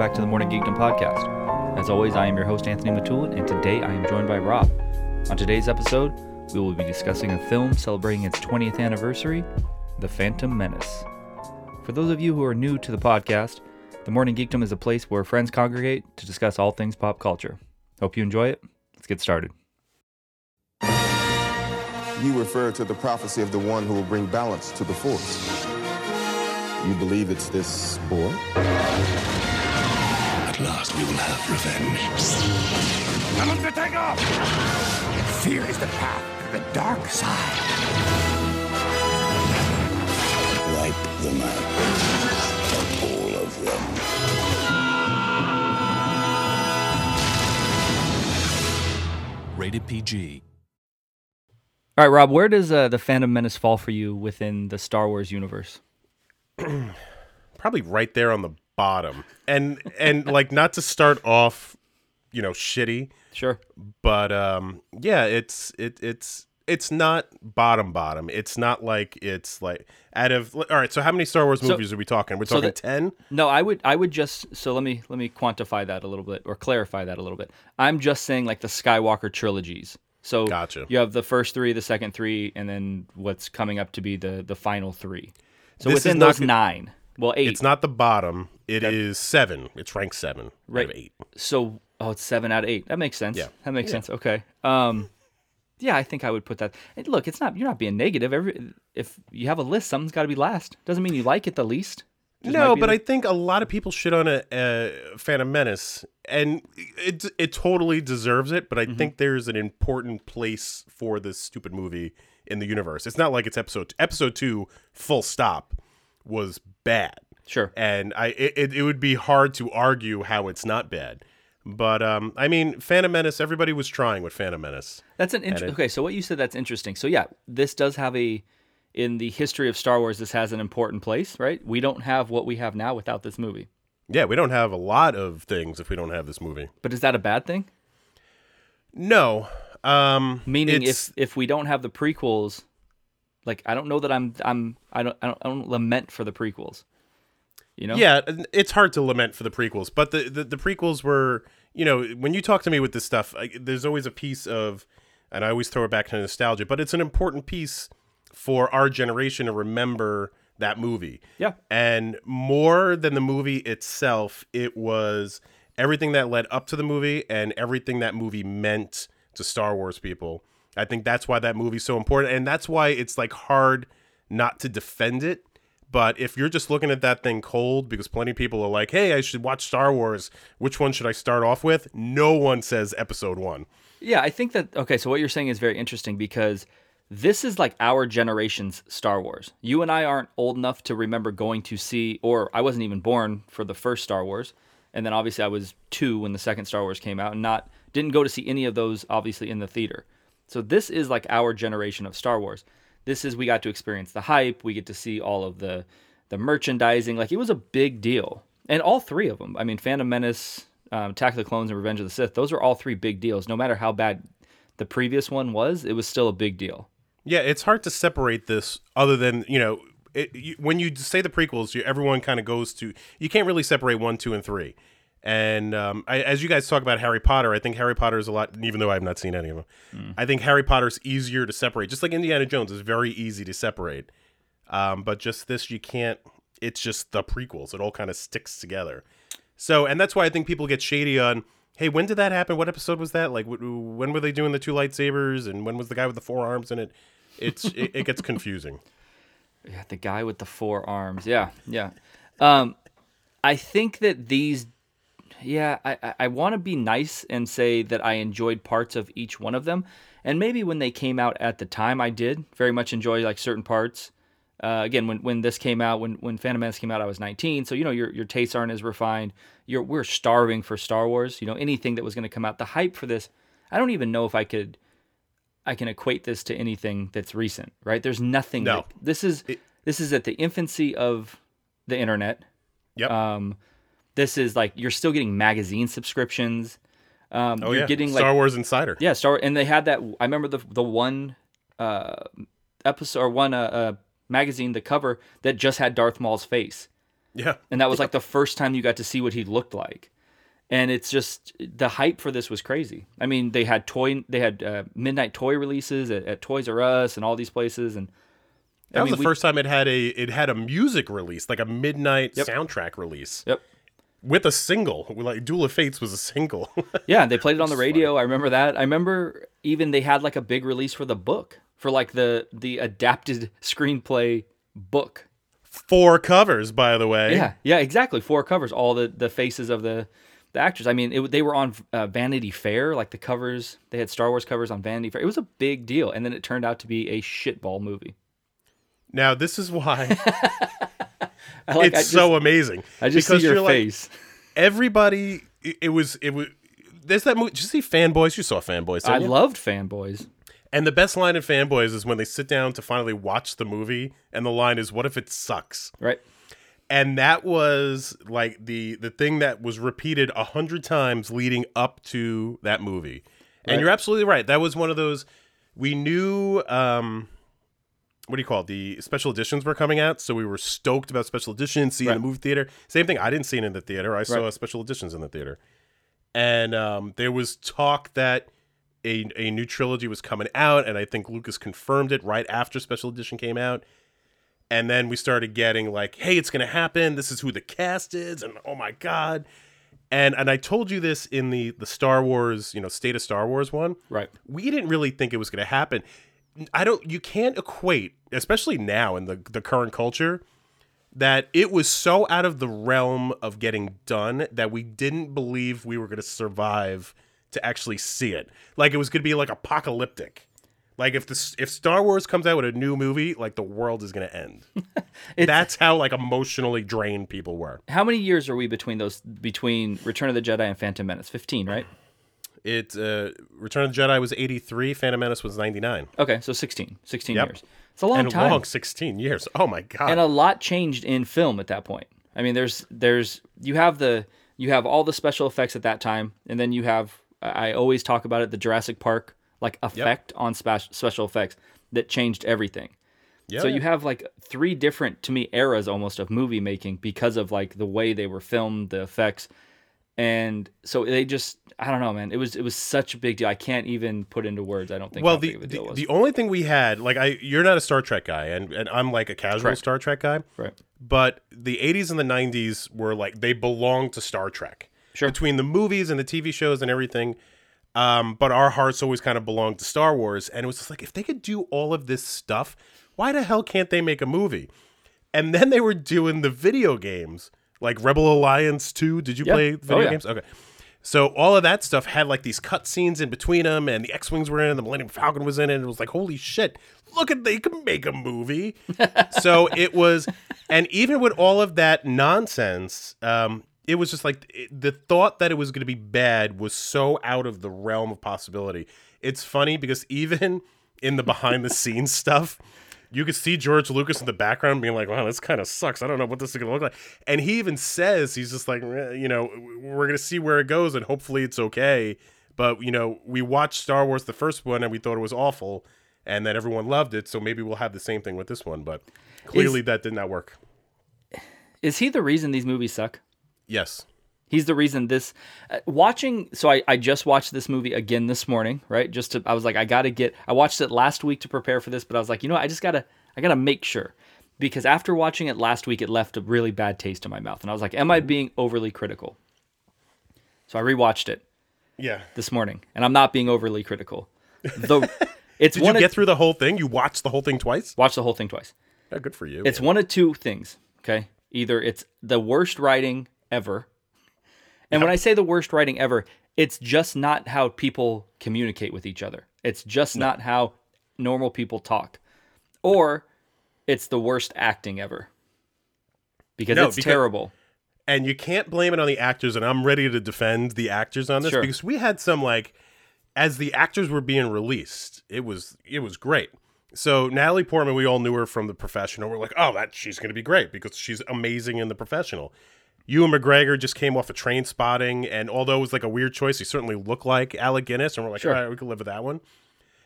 back to the Morning Geekdom podcast. As always, I am your host, Anthony Matulin, and today I am joined by Rob. On today's episode, we will be discussing a film celebrating its 20th anniversary, The Phantom Menace. For those of you who are new to the podcast, the Morning Geekdom is a place where friends congregate to discuss all things pop culture. Hope you enjoy it. Let's get started. You refer to the prophecy of the one who will bring balance to the force. You believe it's this boy? At last we will have revenge. Tell him to take off! Fear is the path to the dark side. Wipe them out. Rated PG. All right, Rob, where does uh, The Phantom Menace fall for you within the Star Wars universe? probably right there on the bottom. And and like not to start off, you know, shitty, Sure. but um yeah, it's it it's it's not bottom bottom. It's not like it's like out of all right. So how many Star Wars So- movies are we talking? We're talking ten. No, I would I would just so let me let me quantify that a little bit or clarify that a little bit. I'm just saying like the Skywalker trilogies. So Gotcha. you have the first three, the second three, and then what's coming up to be the the final three. So This is within not those go- nine, well eight. It's not the bottom. It is seven. It's ranked seven. out Right. of eight. So oh, it's seven out of eight. That makes sense. Yeah. That makes sense. Okay. Um, yeah, I think I would put that. And look, it's not you're not being negative. Every if you have a list, something's got to be last. Doesn't mean you like it the least. Just no, but the- I think a lot of people shit on a, a Phantom Menace, and it it totally deserves it. But Mm-hmm. I think there's an important place for this stupid movie in the universe. It's not like it's episode episode two, full stop, was bad, sure. and I it, it would be hard to argue how it's not bad. But um, I mean, Phantom Menace. Everybody was trying with Phantom Menace. That's an interesting. okay. So what you said that's interesting. So yeah, this does have a in the history of Star Wars. This has an important place, right? We don't have what we have now without this movie. Yeah, we don't have a lot of things if we don't have this movie. But is that a bad thing? No, um, Meaning, if if we don't have the prequels, like I don't know that I'm I'm I don't I don't, I don't lament for the prequels. You know? Yeah, it's hard to lament for the prequels, but the, the, the prequels were, you know, when you talk to me with this stuff, I, there's always a piece of, and I always throw it back to nostalgia, but it's an important piece for our generation to remember that movie. Yeah. And more than the movie itself, it was everything that led up to the movie and everything that movie meant to Star Wars people. I think that's why that movie's so important, and that's why it's like hard not to defend it. But if you're just looking at that thing cold, because plenty of people are like, "Hey, I should watch Star Wars. Which one should I start off with?" No one says Episode One. Yeah, I think that okay, so what you're saying is very interesting because this is like our generation's Star Wars. You and I aren't old enough to remember going to see or I wasn't even born for the first Star Wars. And then obviously I was 2 when the second Star Wars came out and not didn't go to see any of those obviously in the theater. So this is like our generation of Star Wars. This is we got to experience the hype, we get to see all of the the merchandising. Like it was a big deal. And all three of them. I mean, Phantom Menace, um, Attack of the Clones, and Revenge of the Sith. Those are all three big deals. No matter how bad the previous one was, it was still a big deal. Yeah, it's hard to separate this other than you know it, you, when you say the prequels, you, everyone kind of goes to you can't really separate one, two, and three. And um, I, as you guys talk about Harry Potter, I think Harry Potter is a lot. Even though I have not seen any of them, I think Harry Potter's easier to separate. Just like Indiana Jones is very easy to separate. Um, but just this, you can't. It's just the prequels. It all kind of sticks together. So, and that's why I think people get shady on. Hey, when did that happen? What episode was that? Like, wh- when were they doing the two lightsabers? And when was the guy with the four arms in it? It's it, it gets confusing. Yeah, the guy with the four arms. Yeah, yeah. Um, I think that these, yeah, I, I, want to be nice and say that I enjoyed parts of each one of them. And maybe when they came out at the time, I did very much enjoy like certain parts. Uh, again, when, when this came out, when when Phantom Menace came out, I was 19, so you know your your tastes aren't as refined. You're we're starving for Star Wars. You know anything that was going to come out. The hype for this, I don't even know if I could, I can equate this to anything that's recent. Right? There's nothing. No. that- this is this is at the infancy of the internet. Yep. Um, This is like you're still getting magazine subscriptions. Um, Oh you're yeah, getting Star Wars Insider. yeah, Star and they had that. I remember the the one uh, episode or one uh, uh, magazine, the cover that just had Darth Maul's face, yeah. and that was like the first time you got to see what he looked like. And it's just the hype for this was crazy. I mean, they had toy, they had uh, midnight toy releases at, at Toys R Us and all these places, and That I was mean, the we- first time it had a it had a music release, like a midnight Yep. soundtrack release Yep. With a single. Like Duel of Fates was a single. Yeah, they played it on the radio. I remember that. I remember even they had like a big release for the book, for like the the adapted screenplay book. Four covers, by the way. Yeah, yeah, exactly. Four covers, all the the faces of the the actors. I mean, it, they were on uh, Vanity Fair, like the covers. They had Star Wars covers on Vanity Fair. It was a big deal, and then it turned out to be a shitball movie. Now this is why like, it's just, so amazing. I just because see your you're like, face. everybody. It, it was it was. There's that movie. Did you see Fanboys? You saw Fanboys. I you? loved fanboys. And the best line in Fanboys is when they sit down to finally watch the movie, and the line is, "What if it sucks?" Right. and that was like the the thing that was repeated a hundred times leading up to that movie. And you're absolutely right. That was one of those we knew um what do you call it? The special editions were coming out, so we were stoked about special editions, seeing Right. the movie theater. Same thing. I didn't see it in the theater. I saw special editions in the theater. And um, there was talk that a, a new trilogy was coming out, and I think Lucas confirmed it right after special edition came out. And then we started getting like, "Hey, it's gonna happen. This is who the cast is," and oh my god. And and I told you this in the the Star Wars, you know, State of Star Wars one. Right. We didn't really think it was gonna happen. I don't. You can't equate, especially now in the the current culture, that it was so out of the realm of getting done that we didn't believe we were gonna survive to actually see it. Like it was gonna be like apocalyptic. Like if this if Star Wars comes out with a new movie, like the world is gonna end. That's how like emotionally drained people were. How many years are we between those between Return of the Jedi and Phantom Menace? Fifteen, right? It uh, Return of the Jedi was eighty three, Phantom Menace was ninety nine, Okay, so 16. 16 Yep. years. It's a long and a time. long sixteen years. Oh my god! and a lot changed in film at that point. I mean, there's there's you have the you have all the special effects at that time, and then you have I always talk about it the Jurassic Park like effect on spe- special effects that changed everything. yeah, so you have like three different to me eras almost of movie making because of like the way they were filmed, the effects, and so they just I don't know, man. It was it was such a big deal. I can't even put into words. I don't think. well, the big of a the, deal it was. the only thing we had, like I, you're not a Star Trek guy, and and I'm like a casual Correct. Star Trek guy. right. but the 80s and the 90s were like they belonged to Star Trek. Sure. Between the movies and the TV shows and everything. Um, but our hearts always kind of belonged to Star Wars. And it was just like, if they could do all of this stuff, why the hell can't they make a movie? And then they were doing the video games, like Rebel Alliance 2. Did you Yeah. play Oh, video yeah. games? Okay. So all of that stuff had like these cut scenes in between them, and the X Wings were in, and the Millennium Falcon was in it. And it was like, holy shit! Look at they can make a movie. so it was, and even with all of that nonsense, um, it was just like it, the thought that it was going to be bad was so out of the realm of possibility. It's funny because even in the behind the scenes stuff, you could see George Lucas in the background being like, wow, this kind of sucks. I don't know what this is going to look like. And he even says, he's just like, "Eh, you know, we're going to see where it goes and hopefully it's okay. But, you know, we watched Star Wars, the first one, and we thought it was awful and that everyone loved it. So maybe we'll have the same thing with this one. But clearly that did not work. Is he the reason these movies suck? Yes. He's the reason this uh, watching. So I, I just watched this movie again this morning, right? Just to I was like, I gotta get. I watched it last week to prepare for this, but I was like, you know, what? I just gotta, I gotta make sure because after watching it last week, it left a really bad taste in my mouth, and I was like, am I being overly critical? So I rewatched it Yeah. this morning, and I'm not being overly critical. The it's Did one you of, get through the whole thing? You watched the whole thing twice? watch the whole thing twice. Yeah, good for you. It's one of two things. Okay. Either it's the worst writing ever. And when I say the worst writing ever, it's just not how people communicate with each other. It's just not how normal people talk. Or it's the worst acting ever. Because No, it's because- terrible. and you can't blame it on the actors and i'm ready to defend the actors on this Sure. because we had some like as the actors were being released it was it was great so natalie portman we all knew her from the professional we're like oh that she's going to be great because she's amazing in the professional Ewan McGregor just came off a Trainspotting, and although it was like a weird choice, he certainly looked like Alec Guinness, and we're like, Sure. all right, we can live with that one.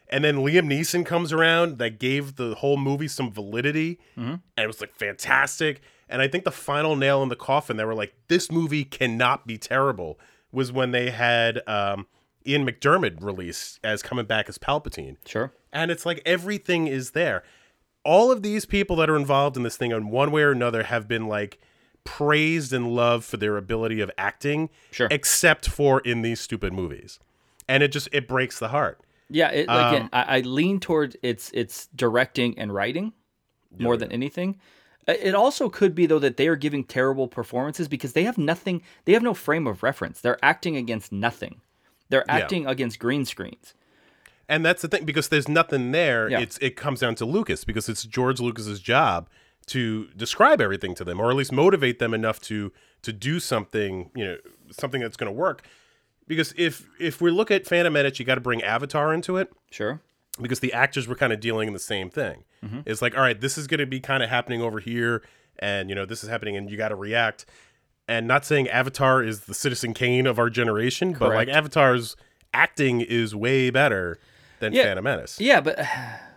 And then Liam Neeson comes around that gave the whole movie some validity, and it was like fantastic. And I think the final nail in the coffin, they were like, this movie cannot be terrible, was when they had um, Ian McDiarmid released as coming back as Palpatine Sure. and it's like everything is there. All of these people that are involved in this thing, in one way or another, have been like praised and loved for their ability of acting, Sure. except for in these stupid movies, and it just it breaks the heart. Yeah, it, Um, again, I, I lean towards its its directing and writing more than anything. Uh, It also could be though that they are giving terrible performances because they have nothing. They have no frame of reference. They're acting against nothing. They're Yeah. acting against green screens. And that's the thing because there's nothing there. Yeah. It's it comes down to Lucas because it's George Lucas's job to describe everything to them, or at least motivate them enough to to do something, you know, something that's going to work. Because if if we look at Phantom Menace, you got to bring Avatar into it. Sure. because the actors were kind of dealing in the same thing. Mm-hmm. It's like, all right, this is going to be kind of happening over here, and you know, this is happening, and you got to react. And not saying Avatar is the Citizen Kane of our generation, but like Avatar's acting is way better than Yeah. Phantom Menace. Yeah, but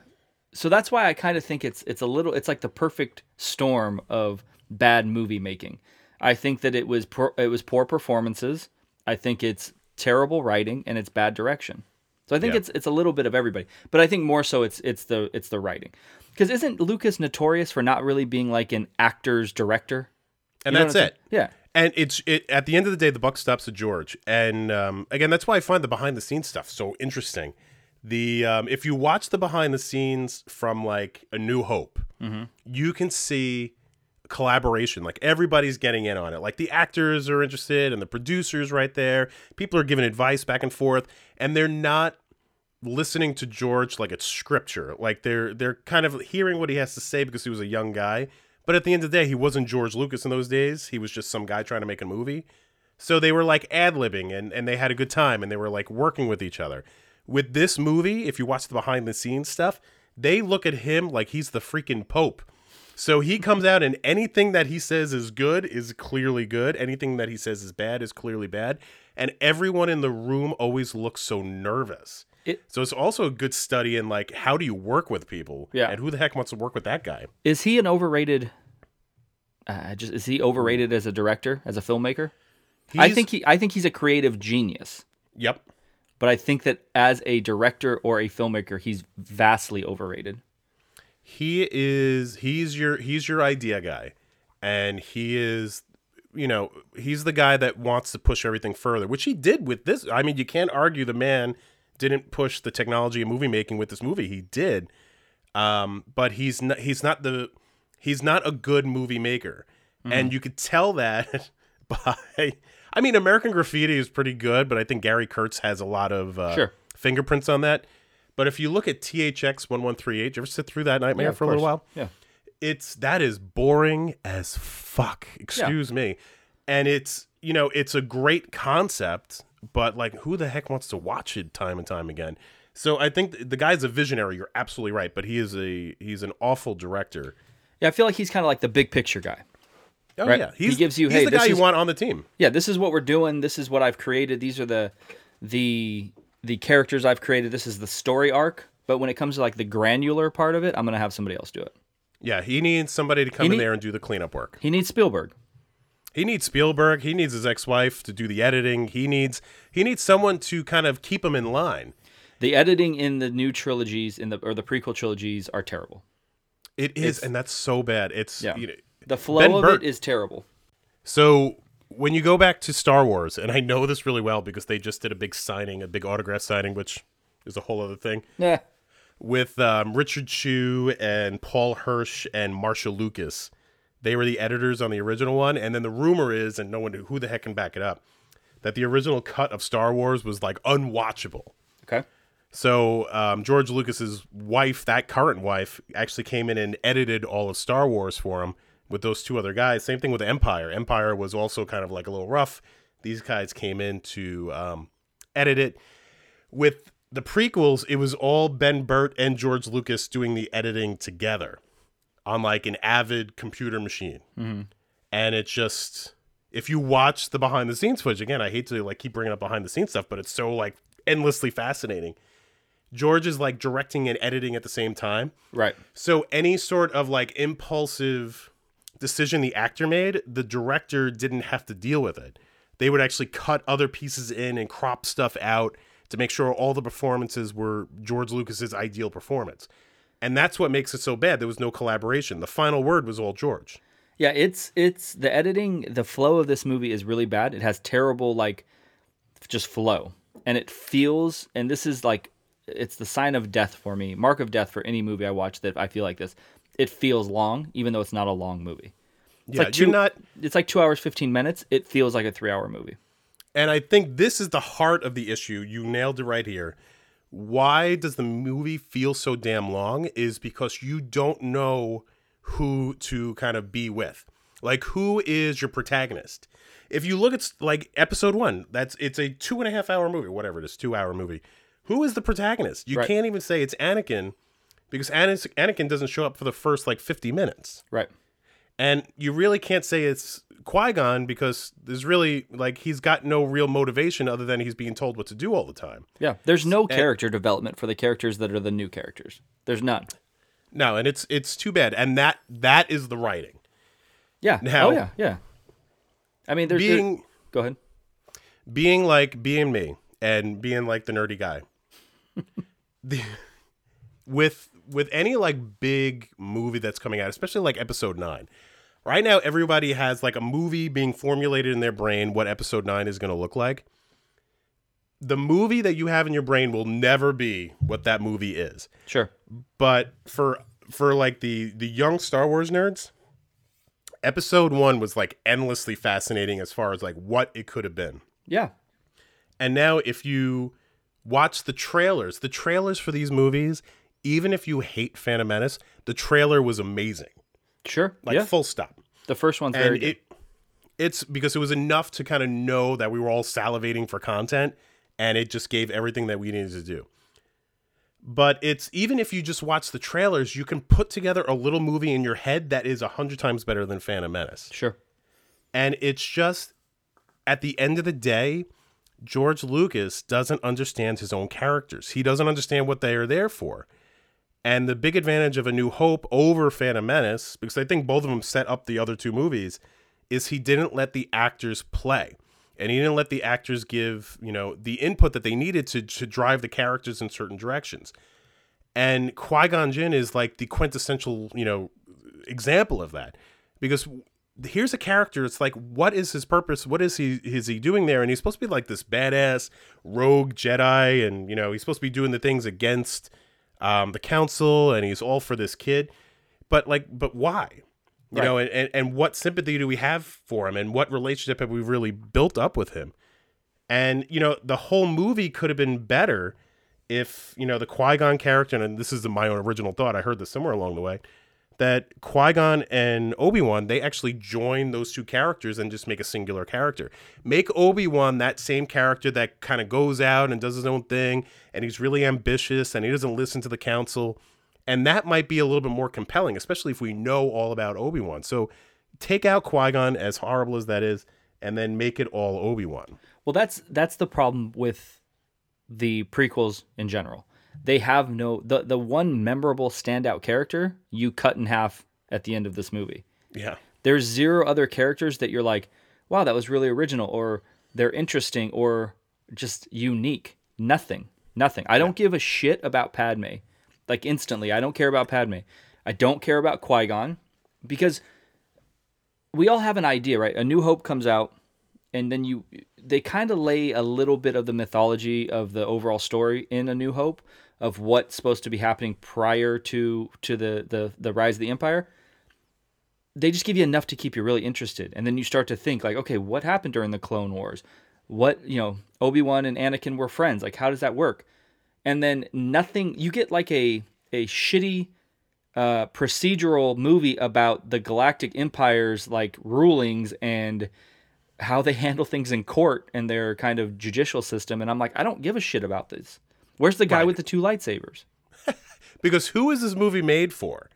so that's why I kind of think it's it's a little it's like the perfect storm of bad movie making. I think that it was poor, it was poor performances. I think it's terrible writing and it's bad direction. So I think Yeah. it's it's a little bit of everybody, but I think more so it's it's the it's the writing. Because isn't Lucas notorious for not really being like an actor's director? and You know that's it. Yeah. And it's it at the end of the day, the buck stops at George. And um, again, that's why I find the behind the scenes stuff so interesting. The um, if you watch the behind the scenes from like A New Hope, you can see collaboration. Like everybody's getting in on it. Like the actors are interested, and the producers right there. People are giving advice back and forth, and they're not listening to George like it's scripture. Like they're they're kind of hearing what he has to say because he was a young guy. But at the end of the day, he wasn't George Lucas in those days. He was just some guy trying to make a movie. So they were like ad libbing and, and they had a good time and they were like working with each other. With this movie, if you watch the behind the scenes stuff, they look at him like he's the freaking Pope. So he comes out and anything that he says is good is clearly good. Anything that he says is bad is clearly bad. And everyone in the room always looks so nervous. It- so it's also a good study in like how do you work with people? Yeah. And who the heck wants to work with that guy? Is he an overrated? Uh, just is he overrated as a director, as a filmmaker? I think he I think he's a creative genius. Yep. But I think that as a director or a filmmaker, he's vastly overrated. he is he's your he's your idea guy. And he is you know he's the guy that wants to push everything further which he did with this. I mean you can't argue the man didn't push the technology of movie making with this movie. He did. Um but he's not he's not the he's not a good movie maker. And you could tell that by i mean american graffiti is pretty good but i think gary kurtz has a lot of uh, Sure. fingerprints on that but if you look at THX 1138, you ever sit through that nightmare of for a little while? Yeah. It's that is boring as fuck. Excuse me. And it's, you know, it's a great concept, but like who the heck wants to watch it time and time again? So I think th- the guy's a visionary. You're absolutely right, but he is a he's an awful director. Yeah, I feel like he's kind of like the big picture guy. Oh Right. yeah, He gives you, he's hey, the guy you want on the team. Yeah, this is what we're doing. This is what I've created. These are the the the characters I've created. This is the story arc. But when it comes to like the granular part of it, I'm gonna have somebody else do it. Yeah, he needs somebody to come in there and do the cleanup work. He needs Spielberg. He needs Spielberg. He needs his ex-wife to do the editing. He needs he needs someone to kind of keep him in line. The editing in the new trilogies in the or the prequel trilogies are terrible. It is, and that's so bad. It's Yeah. you know, The flow of Burt- it is terrible. so when you go back to Star Wars, and I know this really well because they just did a big signing, a big autograph signing, which is a whole other thing Yeah. with um, Richard Chew and Paul Hirsch and Marsha Lucas. They were the editors on the original one, and then the rumor is, and no one knew who the heck can back it up, that the original cut of Star Wars was like unwatchable. Okay. So um, George Lucas's wife, that current wife, actually came in and edited all of Star Wars for him with those two other guys. Same thing with Empire. Empire was also kind of like a little rough. These guys came in to um, edit it. With the prequels, it was all Ben Burtt and George Lucas doing the editing together on like an Avid computer machine, and it just if you watch the behind the scenes footage again, I hate to like keep bringing up behind the scenes stuff, but it's so like endlessly fascinating. George is like directing and editing at the same time. Right. So any sort of like impulsive decision the actor made, the director didn't have to deal with it. They would actually cut other pieces in and crop stuff out to make sure all the performances were George Lucas's ideal performance. And that's what makes it so bad. There was no collaboration. The final word was all George. Yeah, it's it's the editing, the flow of this movie is really bad. It has terrible like just flow. And it feels and this is like it's the sign of death for me, mark of death for any movie I watch that I feel like this. It feels long, even though it's not a long movie. It's yeah, like two, you're not It's like two hours fifteen minutes. It feels like a three hour movie. And I think this is the heart of the issue. You nailed it right here. Why does the movie feel so damn long? Is because you don't know who to kind of be with. Like, who is your protagonist? If you look at like episode one, that's it's a two and a half hour movie, whatever it is, two hour movie. Who is the protagonist? You Right. can't even say it's Anakin because Anakin doesn't show up for the first like 50 minutes. Right. And you really can't say it's Qui Gon because there's really like he's got no real motivation other than he's being told what to do all the time. Yeah. There's no character development for the characters that are the new characters. There's none. No, and it's it's too bad. And that that is the writing. Yeah. Oh, now- oh yeah, yeah. I mean there's there- Being go ahead. being like being me and being like the nerdy guy. the, with with any like big movie that's coming out, especially like episode 9. Right now everybody has like a movie being formulated in their brain what episode 9 is going to look like. The movie that you have in your brain will never be what that movie is. Sure. But for for like the the young Star Wars nerds, episode 1 was like endlessly fascinating as far as like what it could have been. Yeah. And now, if you watch the trailers, the trailers for these movies, even if you hate Phantom Menace, the trailer was amazing. Sure. Like yeah. full stop. the first one's And very good. it it's because it was enough to kind of know that we were all salivating for content and it just gave everything that we needed to do. But it's even if you just watch the trailers, you can put together a little movie in your head that is a hundred times better than Phantom Menace. Sure. And it's just at the end of the day, George Lucas doesn't understand his own characters. He doesn't understand what they are there for. And the big advantage of A New Hope over Phantom Menace, because I think both of them set up the other two movies, is he didn't let the actors play. And he didn't let the actors give, you know, the input that they needed to, to drive the characters in certain directions. And Qui Gon Jinn is like the quintessential, you know, example of that. Because here's a character, it's like, what is his purpose? What is he is he doing there? And he's supposed to be like this badass rogue Jedi, and you know, he's supposed to be doing the things against um, the council, and he's all for this kid. But like, but why? You know, and, and and what sympathy do we have for him, and what relationship have we really built up with him? And you know, the whole movie could have been better if you know the Qui Gon character, and this is my own original thought. I heard this somewhere along the way that Qui Gon and Obi Wan they actually join those two characters and just make a singular character. Make Obi Wan that same character that kind of goes out and does his own thing, and he's really ambitious and he doesn't listen to the council, and that might be a little bit more compelling, especially if we know all about Obi Wan. So take out Qui Gon, as horrible as that is, and then make it all Obi Wan. Well, that's that's the problem with the prequels in general. They have no the the one memorable standout character you cut in half at the end of this movie. Yeah. There's zero other characters that you're like, wow, that was really original, or they're interesting, or just unique. Nothing, nothing. I don't give a shit about Padme. Like instantly, I don't care about Padme. I don't care about Qui Gon because we all have an idea, right? A New Hope comes out, and then you they kind of lay a little bit of the mythology of the overall story in A New Hope of what's supposed to be happening prior to to the the the rise of the Empire. They just give you enough to keep you really interested, and then you start to think like, okay, what happened during the Clone Wars? What you know, Obi Wan and Anakin were friends. Like, how does that work? And then nothing. You get like a a shitty uh, procedural movie about the Galactic Empire's like rulings and how they handle things in court and their kind of judicial system. And I'm like, I don't give a shit about this. Where's the guy with the two lightsabers? Because who is this movie made for?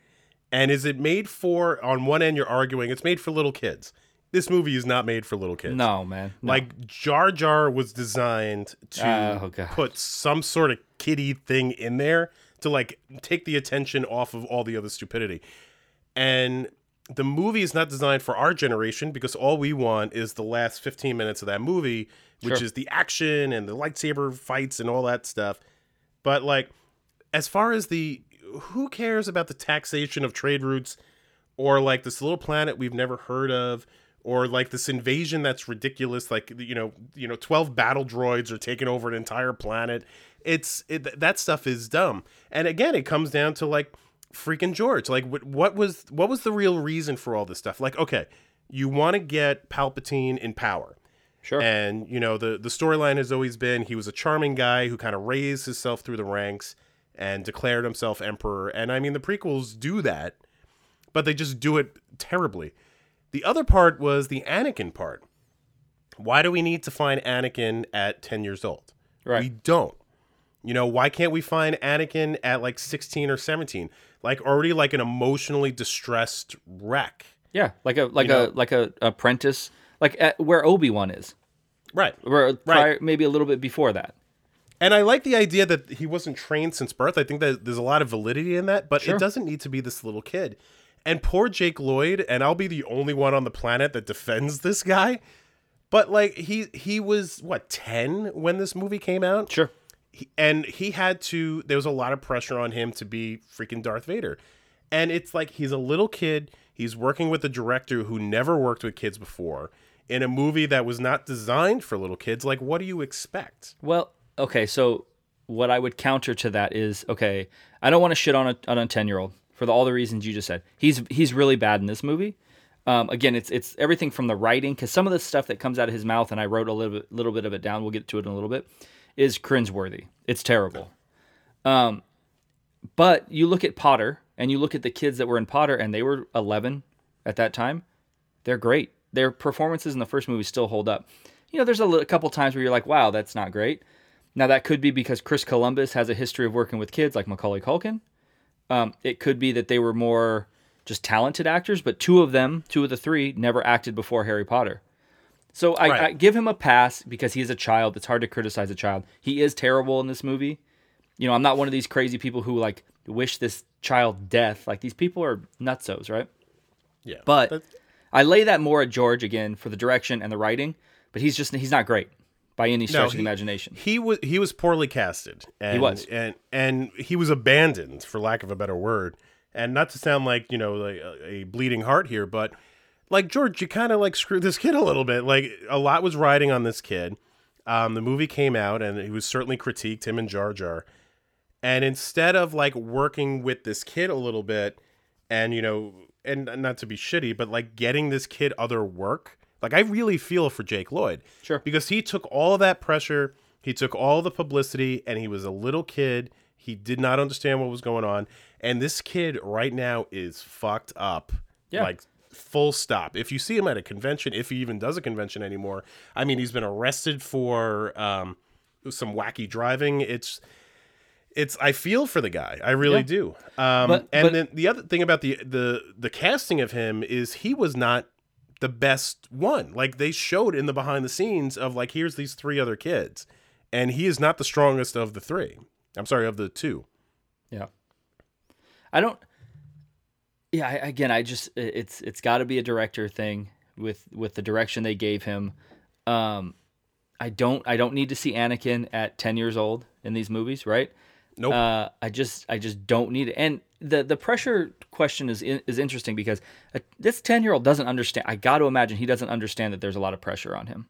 And is it made for, on one end, you're arguing it's made for little kids. this movie is not made for little kids. No, man. No. Like Jar Jar was designed to Oh, put some sort of kiddie thing in there to like take the attention off of all the other stupidity. And the movie is not designed for our generation because all we want is the last 15 minutes of that movie, which Sure. is the action and the lightsaber fights and all that stuff. But like as far as the who cares about the taxation of trade routes or like this little planet we've never heard of or like this invasion that's ridiculous like you know you know 12 battle droids are taking over an entire planet. It's it, that stuff is dumb. And again it comes down to like freaking george. Like what, what was what was the real reason for all this stuff? Like okay you want to get palpatine in power sure. and you know the the storyline has always been he was a charming guy who kind of raised himself through the ranks and declared himself emperor. And I mean the prequels do that, but they just do it terribly. The other part was the Anakin part. Why do we need to find Anakin at 10 years old? Right. We don't. You know, why can't we find Anakin at like 16 or 17? Like already like an emotionally distressed wreck. yeah, like a like you know- a like a apprentice, like at, where Obi Wan is, Right. where prior, maybe a little bit before that. And I like the idea that he wasn't trained since birth. I think that there's a lot of validity in that, but Sure. it doesn't need to be this little kid. And poor Jake Lloyd, and I'll be the only one on the planet that defends this guy. But like he he was what 10 when this movie came out? Sure. He- and he had to there was a lot of pressure on him to be freaking Darth Vader. And it's like he's a little kid, he's working with a director who never worked with kids before in a movie that was not designed for little kids. Like what do you expect? Well, okay, so what I would counter to that is okay, I don't want to shit on a on a ten year old for the, all the reasons you just said. He's he's really bad in this movie. Um, again, it's it's everything from the writing because some of the stuff that comes out of his mouth, and I wrote a little bit little bit of it down. We'll get to it in a little bit. Is cringeworthy. It's terrible. Um, but you look at Potter and you look at the kids that were in Potter, and they were eleven at that time. They're great. Their performances in the first movie still hold up. You know, there's a, a couple times where you're like, wow, that's not great. Now, that could be because Chris Columbus has a history of working with kids like Macaulay Culkin. Um, it could be that they were more just talented actors, but two of them, two of the three, never acted before Harry Potter. So I, Right. I give him a pass because he is a child. It's hard to criticize a child. He is terrible in this movie. You know, I'm not one of these crazy people who like wish this child death. Like these people are nutsos, right? Yeah. But I lay that more at George again for the direction and the writing. But he's just he's not great by any stretch of the imagination. He was he was poorly casted. And, was. and and he was abandoned, for lack of a better word. And not to sound like you know like a, a bleeding heart here, but like George, you kind of like screwed this kid a little bit. Like a lot was riding on this kid. Um, the movie came out, and he was certainly critiqued him and Jar Jar. And instead of like working with this kid a little bit, and you know, and not to be shitty, but like getting this kid other work. Like I really feel for Jake Lloyd. Sure. Because he took all of that pressure, he took all the publicity, and he was a little kid. He did not understand what was going on. And this kid right now is fucked up. Yeah. Like full stop. If you see him at a convention, if he even does a convention anymore, I mean he's been arrested for um some wacky driving. It's it's I feel for the guy. I really Yeah. do. Um But- and but- then the other thing about the the the casting of him is he was not the best one. Like they showed in the behind the scenes of like here's these three other kids and he is not the strongest of the three. I'm sorry, of the two. Yeah. I don't. Yeah. I, again, I just it's it's got to be a director thing with with the direction they gave him. Um, I don't I don't need to see Anakin at ten years old in these movies, right? Nope. Uh, I just I just don't need it. And the the pressure question is is interesting because uh this ten year old doesn't understand. I got to imagine he doesn't understand that there's a lot of pressure on him,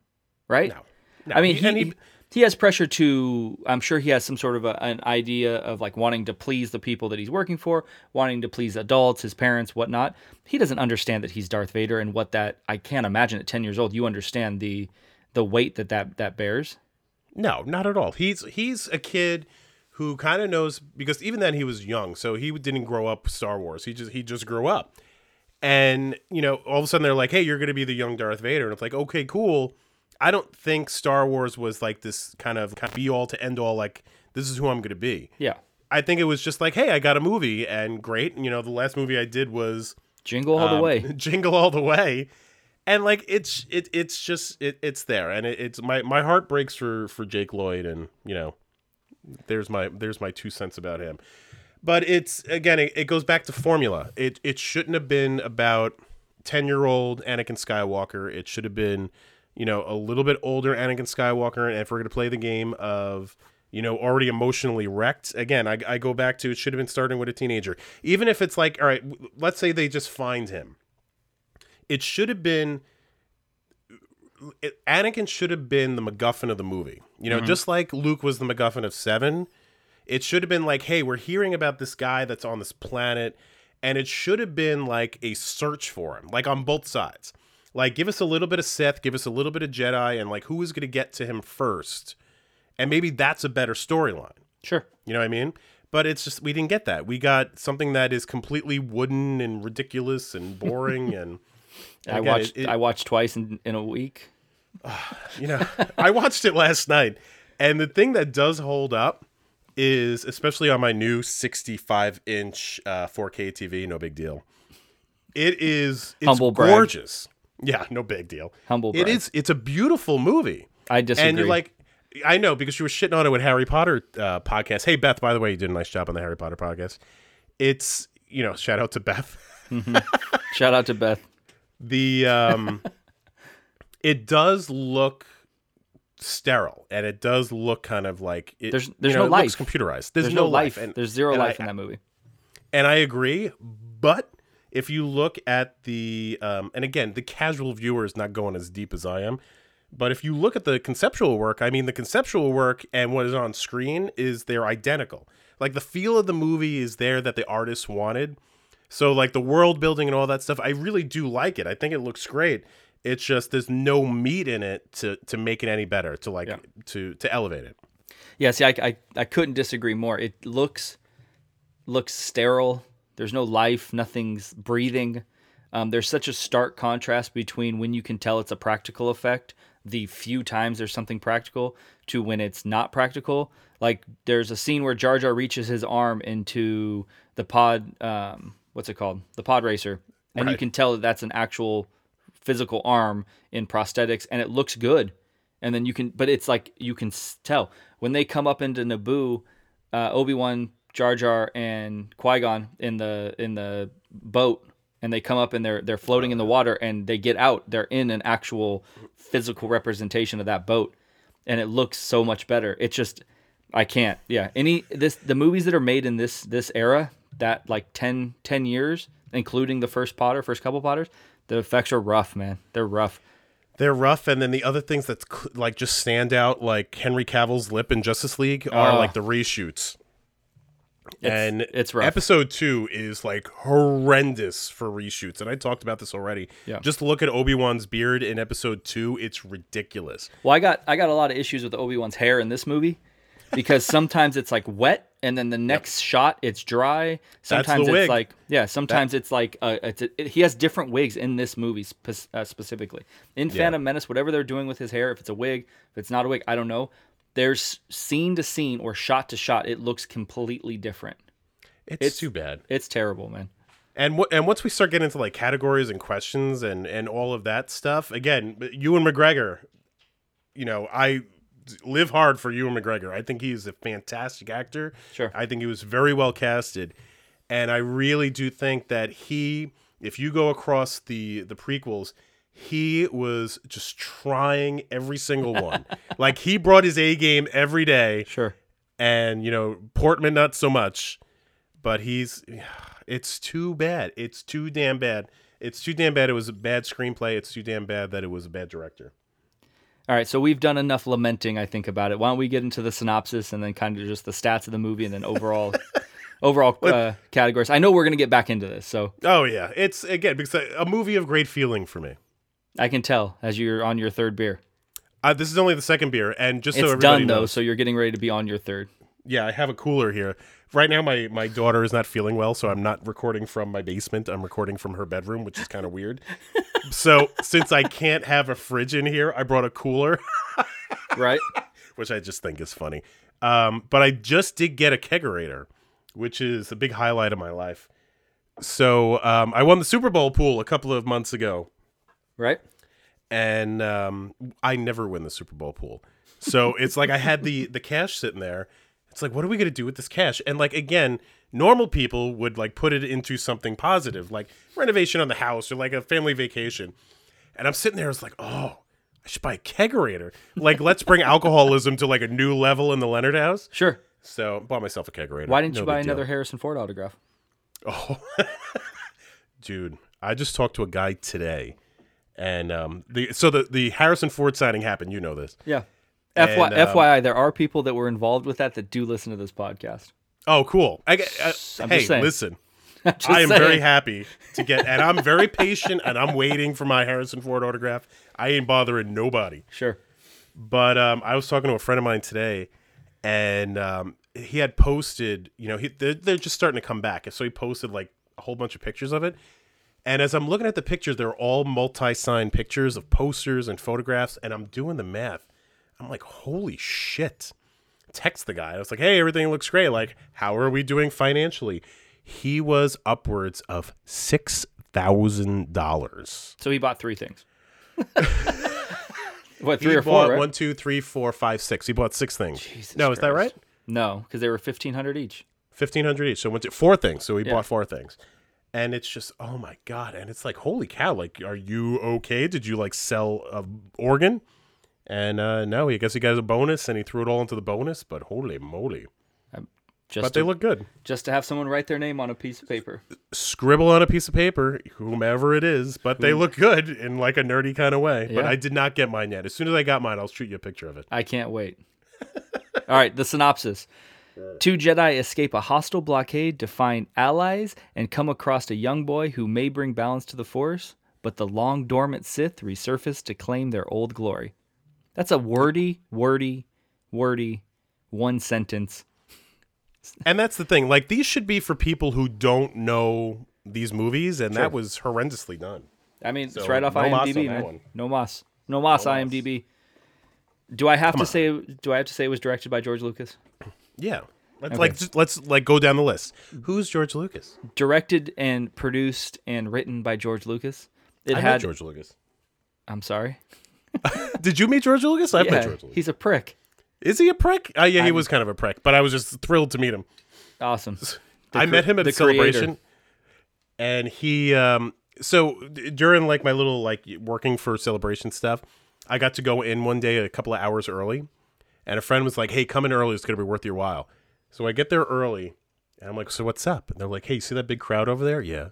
right? No. No, I mean, he- he, he, has pressure to. I'm sure he has some sort of a, an idea of like wanting to please the people that he's working for, wanting to please adults, his parents, whatnot. He doesn't understand that he's Darth Vader and what that. I can't imagine at 10 years old you understand the the weight that that that bears. No, not at all. He's he's a kid who kind of knows because even then he was young, so he didn't grow up Star Wars. He just he just grew up, and you know all of a sudden they're like, "Hey, you're going to be the young Darth Vader," and it's like, "Okay, cool." I don't think Star Wars was like this kind of, kind of be all to end all. Like this is who I'm going to be. Yeah, I think it was just like, "Hey, I got a movie and great." You know, the last movie I did was jingle all the um, way. Jingle all the way. and like it's it it's just it, it's there, and it, it's my my heart breaks for for Jake Lloyd, and you know, there's my there's my two cents about him. But it's again, it, it goes back to formula. It it shouldn't have been about ten year old Anakin Skywalker. It should have been, you know, a little bit older Anakin Skywalker. And if we're gonna play the game of you know, already emotionally wrecked. Again, I, I go back to it should have been starting with a teenager. Even if it's like, all right, let's say they just find him. It should have been. It, Anakin should have been the MacGuffin of the movie. You know, mm-hmm. just like Luke was the MacGuffin of Seven. It should have been like, hey, we're hearing about this guy that's on this planet, and it should have been like a search for him, like on both sides. Like, give us a little bit of Sith, give us a little bit of Jedi, and like, who is going to get to him first? And maybe that's a better storyline. Sure. You know what I mean? But it's just we didn't get that. We got something that is completely wooden and ridiculous and boring and. And I watched it- it- I watched twice in, in a week. you know, I watched it last night, and the thing that does hold up is, especially on my new 65 inch uh, 4K TV, no big deal. It is it's Humble brag. gorgeous. Yeah, no big deal. Humble It brag. is. It's a beautiful movie. I disagree. And you're like, I know because you were shitting on it with Harry Potter uh, podcast. Hey Beth, by the way, you did a nice job on the Harry Potter podcast. It's you know, shout out to Beth. Shout out to Beth. The um it does look sterile and it does look kind of like it, There's- you there's know, no it looks life. computerized there's, There's no, no life. and There's zero life I, in that movie. and i agree but if you look at the um and again the casual viewer is not going as deep as i am but if you look at the conceptual work i mean the conceptual work and what is on screen is they're identical like the feel of the movie is there that the artist wanted so like the world building and all that stuff, I really do like it. I think it looks great. It's just there's no meat in it to to make it any better, to like Yeah. to to elevate it. Yeah, see, I, I, I couldn't disagree more. It looks looks sterile. There's no life. Nothing's breathing. Um, there's such a stark contrast between when you can tell it's a practical effect, the few times there's something practical, to when it's not practical. Like there's a scene where Jar Jar reaches his arm into the pod. Um, what's it called? The pod racer, and you can tell that that's an actual physical arm in prosthetics, and it looks good and then you can but it's like you can tell when they come up into Naboo, uh, Obi Wan, Jar Jar, and Qui Gon in the in the boat, and they come up and they're they're floating in the water, and they get out. They're in an actual physical representation of that boat, and it looks so much better. It's just I can't. Yeah, any this the movies that are made in this this era that like 10, 10 years, including the first Potter, first couple Potters, the effects are rough, man. They're rough. They're rough, and then the other things that like just stand out, like Henry Cavill's lip in Justice League, are Oh. like the reshoots. It's, and it's rough. Episode two is like horrendous for reshoots, and I talked about this already. Yeah. Just look at Obi Wan's beard in episode two; it's ridiculous. Well, I got I got a lot of issues with Obi Wan's hair in this movie because sometimes it's like wet, and then the next shot it's dry. Sometimes it's wig. like yeah. Sometimes it's like uh, it's it, he has different wigs in this movie spe- uh, specifically. In Phantom Menace, whatever they're doing with his hair, if it's a wig, if it's not a wig, I don't know. There's scene to scene or shot to shot, it looks completely different. It's, It's- too bad. It's terrible, man. And what and once we start getting into like categories and questions and and all of that stuff, again, Ewan McGregor, you know, I live hard for Ewan McGregor. I think he's a fantastic actor. Sure. I think he was very well casted, and I really do think that he, if you go across the the prequels, he was just trying every single one. like he brought his A game every day Sure. and you know Portman not so much, but he's it's too bad. It's too damn bad. It's too damn bad. It was a bad screenplay. It's too damn bad that it was a bad director. All right, so we've done enough lamenting, I think, about it. Why don't we get into the synopsis and then kind of just the stats of the movie and then overall, overall uh, categories. I know we're gonna get back into this, so Oh yeah, it's again because a, movie of great feeling for me. I can tell as you're on your third beer. Uh, this is only the second beer, and just so it's everybody done though, knows, so you're getting ready to be on your third. yeah, I have a cooler here. Right now, my my daughter is not feeling well, so I'm not recording from my basement. I'm recording from her bedroom, which is kind of weird. so since I can't have a fridge in here, I brought a cooler. Right? which I just think is funny. Um, but I just did get a kegerator, which is a big highlight of my life. So um, I won the Super Bowl pool a couple of months ago, right? and um, I never win the Super Bowl pool. So it's like I had the the cash sitting there. It's like, what are we gonna do with this cash? And like again, normal people would like put it into something positive, like renovation on the house or like a family vacation. And I'm sitting there, it's like, oh, I should buy a kegerator. Like, let's bring alcoholism to like a new level in the Leonard House. Sure. So bought myself a kegerator. Why didn't No you buy big deal. another Harrison Ford autograph? Oh, dude i just talked to a guy today and um the so the the harrison ford signing happened you know this Yeah. And, um, FYI, there are people that were involved with that that do listen to this podcast. Oh cool I, get- uh, I'm hey saying. listen i am very happy to get and i'm very patient and i'm waiting for my harrison ford autograph i ain't bothering nobody Sure. but um i was talking to a friend of mine today and um he had posted you know he, they're, they're just starting to come back And so he posted like a whole bunch of pictures of it And as I'm looking at the pictures, they're all multi-signed pictures of posters and photographs, and I'm doing the math. I'm like, holy shit. Text the guy. I was like, hey, everything looks great. Like, how are we doing financially? He was upwards of six thousand dollars. So he bought three things. what, three He or four, right? one, two, three, four, five, six. He bought six things. Jesus no, is that right? No, because they were 1500 each. fifteen hundred each. So went to four things. So he Yeah. bought four things, and it's just oh my god! And it's like holy cow! Like, are you okay? Did you like sell a organ? And uh no, I guess he got a bonus, and he threw it all into the bonus. But holy moly! Just But to, they look good. just to have someone write their name on a piece of paper. Scribble on a piece of paper, whomever it is, but they look good in like a nerdy kind of way. But I did not get mine yet. As soon as I got mine, I'll shoot you a picture of it. I can't wait. All right, the synopsis. Two Jedi escape a hostile blockade to find allies and come across a young boy who may bring balance to the Force, but the long dormant Sith resurface to claim their old glory. That's a wordy, wordy, wordy, one sentence. And that's the thing. Like these should be for people who don't know these movies, and Sure. that was horrendously done. I mean, it's right off no IMDb, on man. No moss. No moss, No. IMDb. Do I have to say do I have to say it was directed by George Lucas? Yeah. Let's Okay. like just, let's like go down the list. Who's George Lucas? Directed and produced and written by George Lucas. It I had George Lucas. I'm sorry. Did you meet George Lucas? I've met George Lucas. he's a prick. Is he a prick? Uh, yeah, he was kind of a prick, but I was just thrilled to meet him. Awesome. I cre- met him at the a celebration, creator. and he um so during like my little like working for celebration stuff, I got to go in one day a couple of hours early, and a friend was like, "Hey, come in early. It's gonna be worth your while." So I get there early, and I'm like, "So what's up?" And they're like, "Hey, you see that big crowd over there? Yeah."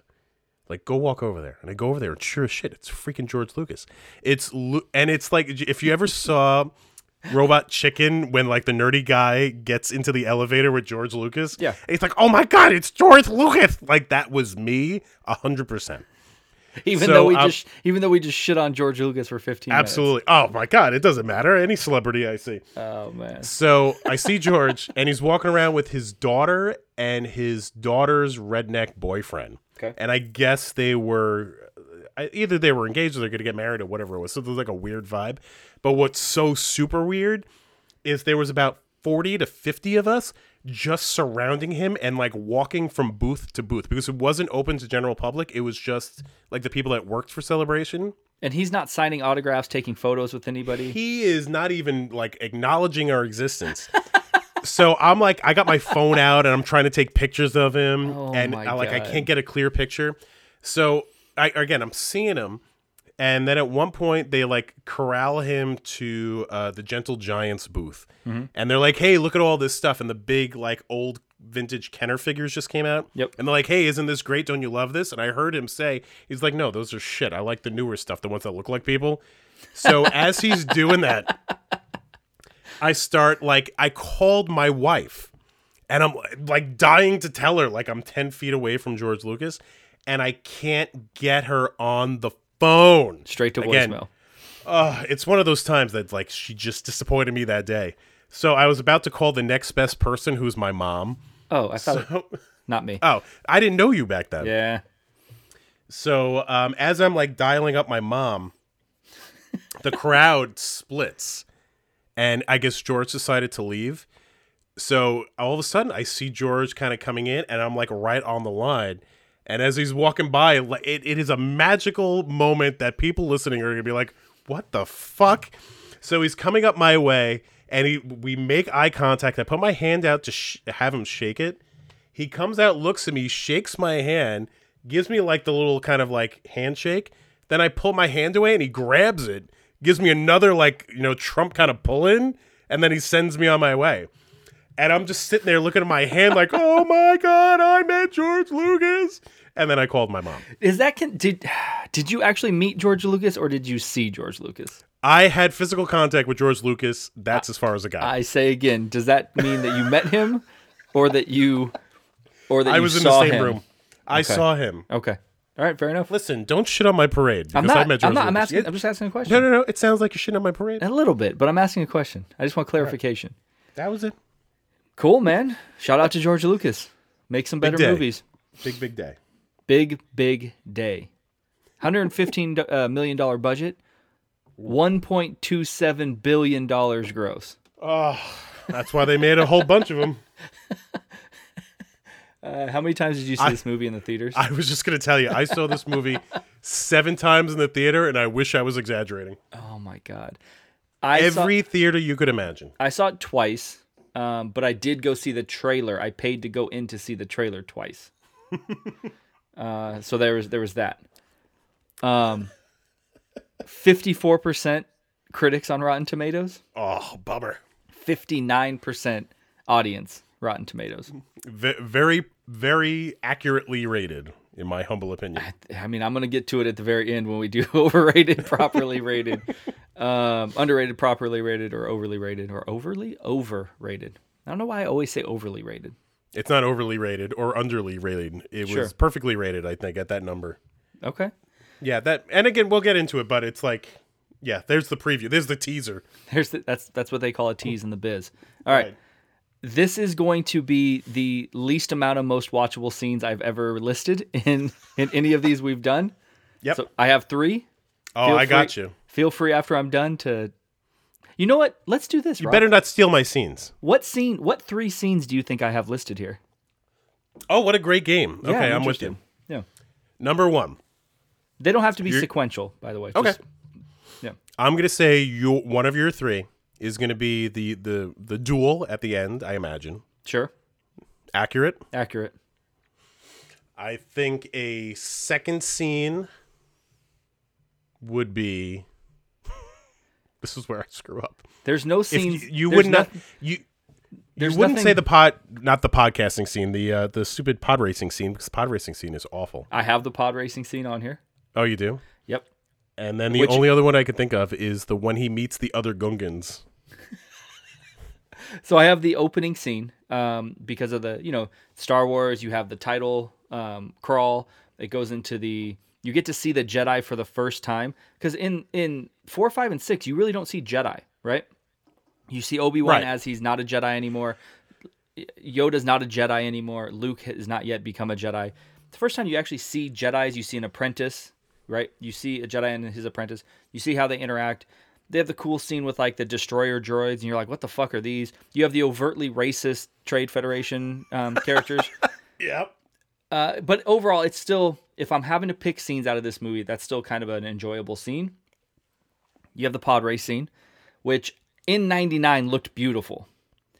Like, go walk over there, and I go over there, and sure as shit, it's freaking George Lucas. It's and it's like if you ever saw Robot Chicken when like the nerdy guy gets into the elevator with George Lucas. Yeah. he's like, "Oh my god, it's George Lucas!" Like that was me, a hundred percent. Even So, though we um, just even though we just shit on George Lucas for 15 Absolutely. Oh my god, it doesn't matter any celebrity I see. Oh man. So I see George, and he's walking around with his daughter and his daughter's redneck boyfriend. Okay. And I guess they were either they were engaged or they're going to get married or whatever it was. So there's like a weird vibe. But what's so super weird is there was about 40 to 50 of us just surrounding him and like walking from booth to booth because it wasn't open to general public. It was just like the people that worked for Celebration. And he's not signing autographs, taking photos with anybody. He is not even like acknowledging our existence. so I'm like, I got my phone out and I'm trying to take pictures of him, Oh and I, uh, like I can't get a clear picture. So I again, I'm seeing him, and then at one point they like corral him to uh, the Gentle Giants booth, Mm-hmm. and they're like, "Hey, look at all this stuff!" And the big like old vintage Kenner figures just came out. Yep. And they're like, "Hey, isn't this great? Don't you love this?" And I heard him say, "He's like, no, those are shit. I like the newer stuff, the ones that look like people." So as he's doing that, I start like I called my wife, and I'm like dying to tell her like I'm ten feet away from George Lucas, and I can't get her on the phone. Straight to Again, voicemail. uh, it's one of those times that like she just disappointed me that day. So I was about to call the next best person, who's my mom. Oh, I thought So, not me. oh, I didn't know you back then. yeah. So um, as I'm like dialing up my mom, the crowd splits, and I guess George decided to leave. So all of a sudden, I see George kind of coming in, and I'm like right on the line. And as he's walking by, it, it is a magical moment that people listening are gonna be like, what the fuck? So he's coming up my way, and he we make eye contact. I put my hand out to sh- have him shake it. He comes out, looks at me, shakes my hand, gives me like the little kind of like handshake. Then I pull my hand away, and he grabs it, gives me another like you know Trump kind of pull in, and then he sends me on my way. And I'm just sitting there looking at my hand like, oh my god, I met George Lucas. And then I called my mom. Is that con- did did you actually meet George Lucas or did you see George Lucas? I had physical contact with George Lucas. That's as far as it got. I say again, does that mean that you met him or that you or that I you was in the same him? room. I saw him. Okay. All right, fair enough. Listen, don't shit on my parade. Because I'm I not. met George I'm not. I'm asking. I'm just asking a question. No, no, no. It sounds like you're shitting on my parade. A little bit, but I'm asking a question. I just want clarification. That was it. Cool, man. Shout out to George Lucas. Make some better movies. Big, big day. Big, big day. 115 uh, million dollar budget. 1.27 billion dollars gross. Oh, that's why they made a whole bunch of them. Uh, how many times did you see this movie in the theaters? I was just going to tell you, I saw this movie seven times in the theater, and I wish I was exaggerating. oh my god. I saw, Every theater you could imagine. I saw it twice, um, but I did go see the trailer. I paid to go in to see the trailer twice. uh, so there was there was that. Um, fifty four percent critics on Rotten Tomatoes, Oh, bummer. fifty nine percent audience Rotten Tomatoes. V- very, very accurately rated, in my humble opinion. I mean, I'm gonna get to it at the very end when we do overrated, properly rated, um, underrated, properly rated, or overly rated, or overly overrated. I don't know why I always say overly rated. It's not overly rated or underly rated. It Sure. was perfectly rated, I think, at that number. Okay. Yeah, that and again we'll get into it, but it's like yeah, there's the preview. There's the teaser. There's the, that's that's what they call a tease in the biz. All right. This is going to be the least amount of most watchable scenes I've ever listed in in any of these we've done. Yep. So I have 3. oh, Feel I got you. Feel free after I'm done to You know what? Let's do this. You Rob. better not steal my scenes. What scene what 3 scenes do you think I have listed here? Oh, what a great game. Yeah, okay, I'm, with you. Yeah. Number one. They don't have to be You're- sequential, by the way. Okay. Just- yeah. I'm gonna say you one of your three is gonna be the the the duel at the end. I imagine Sure. accurate. Accurate. I think a second scene would be. This is where I screw up. There's no If scenes. you, you would not you. you wouldn't nothing- say the pod, not the podcasting scene, the uh, the stupid pod racing scene, because pod racing scene is awful. I have the pod racing scene on here. Oh, you do. Yep. And then the Which- only other one I could think of is the when he meets the other Gungans. So I have the opening scene um, because of the you know Star Wars. You have the title um, crawl. It goes into the you get to see the Jedi for the first time because in in four, five, and six you really don't see Jedi, right? You see Obi Wan Right. as he's not a Jedi anymore. Yoda's not a Jedi anymore. Luke has not yet become a Jedi. The first time you actually see Jedi's, you see an apprentice, right? You see a Jedi and his apprentice. You see how they interact. They have the cool scene with like the destroyer droids, and you're like, what the fuck are these? You have the overtly racist Trade Federation um, characters. Yep. Uh, but overall, it's still, if I'm having to pick scenes out of this movie, that's still kind of an enjoyable scene. You have the pod race scene, which in 99 looked beautiful.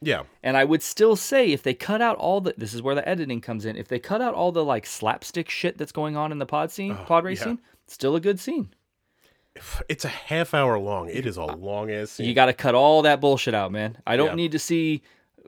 Yeah. And I would still say if they cut out all the this is where the editing comes in. If they cut out all the like slapstick shit that's going on in the pod scene, pod race yeah. scene, still a good scene. It's a half hour long. It is a long ass scene. You got to cut all that bullshit out, man. I don't Yeah. need to see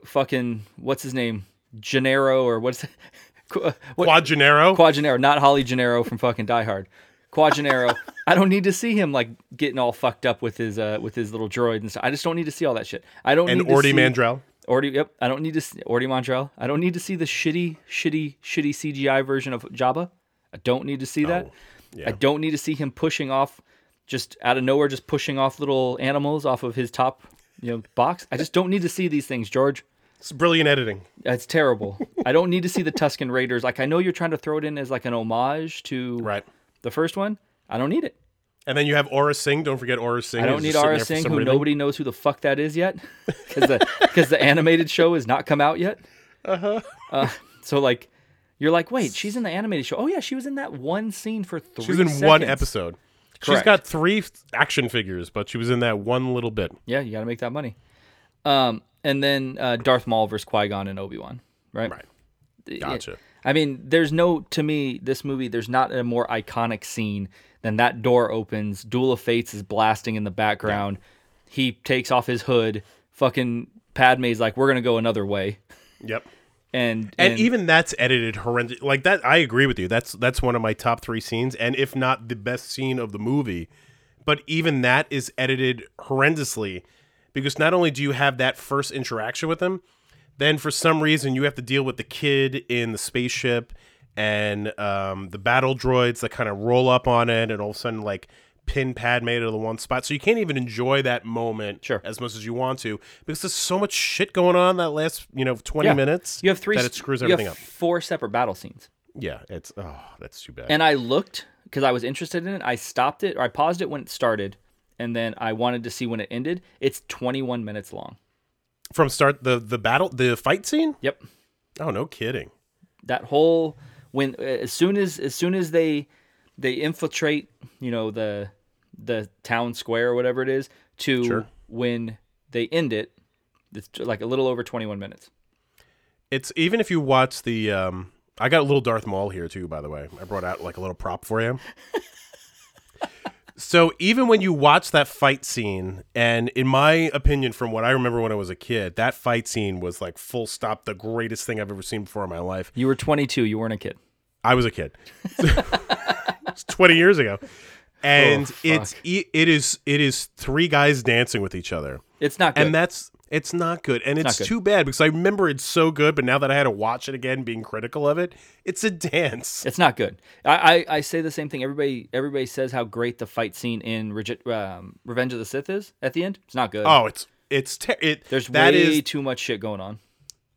fucking what's his name, Gennaro or what's Qu- what, Quad Gennaro. Quad Gennaro, not Holly Gennaro from fucking Die Hard. Quad Gennaro. I don't need to see him like getting all fucked up with his uh with his little droid and stuff. I just don't need to see all that shit. I don't and need to Orty see, Mandrell. Orty, yep. I don't need to see Orty Mondrell. I don't need to see the shitty, shitty, shitty CGI version of Jabba. I don't need to see that. yeah. I don't need to see him pushing off, just out of nowhere, just pushing off little animals off of his top, you know, box. I just don't need to see these things, George. It's brilliant editing. That's terrible. I don't need to see the Tusken Raiders. Like I know you're trying to throw it in as like an homage to Right. the first one. I don't need it. And then you have Aurra Sing. Don't forget Aurra Sing. I don't need just sitting Ara there for Singh, who reason. nobody knows who the fuck that is yet, because the because the animated show has not come out yet. Uh-huh. so like, you're like, wait, she's in the animated show. Oh yeah, she was in that one scene for three. She's in one seconds. episode. She's got three action figures, but she was in that one little bit. Yeah, you got to make that money. Um, and then uh, Darth Maul versus Qui Gon and Obi Wan, right? Right. It- Gotcha. I mean, there's no to me this movie. There's not a more iconic scene than that door opens. Duel of Fates is blasting in the background. He takes off his hood. Fucking Padme's like, "We're gonna go another way," Yep. and And, even that's edited horrendous. Like that, I agree with you. That's that's one of my top three scenes, and if not the best scene of the movie. But even that is edited horrendously, because not only do you have that first interaction with him, then for some reason you have to deal with the kid in the spaceship and um, the battle droids that kind of roll up on it, and all of a sudden like pin Padme to the one spot. So you can't even enjoy that moment Sure. as much as you want to because there's so much shit going on that last you know 20 Yeah. minutes. you have three. that it screws you have everything up. Four separate battle scenes. Yeah, it's oh, that's too bad. And I looked because I was interested in it. I stopped it or I paused it when it started, and then I wanted to see when it ended. It's 21 minutes long. From start the the battle, the fight scene. Yep. Oh, no kidding. that whole when as soon as as soon as they they infiltrate you know the the town square or whatever it is to Sure. when they end it it's like a little over 21 minutes It's even if you watch the. um I got a little Darth Maul here too. By the way, I brought out like a little prop for you. so even when you watch that fight scene, and in my opinion, from what I remember when I was a kid, that fight scene was like full stop the greatest thing I've ever seen before in my life. you were 22 you weren't a kid I was a kid. it's 20 years ago. And Oh, it's it it is it is three guys dancing with each other. it's not good And that's it's not good. And it's good. too bad because I remember it's so good, but now that I had to watch it again being critical of it, it's a dance. it's not good I, I i say the same thing everybody everybody says how great the fight scene in um, revenge of the sith is at the end it's not good Oh, it's it's ter- it there's that way is too much shit going on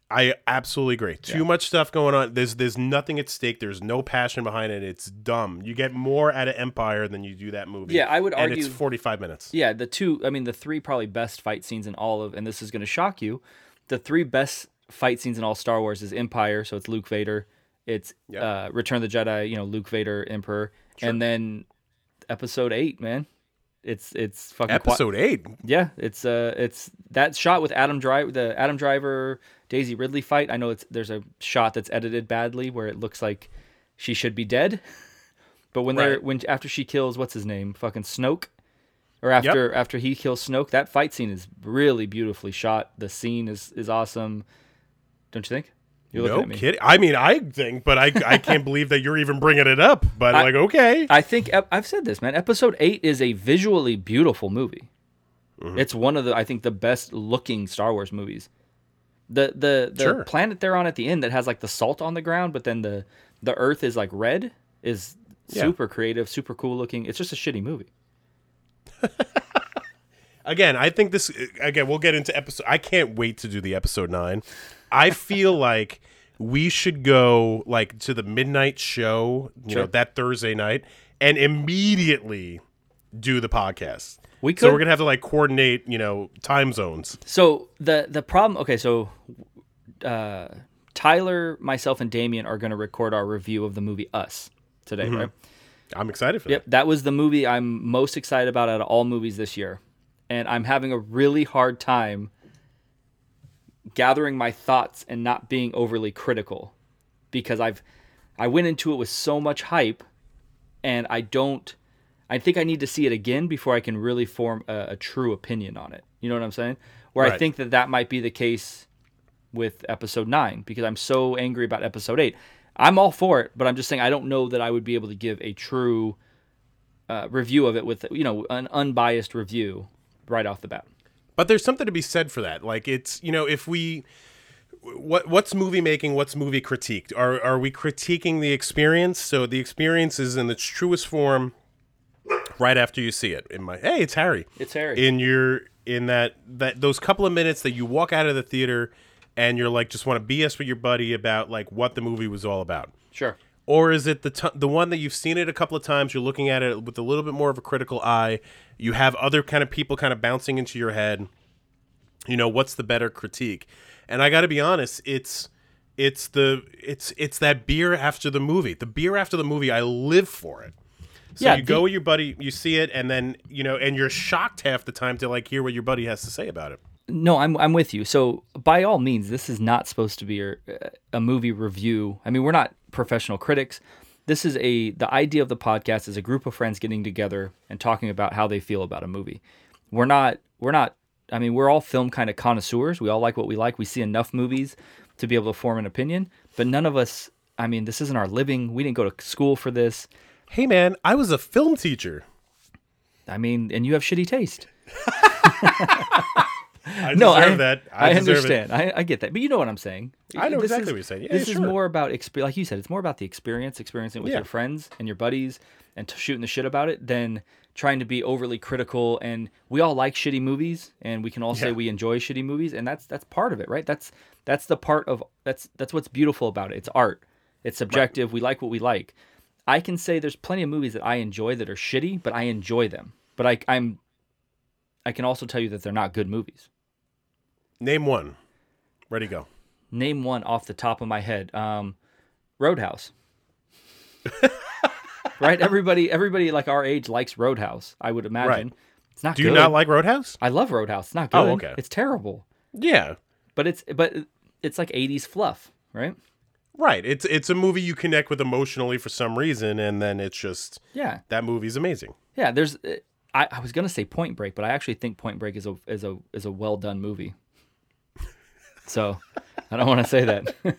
I absolutely agree. Too much stuff going on. There's there's nothing at stake. There's no passion behind it. It's dumb. You get more out of Empire than you do that movie. Yeah, I would argue. and it's 45 minutes. Yeah, the two, I mean, the three probably best fight scenes in all of, and this is going to shock you. The three best fight scenes in all Star Wars is Empire, so it's Luke Vader. It's Yep. uh, Return of the Jedi, you know, Luke Vader, Emperor, and then Episode Eight, man. It's it's fucking Episode 8. yeah, it's uh, it's that shot with Adam Driver, the Adam Driver Daisy Ridley fight. I know it's there's a shot that's edited badly where it looks like she should be dead, but when they're when after she kills what's his name, fucking Snoke, or after after he kills Snoke, that fight scene is really beautifully shot. The scene is is awesome, don't you think? You're No at me. kidding. I mean, I think, but I I can't believe that you're even bringing it up. But I- like, okay, I think I've said this, man. Episode eight is a visually beautiful movie. Mm-hmm. It's one of the I think the best looking Star Wars movies. The the the Sure. planet they're on at the end that has like the salt on the ground, but then the the Earth is like red is Yeah. super creative, super cool looking. It's just a shitty movie. again, I think this. Again, we'll get into episode. I can't wait to do the episode nine. I feel like we should go like to the midnight show, you Sure. know, that Thursday night, and immediately do the podcast. We could. So we're gonna have to like coordinate, you know, time zones. So the the problem. Okay, so uh, Tyler, myself, and Damien are going to record our review of the movie Us today, Mm-hmm. right? I'm excited for it. Yep, that was the movie I'm most excited about out of all movies this year. And I'm having a really hard time gathering my thoughts and not being overly critical because I've I went into it with so much hype and I don't I think I need to see it again before I can really form a, a true opinion on it. You know what I'm saying? Where I think that that might be the case with episode 9 because I'm so angry about episode 8. I'm all for it, but I'm just saying I don't know that I would be able to give a true uh, review of it with you know an unbiased review right off the bat. But there's something to be said for that. Like it's you know if we what what's movie making, what's movie critique? Are are we critiquing the experience? So the experience is in its truest form right after you see it. In my hey, it's Harry. It's Harry. In your in that that those couple of minutes that you walk out of the theater and you're like just want to BS with your buddy about like what the movie was all about. Sure. Or is it the t- the one that you've seen it a couple of times? You're looking at it with a little bit more of a critical eye. You have other kind of people kind of bouncing into your head. You know what's the better critique? And I got to be honest, it's it's the it's it's that beer after the movie. The beer after the movie, I live for it. So Yeah, you go with your buddy, you see it, and then you know, and you're shocked half the time to like hear what your buddy has to say about it. No, I'm I'm with you. So by all means, this is not supposed to be a, uh, a movie review. I mean, we're not professional critics. This is a the idea of the podcast is a group of friends getting together and talking about how they feel about a movie. We're not we're not I mean, we're all film kind of connoisseurs. We all like what we like. We see enough movies to be able to form an opinion, but none of us I mean, this isn't our living. We didn't go to school for this. Hey man, I was a film teacher. I mean, and you have shitty taste. I no, deserve I, that. I, deserve it. understand. I, I get that, but you know what I'm saying. I know This exactly is- what you're saying. Yeah, this is sure. more about exp- like you said. It's more about the experience, experiencing it with Yeah. your friends and your buddies, and t- shooting the shit about it, than trying to be overly critical. And we all like shitty movies, and we can all say we enjoy shitty movies, and that's that's part of it, right? That's that's the part of that's that's what's beautiful about it. It's art. It's subjective. We like what we like. I can say there's plenty of movies that I enjoy that are shitty, but I enjoy them. But I, I'm I can also tell you that they're not good movies. Name one. Ready, go. name one off the top of my head. Um, Roadhouse. right? Everybody, everybody like our age likes Roadhouse. I would imagine. Right. It's not Do you good. not like Roadhouse? I love Roadhouse. It's not good. Oh, okay. It's terrible. Yeah. But it's but it's like '80s fluff, right? Right. It's it's a movie you connect with emotionally for some reason, and then it's just Yeah, that movie's amazing. yeah. There's. uh, I, I was gonna say Point Break, but I actually think Point Break is a is a is a well done movie. So, I don't want to say that.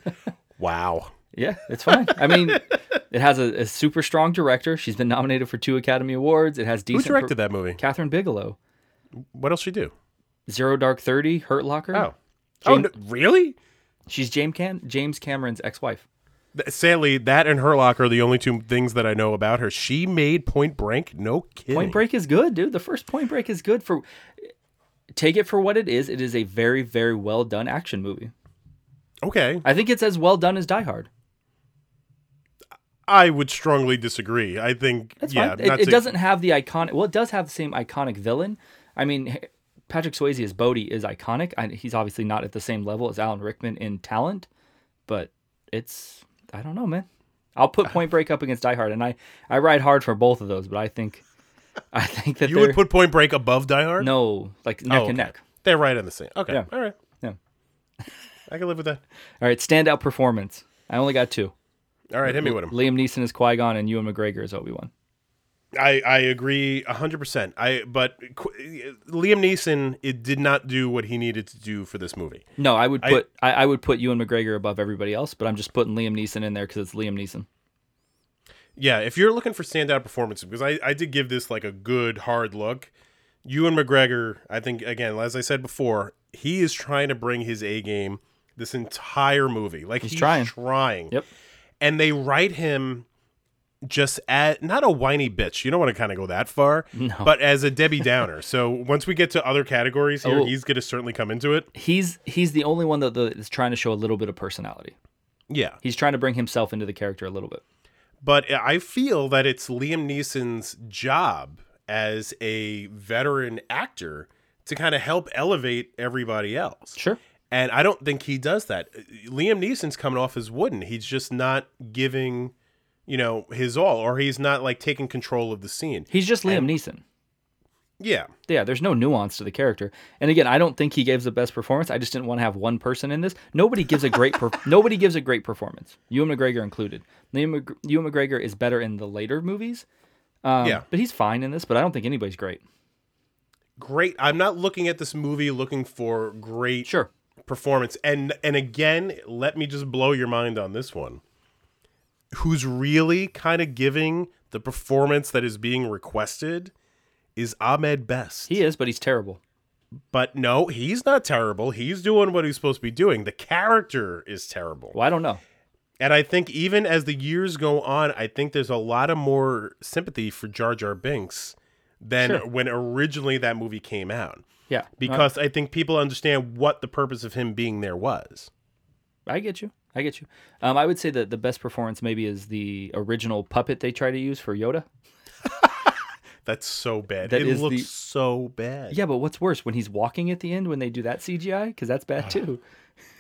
Wow. Yeah, it's fine. I mean, it has a, a super strong director. She's been nominated for two Academy Awards. It has Who decent. directed that movie? Kathryn Bigelow. What else she do? Zero Dark Thirty, Hurt Locker. Oh. Oh, no, really? She's James Cam- James Cameron's ex-wife. Sadly, that and Hurt Locker are the only two things that I know about her. She made Point Break. No kidding. Point Break is good, dude. The first Point Break is good for. Take it for what it is. It is a very, very well done action movie. Okay, I think it's as well done as Die Hard. I would strongly disagree. I think That's yeah, It, it doesn't have the iconic. Well, it does have the same iconic villain. I mean, Patrick Swayze as Bodhi is iconic. I, he's obviously not at the same level as Alan Rickman in talent, but it's I don't know, man. I'll put Point Break up against Die Hard, and I I ride hard for both of those, but I think I think that You would put Point Break above Die Hard? no like neck Oh, and neck. They're right on the same. Okay, Yeah. all right. Yeah. I can live with that. All right, standout performance. I only got two. All right, hit me with him. Liam Neeson is Qui Gon and Ewan McGregor is Obi Wan. I, I agree hundred percent. I but Qu- Liam Neeson it did not do what he needed to do for this movie. No, I would put I, I would put Ewan McGregor above everybody else, but I'm just putting Liam Neeson in there because it's Liam Neeson. Yeah, if you're looking for standout performances, because I, I did give this like a good hard look. Ewan McGregor, I think again, as I said before, he is trying to bring his A game this entire movie. Like he's, trying. trying. Yep. And they write him just at not a whiny bitch. You don't want to kind of go that far, no. but as a Debbie Downer. so once we get to other categories here, Oh. he's going to certainly come into it. He's he's the only one that that is trying to show a little bit of personality. Yeah. He's trying to bring himself into the character a little bit. But I feel that it's Liam Neeson's job as a veteran actor to kind of help elevate everybody else. Sure. And I don't think he does that. Liam Neeson's coming off as wooden. He's just not giving, you know, his all, or he's not like taking control of the scene. He's just Liam Neeson. Yeah. Yeah, there's no nuance to the character. And again, I don't think he gives the best performance. I just didn't want to have one person in this. Nobody gives a great per- nobody gives a great performance. Ewan McGregor included. Liam Mc- Ewan McGregor is better in the later movies. Um, Yeah. But he's fine in this, but I don't think anybody's great. Great. I'm not looking at this movie looking for great Sure. performance. And and again, let me just blow your mind on this one. Who's really kind of giving the performance that is being requested is Ahmed Best. He is, but he's terrible. But no, he's not terrible. He's doing what he's supposed to be doing. The character is terrible. Well, I don't know. And I think even as the years go on, I think there's a lot of more sympathy for Jar Jar Binks than Sure. when originally that movie came out. Yeah. Because I think people understand what the purpose of him being there was. I get you. I get you. Um, I would say that the best performance maybe is the original puppet they try to use for Yoda. That's so bad. That it looks the- so bad. Yeah, but what's worse when he's walking at the end when they do that CGI? Because that's bad too.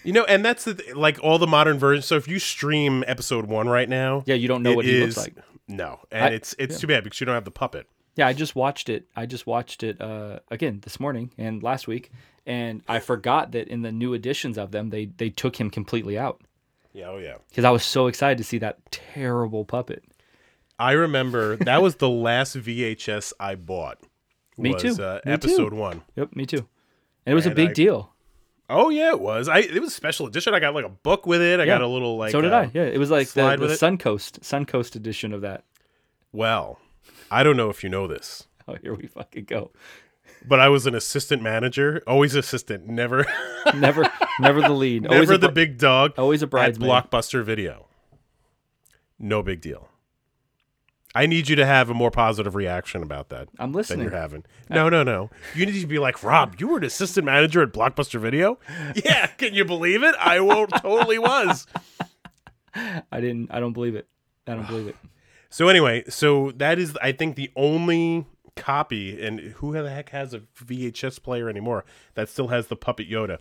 You know, and that's the th- like all the modern versions. So if you stream episode one right now, Yeah, you don't know what he looks like. No, and I- it's it's too bad because you don't have the puppet. Yeah, I just watched it. I just watched it uh, again this morning and last week, and I forgot that in the new editions of them, they they took him completely out Yeah, oh yeah. because I was so excited to see that terrible puppet. I remember that was the last VHS I bought. Me was, too. Uh, Me too. episode one. Yep, me too. And it was a big I- deal. Oh yeah, it was. I it was a special edition. I got like a book with it. I Yeah. got a little like. so did uh, I. Yeah, it was like the, the? Suncoast Suncoast edition of that. Well, I don't know if you know this, Oh, here we fucking go. But I was an assistant manager. Always assistant. Never, Never, never the lead. always never the br- big dog. always a bridesmaid. at. Blockbuster Video. No big deal. I need you to have a more positive reaction about that. I'm Than listening. you're having. No, no, no. You need to be like, Rob, you were an assistant manager at Blockbuster Video? Yeah, can you believe it? I will totally was. I didn't. I don't believe it. I don't believe it. So anyway, so that is I think the only copy and who the heck has a VHS player anymore that still has the Puppet Yoda.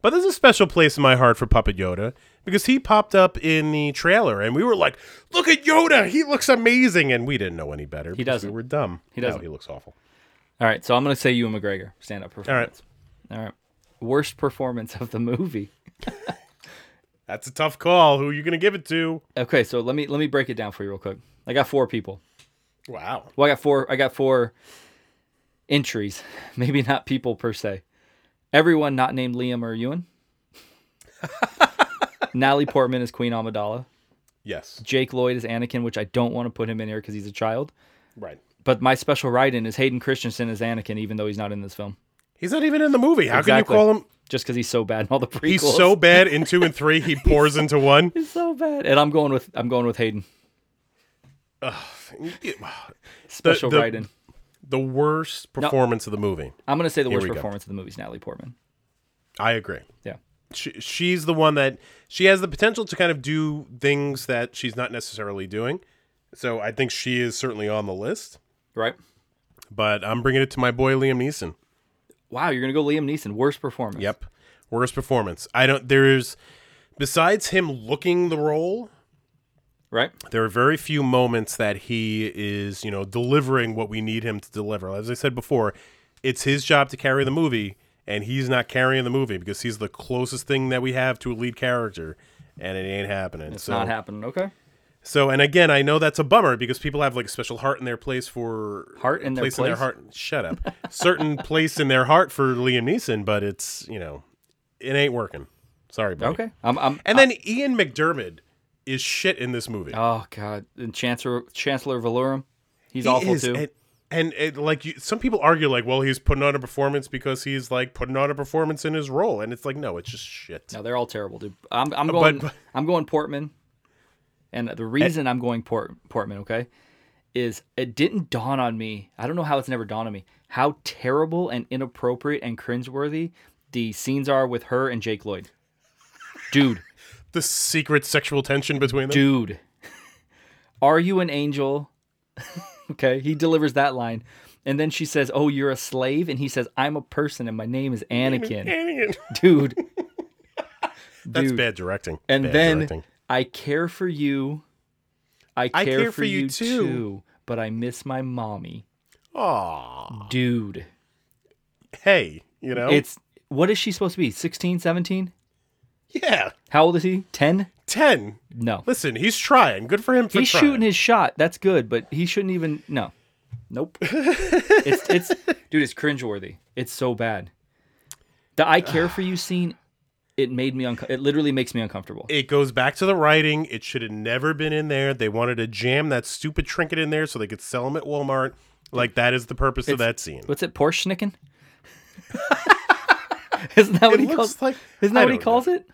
But there's a special place in my heart for Puppet Yoda because he popped up in the trailer and we were like, "Look at Yoda! He looks amazing!" And we didn't know any better. He doesn't. We were dumb. He doesn't. he looks awful. All right, so I'm gonna say Ewan McGregor stand up performance. All right. All right. Worst performance of the movie. that's a tough call. Who are you gonna give it to? Okay, so let me let me break it down for you real quick. I got four people. Wow. Well, I got four. I got four entries. Maybe not people per se. Everyone not named Liam or Ewan. Natalie Portman is Queen Amidala. Yes. Jake Lloyd is Anakin, which I don't want to put him in here because he's a child. Right. But my special write-in is Hayden Christensen as Anakin, even though he's not in this film, He's not even in the movie. How Exactly. can you call him? just because he's so bad in all the prequels. He's so bad in two and three. He pours into one. He's so bad, and I'm going with I'm going with Hayden. Special the- write-in. the worst performance of the movie. I'm gonna say the Here worst we go. performance of the movie is Natalie Portman. I agree. Yeah. She, she's the one that she has the potential to kind of do things that she's not necessarily doing. So I think she is certainly on the list. Right. But I'm bringing it to my boy Liam Neeson. Wow, you're gonna go Liam Neeson. Worst performance. Yep, worst performance. I don't. There's besides him looking the role. Right. There are very few moments that he is, you know, delivering what we need him to deliver. As I said before, it's his job to carry the movie, and he's not carrying the movie because he's the closest thing that we have to a lead character, and it ain't happening. It's so, not happening. Okay. So, and again, I know that's a bummer because people have like a special heart in their place for Heart in their place in their heart. Shut up. Certain place in their heart for Liam Neeson, but it's you know, it ain't working. Sorry, buddy. Okay. I'm. I'm And then Ian McDiarmid is shit in this movie. oh god, and Chancellor Chancellor Valorum, he's He awful is, too. And, and it, like you, some people argue, like, well, he's putting on a performance because he's like putting on a performance in his role, and it's like, no, it's just shit. no, they're all terrible, dude. I'm. I'm uh, going. but- I'm going Portman, and the reason I'm going Port, Portman, okay, is it didn't dawn on me. I don't know how it's never dawned on me how terrible and inappropriate and cringeworthy the scenes are with her and Jake Lloyd. Dude, The secret sexual tension between them. dude are you an angel okay he delivers that line and then she says oh you're a slave and he says i'm a person and my name is anakin dude That's Dude. bad directing. and Bad then directing. i care for you i care, for, you, too. too. but i miss my mommy Aw, dude hey, you know, it's what is she supposed to be 16 17 yeah, how old is he 10 ten. no Listen, he's trying. Good for him for he's trying. shooting his shot. That's good, but he shouldn't even. No, nope. it's it's dude. It's cringeworthy. It's so bad. The "I care for you" scene. It made me unco- It literally makes me uncomfortable. It goes back to the writing. It should have never been in there. They wanted to jam that stupid trinket in there so they could sell them at Walmart. Like that is the purpose of It's- that scene. What's it? Porsche snicking? Isn't that what It he looks calls? like- isn't I that what he don't calls it?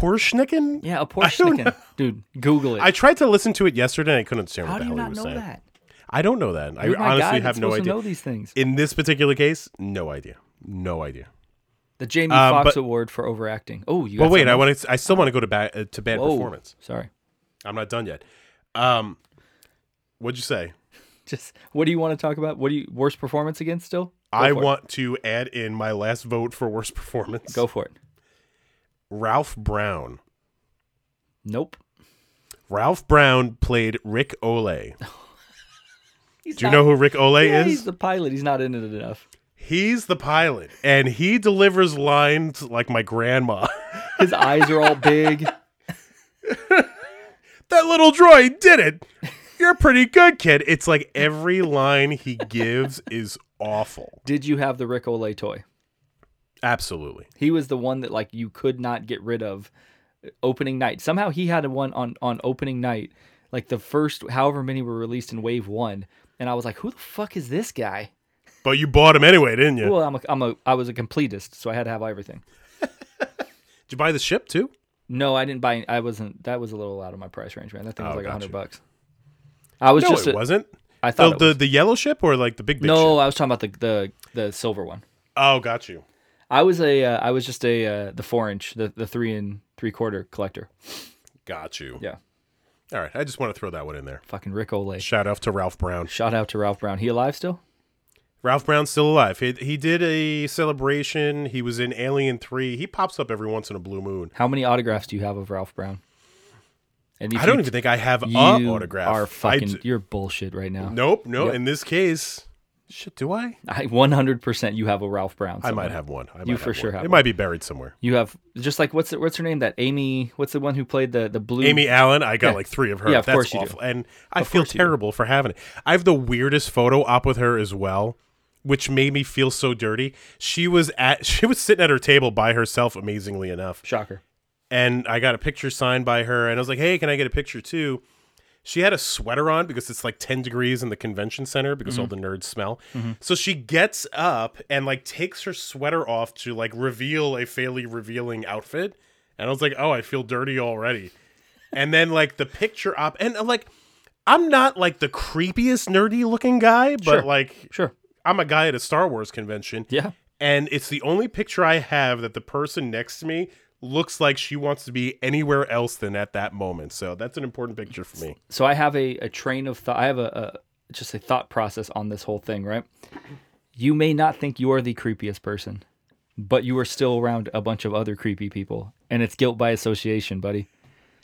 Porschnicken? Yeah, a Porsche don't snicking. know. Dude, Google it. I tried to listen to it yesterday and I couldn't understand How what the hell he not was know saying. that? I don't know that. I You're my honestly have no idea. know these things. In this particular case, no idea. No idea. The Jamie Um, Foxx but- Award for overacting. Oh, you. But wait, something I want to. I still want to go to bad uh, to bad Whoa, performance. Sorry. I'm not done yet. Um, what'd you say? Just what do you want to talk about? What do you worst performance again? Still? Go I for it. want to add in my last vote for worst performance. Go for it. Ralph Brown. Nope. Ralph Brown played Ric Olié. Do you not- know who Ric Olié Yeah, is? he's the pilot. He's not in it enough. He's the pilot, and he delivers lines like my grandma. His eyes are all big. that little droid did it. You're pretty good, kid. It's like every line he gives is awful. Did you have the Ric Olié toy? Absolutely. He was the one that like you could not get rid of uh, opening night. Somehow he had a one on on opening night, like the first however many were released in wave one, and I was like, who the fuck is this guy? But you bought him anyway, didn't you? Well, I'm a, I'm a I was a completist, so I had to have everything. Did you buy the ship too? No, I didn't buy. I wasn't. That was a little out of my price range, man. That thing was Oh, like hundred bucks. I was no, just. it a- wasn't. I thought the was. the yellow ship or like the big big no, ship? I was talking about the the the silver one. Oh, got you. I was a uh, I was just a uh, the four inch the the three and three quarter collector. Got you. Yeah, All right. I just want to throw that one in there. fucking Ric Olié. Shout out to Ralph Brown. Shout out to Ralph Brown. He alive still? Ralph Brown's still alive. He, he did a celebration. He was in Alien 3. He pops up every once in a blue moon. How many autographs do you have of Ralph Brown? And I don't you- even think I have a autograph. Are fucking d- you're bullshit right now. nope, no. Yep. In this case, shit, do I? I 100% you have a Ralph Brown. I might have one. I might You for sure one. have It one. might be buried somewhere. You have just like what's it, what's her name? That Amy. What's the one who played the the blue? Amy Allen, I got Yeah. like three of her. Yeah, of That's course you do. And I Of feel course you do. terrible for having it. I have the weirdest photo op with her as well, which made me feel so dirty. She was at she was sitting at her table by herself, amazingly enough. Shocker. and I got a picture signed by her, and I was like, "Hey, can I get a picture too?" She had a sweater on because it's like 10 degrees in the convention center because all mm-hmm. the nerds smell. Mm-hmm. So she gets up and like takes her sweater off to like reveal a fairly revealing outfit. And I was like, "Oh, I feel dirty already." and then like the picture op and I'm like I'm not like the creepiest nerdy looking guy, but Sure. like Sure. I'm a guy at a Star Wars convention Yeah. and it's the only picture I have that the person next to me looks like she wants to be anywhere else than at that moment. So that's an important picture for me. So I have a, a train of thought. I have a, a just a thought process on this whole thing, right? You may not think you're the creepiest person, but you are still around a bunch of other creepy people, and it's guilt by association, buddy.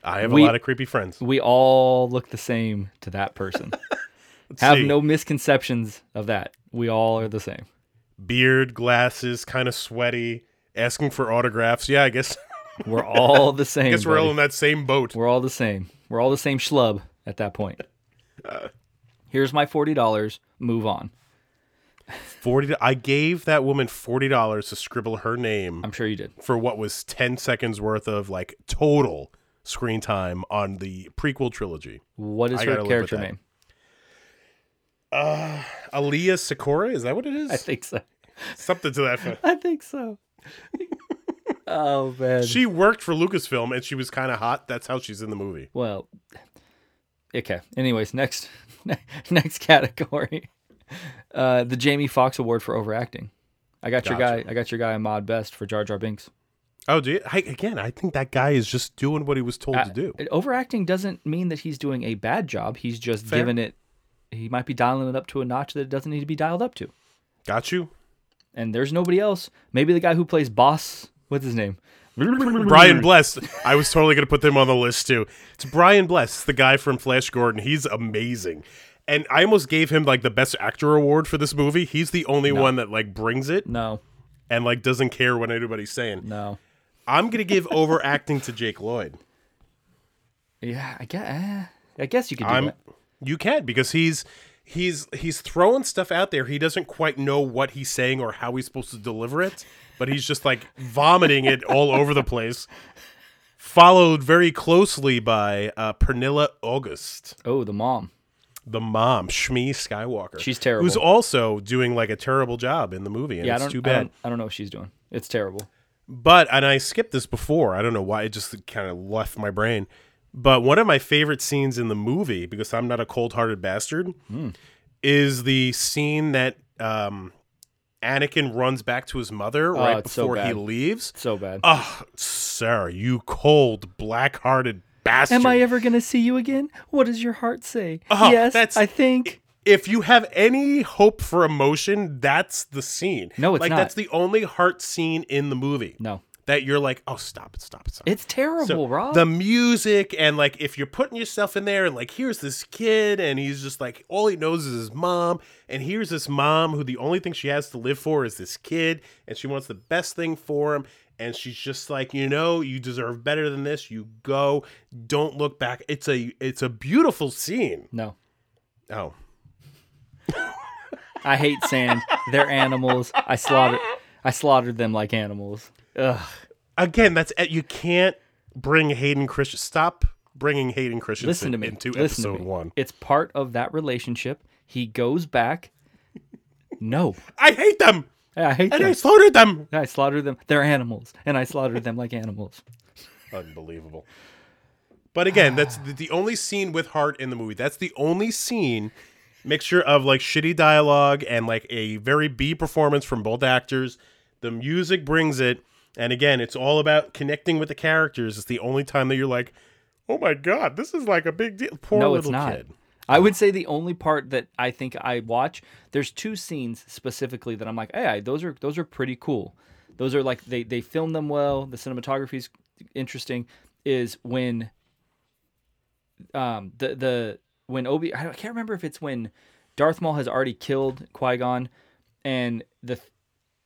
I have We- a lot of creepy friends. We all look the same to that person. have see. no misconceptions of that. We all are the same. Beard, glasses, kind of sweaty, asking for autographs. Yeah, I guess We're all the same. I guess we're all buddy. in that same boat. We're all the same. We're all the same schlub at that point. Uh. Here's my forty dollars. Move on. Forty. I gave that woman forty dollars to scribble her name I'm sure you did. for what was ten seconds worth of like total screen time on the prequel trilogy. What is I her gotta live with character name? Aayla Secura, is that what it is? I think so. Something to that. effect. I think so. Oh man. She worked for Lucasfilm and she was kind of hot. That's how she's in the movie. well. Okay. Anyways, next next category. Uh, the Jamie Foxx Award for overacting. I got your guy. I got your guy Ahmed Best for Jar Jar Binks. Oh, do you? I, again, I think that guy is just doing what he was told Uh, to do. Overacting doesn't mean that he's doing a bad job. He's just Fair. giving it. He might be dialing it up to a notch that it doesn't need to be dialed up to. Got you, And there's nobody else. Maybe the guy who plays Boss. What's his name? Brian Blessed. I was totally gonna put them on the list too. It's Brian Blessed, the guy from Flash Gordon. He's amazing, and I almost gave him like the best actor award for this movie. He's the only one that like brings it No, and like doesn't care what anybody's saying. no. I'm gonna give overacting to Jake Lloyd. Yeah, I guess. eh, I guess you could do I'm that. you can because he's he's he's throwing stuff out there. He doesn't quite know what he's saying or how he's supposed to deliver it, but he's just like vomiting it all over the place. Followed very closely by uh, Pernilla August, Oh, the mom. the mom, Shmi Skywalker. She's terrible. Who's also doing like a terrible job in the movie, and Yeah, I it's too I bad. don't. I don't know what she's doing. It's terrible. But and I skipped this before. I don't know why it just kind of left my brain. But one of my favorite scenes in the movie, because I'm not a cold-hearted bastard, Hmm. is the scene that um, Anakin runs back to his mother right Oh, so before he leaves. So bad. Oh, sir, you cold, black-hearted bastard! Am I ever gonna see you again? What does your heart say? Oh, yes, that's- I think. if you have any hope for emotion, that's the scene. No, it's like not. that's the only heart scene in the movie. No. That you're like, oh, stop it, stop it, stop it. It's terrible, So, Rob. The music and like if you're putting yourself in there and like here's this kid and he's just like all he knows is his mom and here's this mom who the only thing she has to live for is this kid and she wants the best thing for him and she's just like you know you deserve better than this you go don't look back it's a it's a beautiful scene no. oh I hate sand. They're animals. I slaughtered I slaughtered them like animals. Ugh. again that's eh, you can't bring Hayden Christian stop bringing Hayden Christensen Listen to me. into Listen episode me. 1 It's part of that relationship. He goes back. No. I hate them I hate and I them. slaughtered them I slaughtered them. They're animals, and I slaughtered them like animals. Unbelievable. But again, that's the, the only scene with heart in the movie. That's the only scene mixture of like shitty dialogue and like a very B performance from both actors. The music brings it, and again, it's all about connecting with the characters. It's the only time that you're like, "Oh my god, this is like a big deal." Poor no, little it's not. kid. I would say the only part that I think I watch. There's two scenes specifically that I'm like, hey, I- those are those are pretty cool. Those are like they they film them well. The cinematography is interesting. Is when um the the when Obi I can't remember if it's when Darth Maul has already killed Qui Gon, and the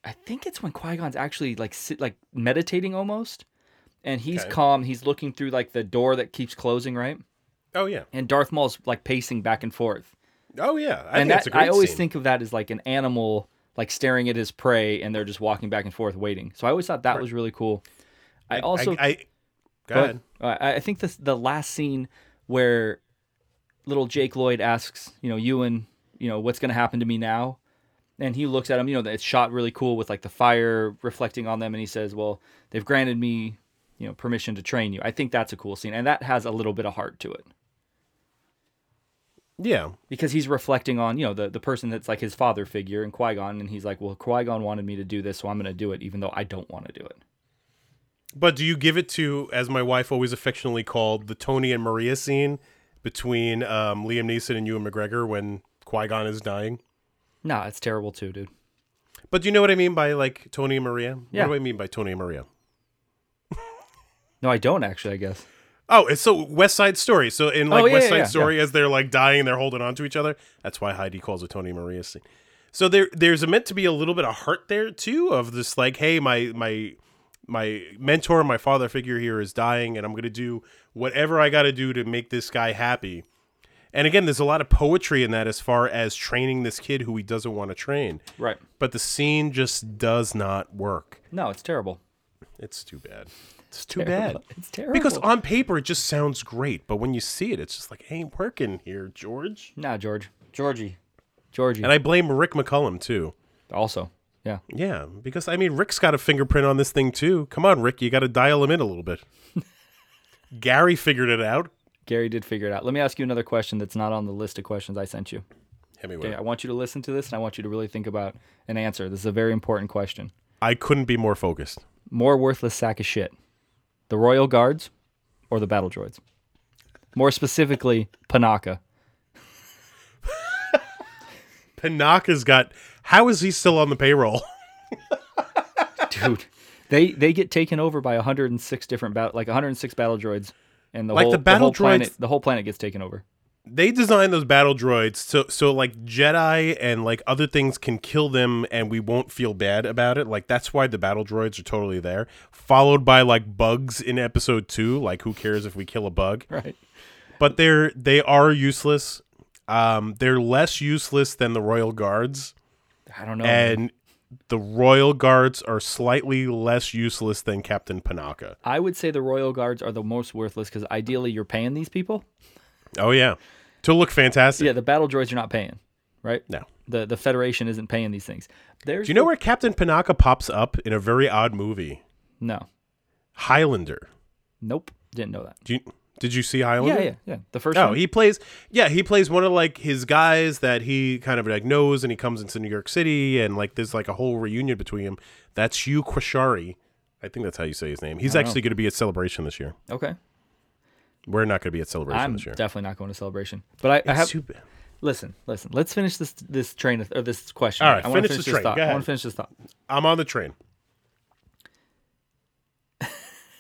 I think it's when Qui Gon's actually like sit like meditating almost, and he's Okay. calm. He's looking through like the door that keeps closing, right? Oh yeah. and Darth Maul's like pacing back and forth. Oh yeah. I and think it's that a great I always scene. think of that as like an animal like staring at his prey and they're just walking back and forth waiting. So I always thought that was really cool. I also I, I go ahead. ahead. Uh, I I think this the last scene where little Jake Lloyd asks, you know, Ewan, you know, what's going to happen to me now? And he looks at him, you know, it's shot really cool with like the fire reflecting on them and he says, "Well, they've granted me, you know, permission to train you." I think that's a cool scene and that has a little bit of heart to it. Yeah. because he's reflecting on you know the, the person that's like his father figure in Qui Gon, and he's like, well, Qui Gon wanted me to do this, so I'm going to do it, even though I don't want to do it. But do you give it to, as my wife always affectionately called, the Tony and Maria scene between um, Liam Neeson and Ewan McGregor when Qui Gon is dying? No, it's terrible too, dude. But do you know what I mean by like Tony and Maria? Yeah. What do I mean by Tony and Maria? No, I don't actually. I guess. Oh, it's so West Side Story. So in like Oh, yeah, West yeah, Side yeah, Story, as they're like dying, they're holding on to each other. That's why Heidi calls it Tony and Maria scene. So there, there's a meant to be a little bit of heart there too, of this like, hey, my my my mentor, my father figure here is dying, and I'm gonna do whatever I got to do to make this guy happy. And again, there's a lot of poetry in that as far as training this kid who he doesn't want to train. Right. But the scene just does not work. No, it's terrible. It's too bad. It's too Terrible. bad. It's terrible. Because on paper it just sounds great, but when you see it, it's just like, ain't working here, George. nah, George, Georgie, Georgie. And I blame Rick McCallum too. also, yeah. Yeah, because I mean, Rick's got a fingerprint on this thing too. Come on, Rick, you got to dial him in a little bit. Gary figured it out. Gary did figure it out. Let me ask you another question that's not on the list of questions I sent you. Hemingway. Okay, I want you to listen to this, and I want you to really think about an answer. This is a very important question. I couldn't be more focused. More worthless sack of shit, the Royal Guards or the Battle Droids? More specifically, Panaka. Panaka's got. How is he still on the payroll? dude. They they get taken over by 106 different bat- like 106 battle droids, and the Like whole the battle whole planet droids- the whole planet gets taken over. they designed those battle droids so so like Jedi and like other things can kill them and we won't feel bad about it. Like that's why the battle droids are totally there. Followed by like bugs in episode 2, like who cares if we kill a bug? Right. But they're they are useless. Um they're less useless than the royal guards I don't know. man. The royal guards are slightly less useless than Captain Panaka. I would say the royal guards are the most worthless because ideally you're paying these people. Oh yeah. To look fantastic. Yeah, the battle droids you're not paying, right? No. The the Federation isn't paying these things. There's Do you know where Captain Panaka pops up in a very odd movie? No. Highlander. Nope. Didn't know that. Do you, did you see Highlander? Yeah, yeah, yeah. The first Oh, one. he plays. Yeah, he plays one of like his guys that he kind of like knows, and he comes into New York City, and like there's like a whole reunion between him. That's Hugh Quarshie. I think that's how you say his name. He's actually going to be at Celebration this year. okay. We're not going to be at Celebration I'm this year. definitely not going to celebration. But I, I have bad. listen, listen. Let's finish this this train of, or this question. All right, I wanna finish this train. thought. I want to finish this thought. I'm on the train.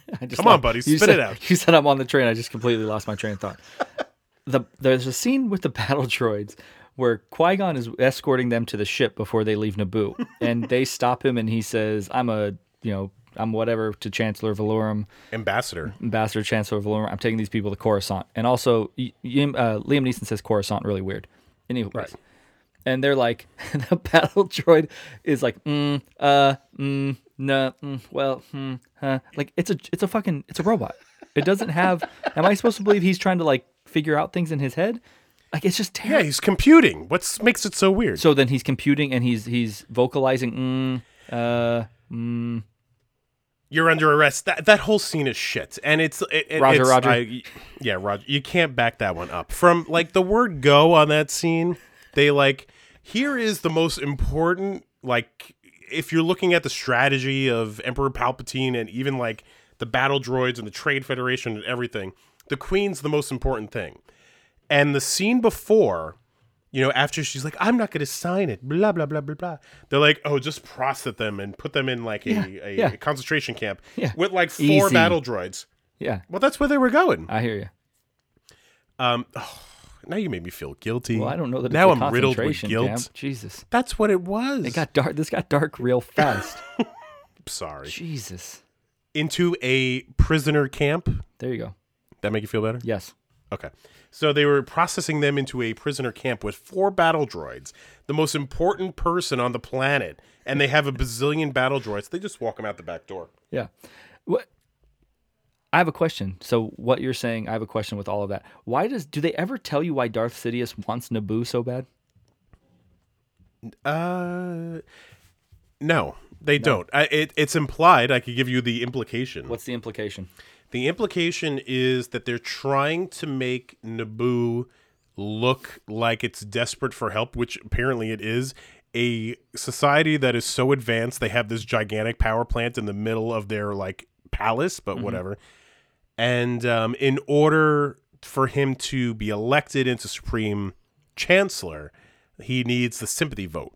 I just Come on, buddy, spit said- it out. You said I'm on the train. I just completely lost my train of thought. the there's a scene with the battle droids where Qui Gon is escorting them to the ship before they leave Naboo, and they stop him, and he says, "I'm a you know." I'm whatever to Chancellor Valorum, Ambassador. Ambassador Chancellor Valorum. I'm taking these people to Coruscant, and also y- y- uh, Liam Neeson says Coruscant really weird. Anyways, and they're like, the battle droid is like, mm, uh, mm, no, mm, well, hmm, huh. Like it's a, it's a fucking, it's a robot. It doesn't have. am I supposed to believe he's trying to like figure out things in his head? Like it's just terrible. Yeah, he's computing. What makes it so weird? So then he's computing and he's he's vocalizing, mm, uh, mm. You're under arrest. That that whole scene is shit, and it's it, it- Roger, it's- Roger. I- yeah, Roger. You can't back that one up. From like the word "go" on that scene, they like here is the most important. Like if you're looking at the strategy of Emperor Palpatine and even like the battle droids and the Trade Federation and everything, the Queen's the most important thing. And the scene before, you know, after she's like, I'm not going to sign it, blah, blah, blah, blah, blah. They're like, oh, just process them and put them in like a, a, yeah. a concentration camp Yeah. with like four Easy. battle droids. yeah. Well, that's where they were going. I hear you. Um, oh, now you made me feel guilty. Well, I don't know that now I'm riddled with guilt. camp. Jesus, That's what it was. it got dark. This got dark real fast. Sorry. Jesus. Into a prisoner camp. There you go. That make you feel better? Yes. Okay. So they were processing them into a prisoner camp with four battle droids, the most important person on the planet, and they have a bazillion battle droids. They just walk them out the back door. Yeah. What? I have a question. So what you're saying, I have a question with all of that. Why does do they ever tell you why Darth Sidious wants Naboo so bad? Uh, no, they don't. I, it, it's implied. I could give you the implication. What's the implication? The implication is that they're trying to make Naboo look like it's desperate for help, which apparently it is. A society that is so advanced, they have this gigantic power plant in the middle of their like palace, but whatever. And um, in order for him to be elected into Supreme Chancellor, he needs the sympathy vote.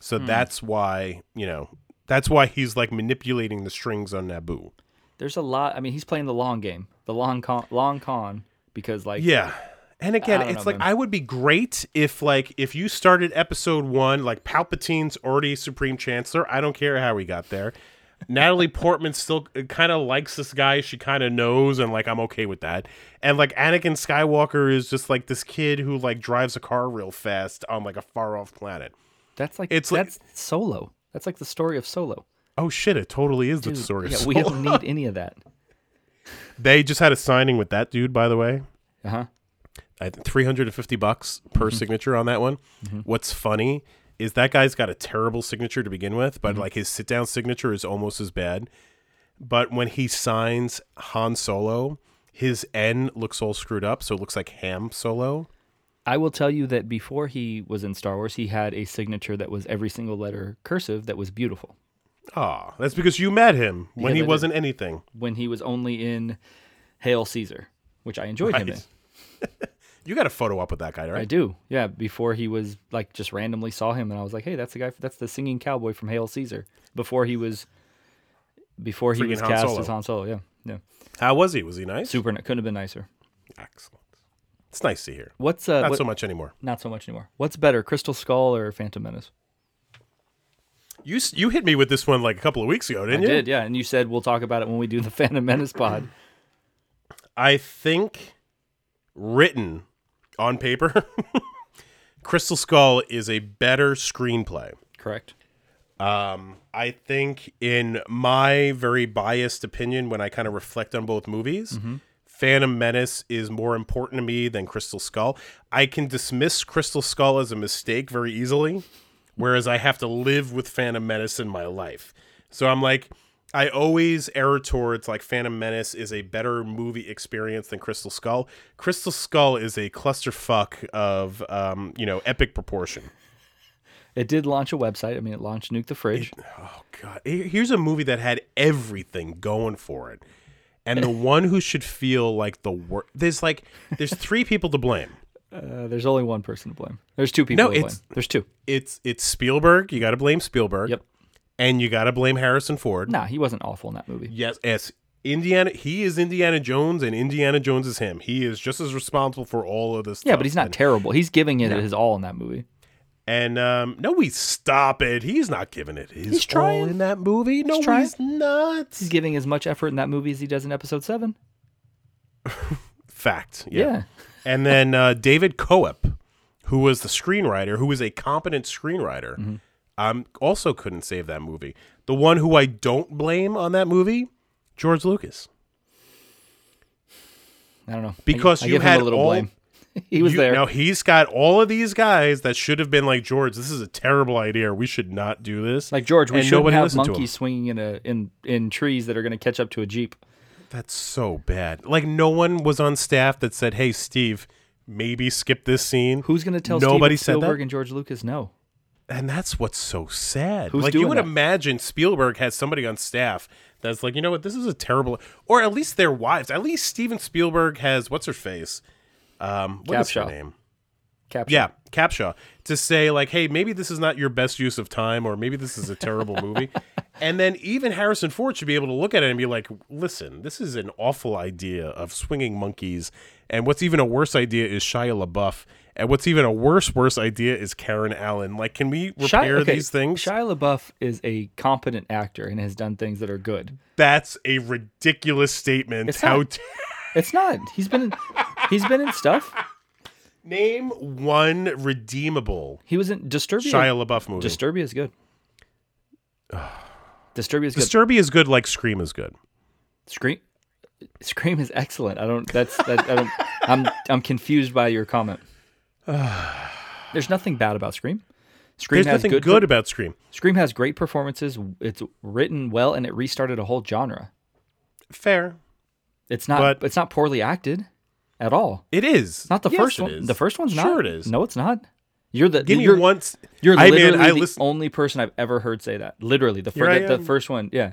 So that's why, you know, that's why he's like manipulating the strings on Naboo. There's a lot. I mean, he's playing the long game, the long con, long con, because like Yeah. And again, it's know, like man. I would be great if like if you started episode 1 like Palpatine's already supreme chancellor. I don't care how he got there. Natalie Portman still kind of likes this guy. She kind of knows and like I'm okay with that. And like Anakin Skywalker is just like this kid who like drives a car real fast on like a far off planet. that's like It's like- that's Solo. That's like the story of Solo. Oh shit, it totally is the Dude, story. of yeah, we don't need any of that. They just had a signing with that dude by the way. Uh huh. 350 bucks per Mm-hmm. signature on that one. What's funny is that guy's got a terrible signature to begin with, Mm-hmm. but like his sit down signature is almost as bad. But when he signs Han Solo, his N looks all screwed up, so it looks like Ham Solo. I will tell you that before he was in Star Wars, he had a signature that was every single letter cursive that was beautiful. Ah, that's because you met him when Because he wasn't anything. When he was only in Hail Caesar, which I enjoyed him in. You got a photo up with that guy, right? I do. Yeah, before he was like just randomly saw him and I was like, "Hey, that's the guy that's the singing cowboy from Hail Caesar." Before he was before he Freaking was Han cast Solo. as Han Solo, yeah. Yeah. How was he? Was he nice? Super couldn't have been nicer. Excellent. It's nice to hear. What's uh Not what- so much anymore. not so much anymore. What's better, Crystal Skull or Phantom Menace? You you hit me with this one like a couple of weeks ago, didn't you? did, yeah, and you said we'll talk about it when we do the Phantom Menace pod. I think written on paper, Crystal Skull is a better screenplay. Correct. Um, I think, in my very biased opinion, when I kind of reflect on both movies, Phantom Menace is more important to me than Crystal Skull. I can dismiss Crystal Skull as a mistake very easily, whereas I have to live with Phantom Menace in my life. So I'm like, I always err towards like Phantom Menace is a better movie experience than Crystal Skull. Crystal Skull is a clusterfuck of, um, you know, epic proportion. It did launch a website. I mean, it launched Nuke the Fridge. Oh God! Here's a movie that had everything going for it, and the one who should feel like the worst. There's like there's three people to blame. Uh, there's only one person to blame. There's two people No, to blame. it's- There's two. It's it's Spielberg. You got to blame Spielberg. Yep. And you got to blame Harrison Ford. Nah, he wasn't awful in that movie. Yes. Yes. Indiana, he is Indiana Jones, and Indiana Jones is him. He is just as responsible for all of this. Yeah, but he's not And, terrible. He's giving it his all in that movie. and um, no, we stop it. He's not giving it his He's all in that movie. No, trying. he's not. He's giving as much effort in that movie as he does in episode seven. Fact. Yeah. Yeah. and then uh, David Koepp, who was the screenwriter, who was a competent screenwriter, Mm-hmm. Um, also couldn't save that movie. The one who I don't blame on that movie, George Lucas. I don't know. Because I, you give had a little all- blame. he was You- there. Now he's got all of these guys that should have been like George. This is a terrible idea. We should not do this. like George, we And shouldn't have listened to him. monkeys swinging in a in in trees that are going to catch up to a jeep. That's so bad. Like no one was on staff that said, "Hey, Steve, maybe skip this scene." Who's going to tell Nobody Steven said that? Spielberg and George Lucas no? And that's what's so sad. Who's like you would that? imagine Spielberg has somebody on staff that's like, you know what, this is a terrible or at least their wives. At least Steven Spielberg has what's her face? Um what is her name? Capture. Yeah, Capshaw. To say like, hey, maybe this is not your best use of time, or maybe this is a terrible movie. And then even Harrison Ford should be able to look at it and be like, listen, this is an awful idea of swinging monkeys. And what's even a worse idea is Shia LaBeouf. And what's even a worse, worse idea is Karen Allen. Like, can we Shia- repair okay, these things? Shia LaBeouf is a competent actor and has done things that are good. That's a ridiculous statement. It's How not. t- It's not. He's been in, he's been in stuff. name one redeemable He was in Disturbia. Shia LaBeouf movie? Disturbia is good. Disturbia is good. Disturbia is good, like Scream is good. Scream Scream is excellent. I don't that's that I don't I'm I'm confused by your comment. There's nothing bad about Scream. Scream There's has nothing good, good, per- about Scream. Scream has great performances. It's written well and it restarted a whole genre. Fair. It's not But- it's not poorly acted at all. It is. Not the Yes, first it one. is. The first one's not. Sure, it is. No, it's not. You're the Give me you're, once. You're I literally mean, the listen. only person I've ever heard say that. Literally, the, fir- the, the first one. Yeah,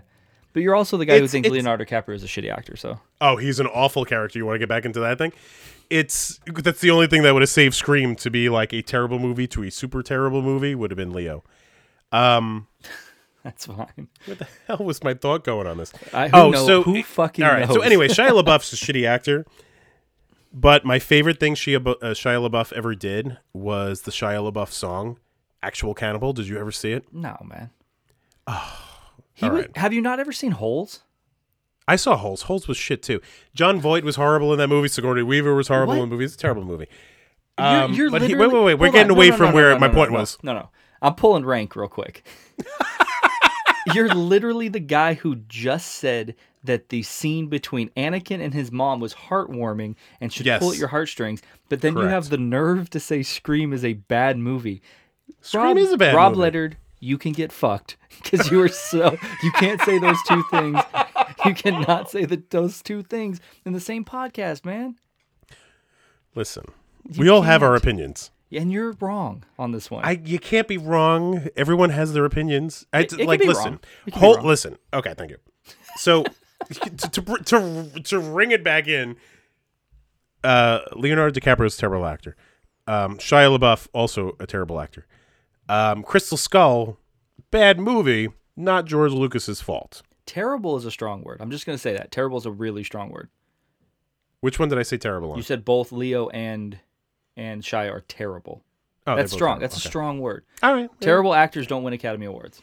but you're also the guy who thinks Leonardo DiCaprio is a shitty actor. So Oh, he's an awful character. You want to get back into that thing? It's that's the only thing that would have saved Scream to be like a terrible movie to a super terrible movie would have been Leo. that's fine. What the hell was my thought going on this? I, oh, know- so who fucking all right. So anyway, Shia LaBeouf's a shitty actor. But my favorite thing Shia, uh, Shia LaBeouf ever did was the Shia LaBeouf song, "Actual Cannibal." Did you ever see it? no man. Oh, he Have you not ever seen Holes? I saw Holes. Holes was shit too. Jon Voight was horrible in that movie. Sigourney Weaver was horrible What? in the movie. It's a terrible movie. You're, Um, you're but he- wait, wait, wait. We're getting on. away No, no, from no, where my point was. No, no. I'm pulling rank real quick. you're literally the guy who just said that the scene between Anakin and his mom was heartwarming and should pull at your heartstrings, but then you have the nerve to say Scream is a bad movie. Scream Rob, is a bad movie. Rob movie. Leonard, you can get fucked because you are so you can't say those two things. You cannot say that those two things in the same podcast, man. Listen, we all have our opinions. And you're wrong on this one. I you can't be wrong. Everyone has their opinions. I, It- it like listen. wrong. It can be Hold listen. Okay, thank you. So to, to to to ring it back in, uh, Leonardo DiCaprio is a terrible actor. Um, Shia LaBeouf also a terrible actor. Um, Crystal Skull, bad movie. Not George Lucas's fault. Terrible is a strong word. I'm just going to say that. Terrible is a really strong word. Which one did I say terrible on? You said both Leo and and Shia are terrible. oh, That's strong. terrible. That's a strong word. All right. Terrible actors don't win Academy Awards.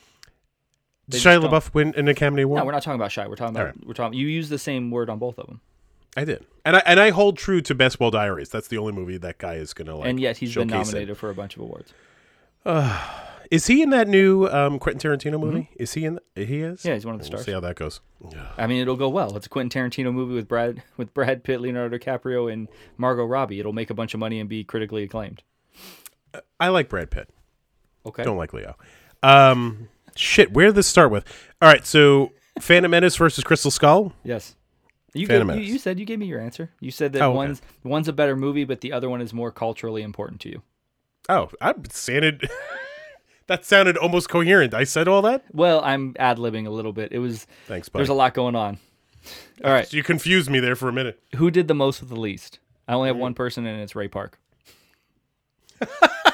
Did Shia don't. LaBeouf win an Academy Award? No, we're not talking about Shia. We're talking about All we're talking. You use the same word on both of them, I did, and I and I hold true to Basketball Diaries. That's the only movie that guy is gonna like. and yet he's been showcase it. nominated for a bunch of awards. Is he in that new um, Quentin Tarantino movie? Is he in? The, He is. Mm-hmm. Yeah, he's one of the We'll stars. see how that goes. I mean, it'll go well. It's a Quentin Tarantino movie with Brad with Brad Pitt, Leonardo DiCaprio, and Margot Robbie. It'll make a bunch of money and be critically acclaimed. I like Brad Pitt. Okay. Don't like Leo. Um, shit. Where did this start with? All right. So, Phantom Menace versus Crystal Skull. Yes. You, Phantom gave, you Menace. you said you gave me your answer. You said that Oh, okay. one's one's a better movie, but the other one is more culturally important to you. Oh, I sounded. that sounded almost coherent. I said all that. Well, I'm ad libbing a little bit. It was Thanks, buddy. there's a lot going on. All right, You confused me there for a minute. who did the most with the least? I only have one person, and it's Ray Park.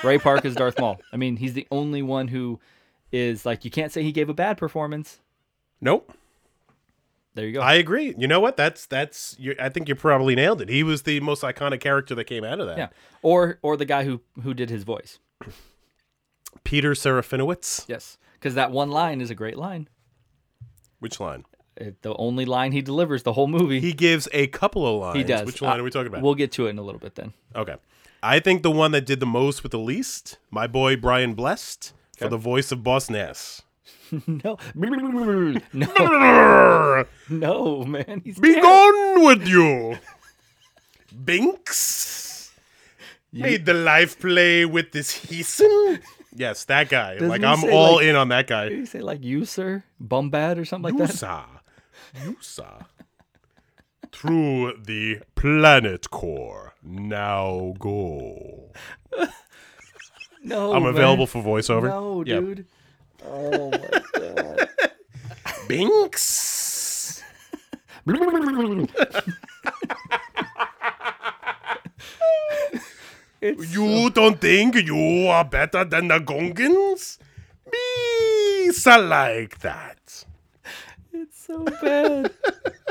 Ray Park is Darth Maul. I mean, he's the only one who is like you can't say he gave a bad performance. Nope. There you go. I agree. You know what? That's that's. You, I think you probably nailed it. He was the most iconic character that came out of that. yeah. Or or the guy who who did his voice. Peter Serafinowicz. Yes. Because that one line is a great line. Which line? It, the only line he delivers the whole movie. He gives a couple of lines. He does. Which line Uh, are we talking about? We'll get to it in a little bit then. okay. I think the one that did the most with the least, my boy Brian Blessed, for the voice of Boss Nass. No. no. No, man. He's Be dead. gone with you, Binks. Made the life play with this Heeson. Yes, that guy. Doesn't like he I'm say, all like- in on that Did guy. he say like you, sir? Bombad or something like that? Yusa, Yusa. Through the planet core. Now go. No. I'm man. available for voiceover. No, Yep. dude. Oh my god. Binks. It's You don't think you are better than the Gungans? Be so like that. It's so bad.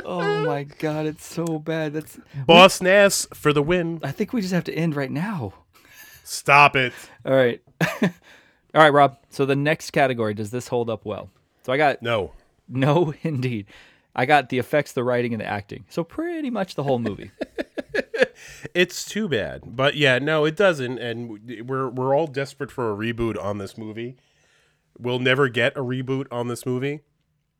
oh my god, it's so bad. That's. Boss Nass for the win. I think we just have to end right now. Stop it. All right. All right, Rob. So the next category does this hold up well? So I got No. no, indeed. I got the effects, the writing, and the acting. So pretty much the whole movie. It's too bad. But yeah, no, it doesn't. And we're we're all desperate for a reboot on this movie. We'll never get a reboot on this movie.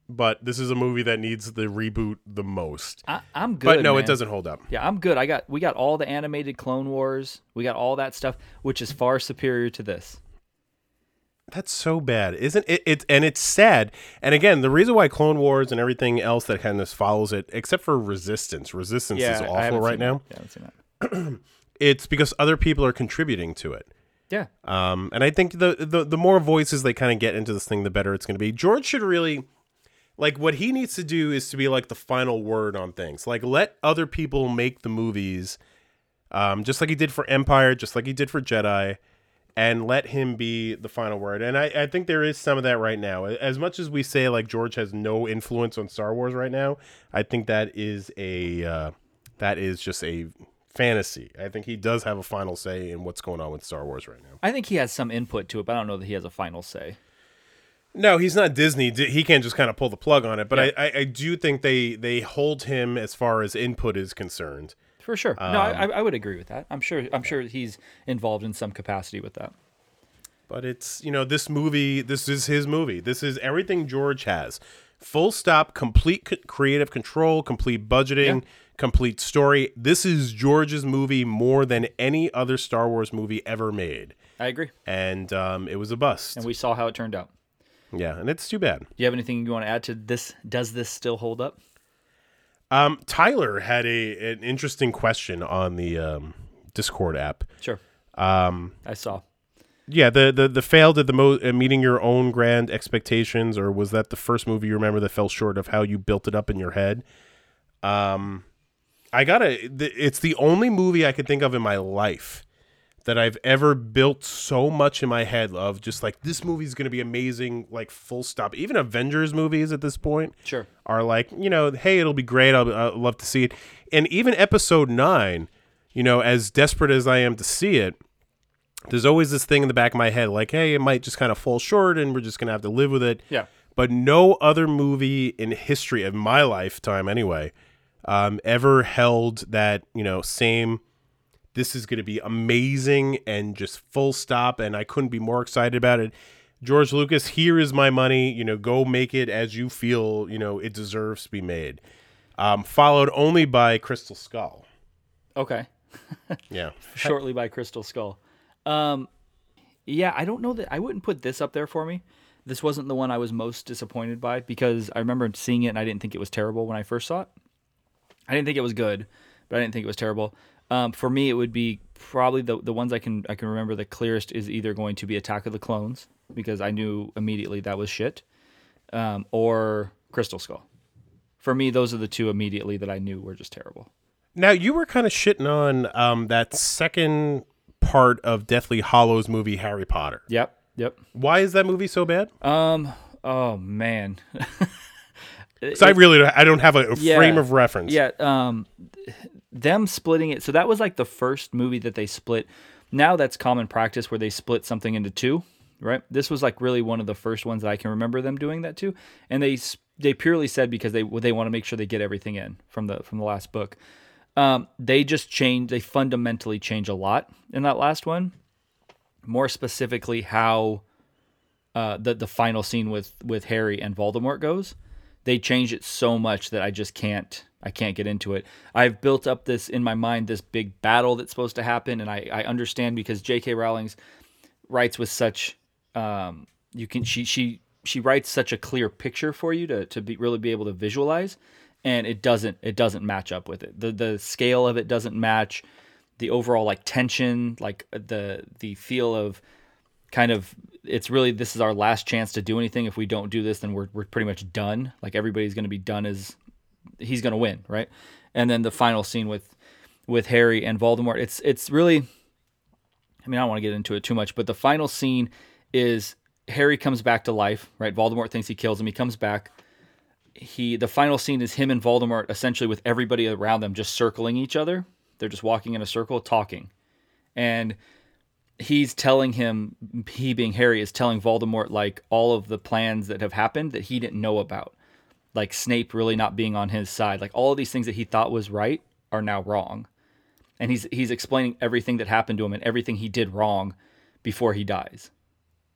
But this is a movie that needs the reboot the most. I, I'm good. but no, man. it doesn't hold up. Yeah, I'm good. I got we got all the animated Clone Wars. We got all that stuff, which is far superior to this. That's so bad, isn't it? It and it's sad. And again, the reason why Clone Wars and everything else that kind of follows it, except for Resistance, Resistance is I awful right now. Yeah, I haven't seen that. It's because other people are contributing to it. Yeah, Um, and I think the, the the more voices they kind of get into this thing, the better it's going to be. George should really, like, what he needs to do is to be like the final word on things. Like, let other people make the movies, um, just like he did for Empire, just like he did for Jedi, and let him be the final word. And I, I think there is some of that right now. As much as we say like George has no influence on Star Wars right now, I think that is a uh, that is just a fantasy. I think he does have a final say in what's going on with Star Wars right now. I think he has some input to it, but I don't know that he has a final say. No, he's not Disney. He can't just kind of pull the plug on it. But Yeah. I, I, I do think they they hold him as far as input is concerned. For sure. no, I, I would agree with that. I'm sure. I'm sure he's involved in some capacity with that. But it's you know this movie. This is his movie. This is everything George has. Full stop. Complete creative control. Complete budgeting. Yeah. Complete story. This is George's movie more than any other Star Wars movie ever made, I agree, and um, it was a bust. and we saw how it turned out. yeah, and it's too bad. Do you have anything you want to add to this? Does this still hold up? Um, Tyler had a an interesting question on the um, Discord app. Sure. Um, I saw. Yeah, the the the failed at the mo- uh, meeting your own grand expectations, or was that the first movie you remember that fell short of how you built it up in your head? Um, I gotta. th- It's the only movie I could think of in my life that I've ever built so much in my head of just like this movie's gonna be amazing, like full stop. Even Avengers movies at this point, Sure. are like, you know, hey, it'll be great. I'll, I'll love to see it. And even episode nine, you know, as desperate as I am to see it, there's always this thing in the back of my head, like, hey, it might just kind of fall short, and we're just gonna have to live with it. Yeah. But no other movie in history of my lifetime, anyway, um, ever held that you know same. This is going to be amazing and just full stop, and I couldn't be more excited about it. George Lucas, here is my money. You know, go make it as you feel. You know, it deserves to be made. Um, followed only by Crystal Skull. Okay. Yeah, Shortly by Crystal Skull. Um, yeah, I don't know that I wouldn't put this up there for me. This wasn't the one I was most disappointed by because I remember seeing it and I didn't think it was terrible when I first saw it. I didn't think it was good, but I didn't think it was terrible. Um, for me, it would be probably the the ones I can I can remember the clearest is either going to be Attack of the Clones because I knew immediately that was shit, um, or Crystal Skull. For me, those are the two immediately that I knew were just terrible. Now you were kind of shitting on um, that second part of Deathly Hallows movie, Harry Potter. Yep, yep. Why is that movie so bad? Um. Oh man. So I really I don't have a, a Yeah. frame of reference. Yeah, um, them splitting it. So that was like the first movie that they split. Now that's common practice where they split something into two, right? This was like really one of the first ones that I can remember them doing that too. And they they purely said because they they want to make sure they get everything in from the from the last book. Um, they just change. They fundamentally change a lot in that last one. More specifically, how uh, the the final scene with with Harry and Voldemort goes. They change it so much that I just can't I can't get into it. I've built up this in my mind this big battle that's supposed to happen, and I I understand because J.K. Rowling's writes with such um you can she she she writes such a clear picture for you to to be really be able to visualize and it doesn't it doesn't match up with it the the scale of it doesn't match the overall like tension like the the feel of kind of it's really this is our last chance to do anything if we don't do this then we're, we're pretty much done like everybody's going to be done as he's going to win right and then the final scene with with harry and voldemort it's it's really I mean, I don't want to get into it too much, but the final scene is Harry comes back to life, right? Voldemort thinks he kills him. He comes back. He the final scene is him and Voldemort essentially with everybody around them just circling each other. They're just walking in a circle talking. And he's telling him he being Harry is telling Voldemort like all of the plans that have happened that he didn't know about. Like Snape really not being on his side. Like all of these things that he thought was right are now wrong and he's he's explaining everything that happened to him and everything he did wrong before he dies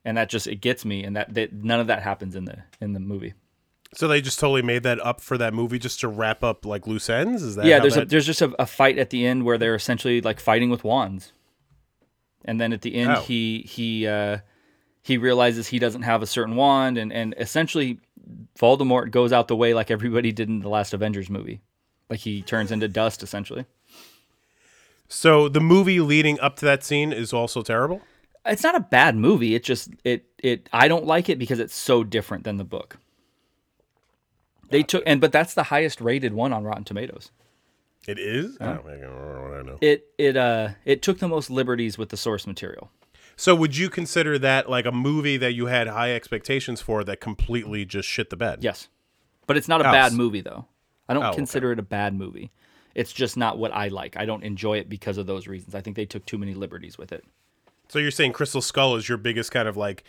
and that just it gets me and that, that none of that happens in the in the movie So they just totally made that up for that movie just to wrap up like loose ends. Is that yeah there's a, there's just a, a fight at the end where they're essentially like fighting with wands and then at the end Oh. he he uh he realizes he doesn't have a certain wand and and essentially Voldemort goes out the way like everybody did in the last Avengers movie like he turns into dust essentially so the movie leading up to that scene is also terrible. it's not a bad movie. It just it it I don't like it because it's so different than the book. They took and but that's the highest rated one on Rotten Tomatoes. It is. I don't, I don't know. It it uh it took the most liberties with the source material. So would you consider that like a movie that you had high expectations for that completely just shit the bed? Yes. But it's not a bad movie though. I don't Oh, okay. consider it a bad movie. It's just not what I like. I don't enjoy it because of those reasons. I think they took too many liberties with it. So you're saying Crystal Skull is your biggest kind of like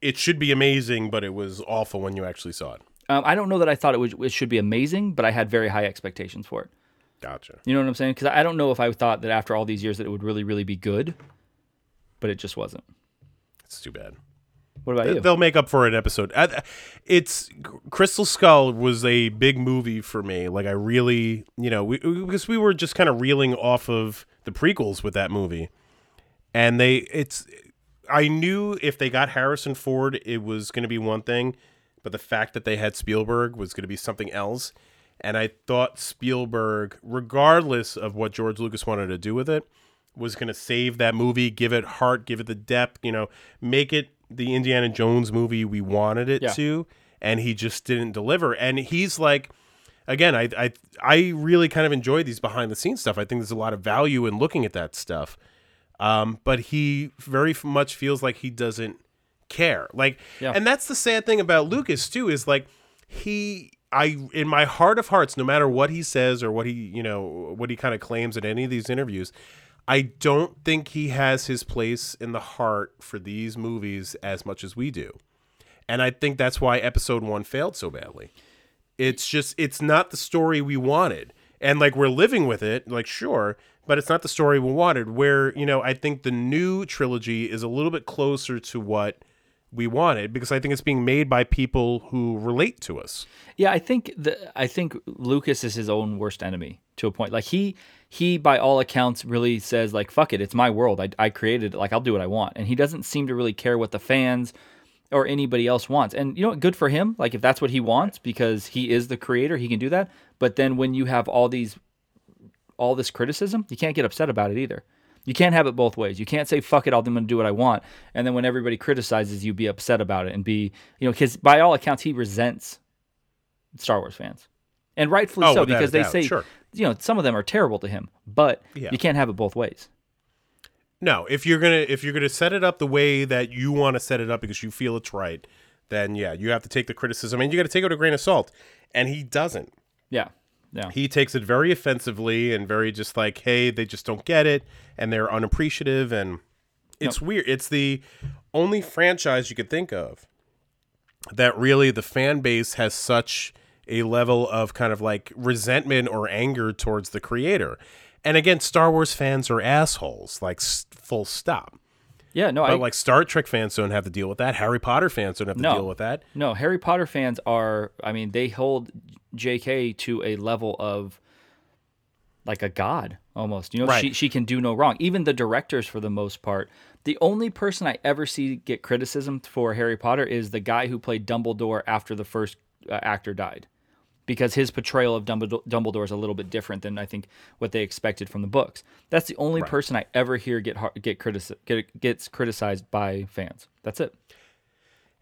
it should be amazing, but it was awful when you actually saw it. Um, I don't know that I thought it would it should be amazing, but I had very high expectations for it. Gotcha. You know what I'm saying? Because I don't know if I thought that after all these years that it would really, really be good, but it just wasn't. It's too bad. What about you? They'll make up for an episode. It's Crystal Skull was a big movie for me. Like I really, you know, we, because we were just kind of reeling off of the prequels with that movie, and they it's. I knew if they got Harrison Ford, it was going to be one thing, but the fact that they had Spielberg was going to be something else. And I thought Spielberg, regardless of what George Lucas wanted to do with it, was going to save that movie, give it heart, give it the depth, you know, make it the Indiana Jones movie we wanted it Yeah. to, and he just didn't deliver. And he's like, again, I I I really kind of enjoy these behind the scenes stuff. I think there's a lot of value in looking at that stuff. Um, but he very much feels like he doesn't care. Like, Yeah. and that's the sad thing about Lucas too is like he. I in my heart of hearts, no matter what he says or what he you know what he kind of claims in any of these interviews, I don't think he has his place in the heart for these movies as much as we do. And I think that's why episode one failed so badly. It's just, it's not the story we wanted. And like we're living with it, like, sure, but it's not the story we wanted. Where, you know, I think the new trilogy is a little bit closer to what we wanted because I think it's being made by people who relate to us. Yeah, I think the I think Lucas is his own worst enemy to a point. Like he he by all accounts really says like fuck it, it's my world. I I created it. Like I'll do what I want. And he doesn't seem to really care what the fans or anybody else wants. And you know what, good for him. Like if that's what he wants because he is the creator, he can do that. But then when you have all these all this criticism, you can't get upset about it either. You can't have it both ways. You can't say fuck it, I'm going to do what I want, and then when everybody criticizes you, be upset about it and be you know because by all accounts he resents Star Wars fans, and rightfully Oh, so because they doubt, say sure. You know some of them are terrible to him, but Yeah. you can't have it both ways. No, if you're gonna if you're gonna set it up the way that you want to set it up because you feel it's right, then yeah, you have to take the criticism and you got to take it with a grain of salt. And he doesn't. Yeah. Yeah. He takes it very offensively and very just like, hey, they just don't get it and they're unappreciative and it's weird. It's the only franchise you could think of that really the fan base has such a level of kind of like resentment or anger towards the creator. And again, Star Wars fans are assholes, like s- full stop. yeah. No, But I like Star Trek fans don't have to deal with that. Harry Potter fans don't have to No. deal with that. No, Harry Potter fans are. I mean, they hold J.K. to a level of like a god almost. You know, Right. she she can do no wrong. Even the directors, for the most part, the only person I ever see get criticism for Harry Potter is the guy who played Dumbledore after the first uh, actor died, because his portrayal of Dumbledore, is a little bit different than I think what they expected from the books. That's the only person I ever hear get get critici- get gets criticized by fans. That's it.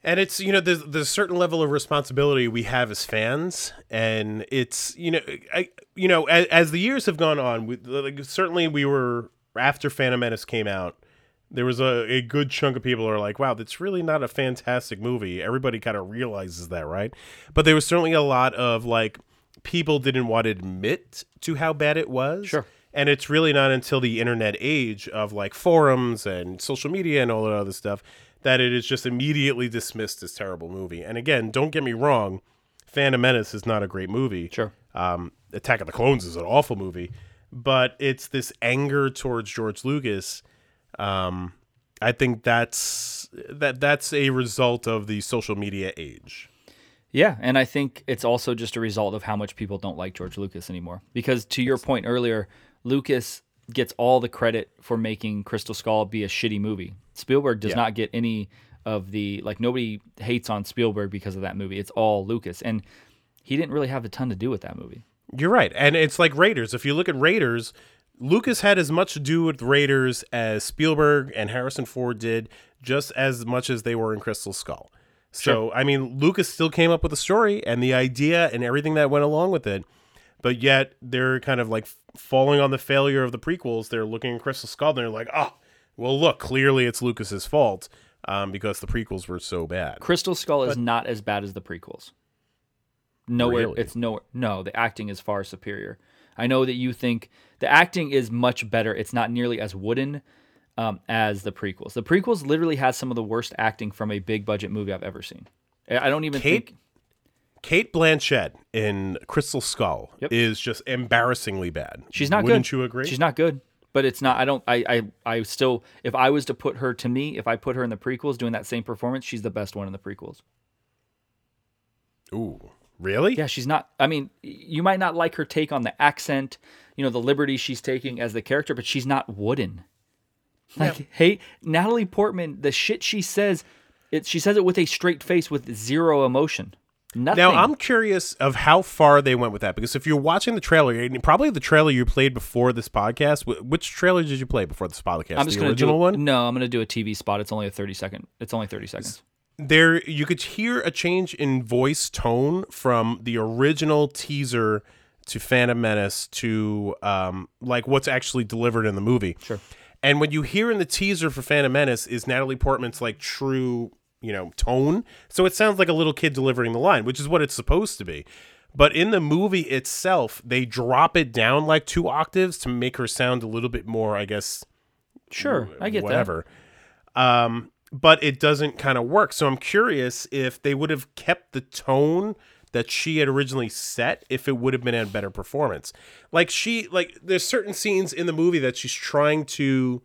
And it's you know there's there's a certain level of responsibility we have as fans, and it's you know I you know as, as the years have gone on, we, like, certainly we were after Phantom Menace came out, there was a, a good chunk of people who are like, wow, that's really not a fantastic movie. Everybody kind of realizes that, right? But there was certainly a lot of like people didn't want to admit to how bad it was. Sure. And it's really not until the internet age of like forums and social media and all that other stuff that it is just immediately dismissed as terrible movie. And again, don't get me wrong, Phantom Menace is not a great movie. Sure. Um, Attack of the Clones is an awful movie, but it's this anger towards George Lucas. Um, I think that's that that's a result of the social media age. Yeah, and I think it's also just a result of how much people don't like George Lucas anymore. Because to your point earlier, Lucas gets all the credit for making Crystal Skull be a shitty movie. Spielberg does Yeah. not get any of the like nobody hates on Spielberg because of that movie. It's all Lucas and he didn't really have a ton to do with that movie. You're right, and it's like Raiders. If you look at Raiders, Lucas had as much to do with Raiders as Spielberg and Harrison Ford did, just as much as they were in Crystal Skull. So I mean, Lucas still came up with the story and the idea and everything that went along with it, but yet they're kind of like falling on the failure of the prequels. They're looking at Crystal Skull and they're like, oh, well, look, clearly it's Lucas's fault um, because the prequels were so bad. Crystal Skull is not as bad as the prequels. Nowhere, Really? it's nowhere. No, the acting is far superior. I know that you think the acting is much better. It's not nearly as wooden um, as the prequels. The prequels literally has some of the worst acting from a big budget movie I've ever seen. I don't even Kate- think. Cate Blanchett in Crystal Skull Yep. is just embarrassingly bad. She's not good. Wouldn't good. you agree? She's not good. But it's not. I don't. I. I. I still. If I was to put her to me, if I put her in the prequels doing that same performance, she's the best one in the prequels. Ooh, really? Yeah, she's not. I mean, you might not like her take on the accent, you know, the liberty she's taking as the character, but she's not wooden. Like, hey, Natalie Portman, the shit she says, it she says it with a straight face with zero emotion. Nothing. Now I'm curious of how far they went with that because if you're watching the trailer, and probably the trailer you played before this podcast. Which trailer did you play before this podcast? I'm just the original do one. No, I'm gonna do a TV spot. It's only a 30 second. It's only 30 seconds. There, you could hear a change in voice tone from the original teaser to Phantom Menace to um, like what's actually delivered in the movie. Sure. And what you hear in the teaser for Phantom Menace is Natalie Portman's like true, you know, tone. So it sounds like a little kid delivering the line, which is what it's supposed to be. But in the movie itself, they drop it down like two octaves to make her sound a little bit more, I guess, Sure, I get whatever. Um, but it doesn't kind of work. So I'm curious if they would have kept the tone that she had originally set, if it would have been a better performance. Like she, like there's certain scenes in the movie that she's trying to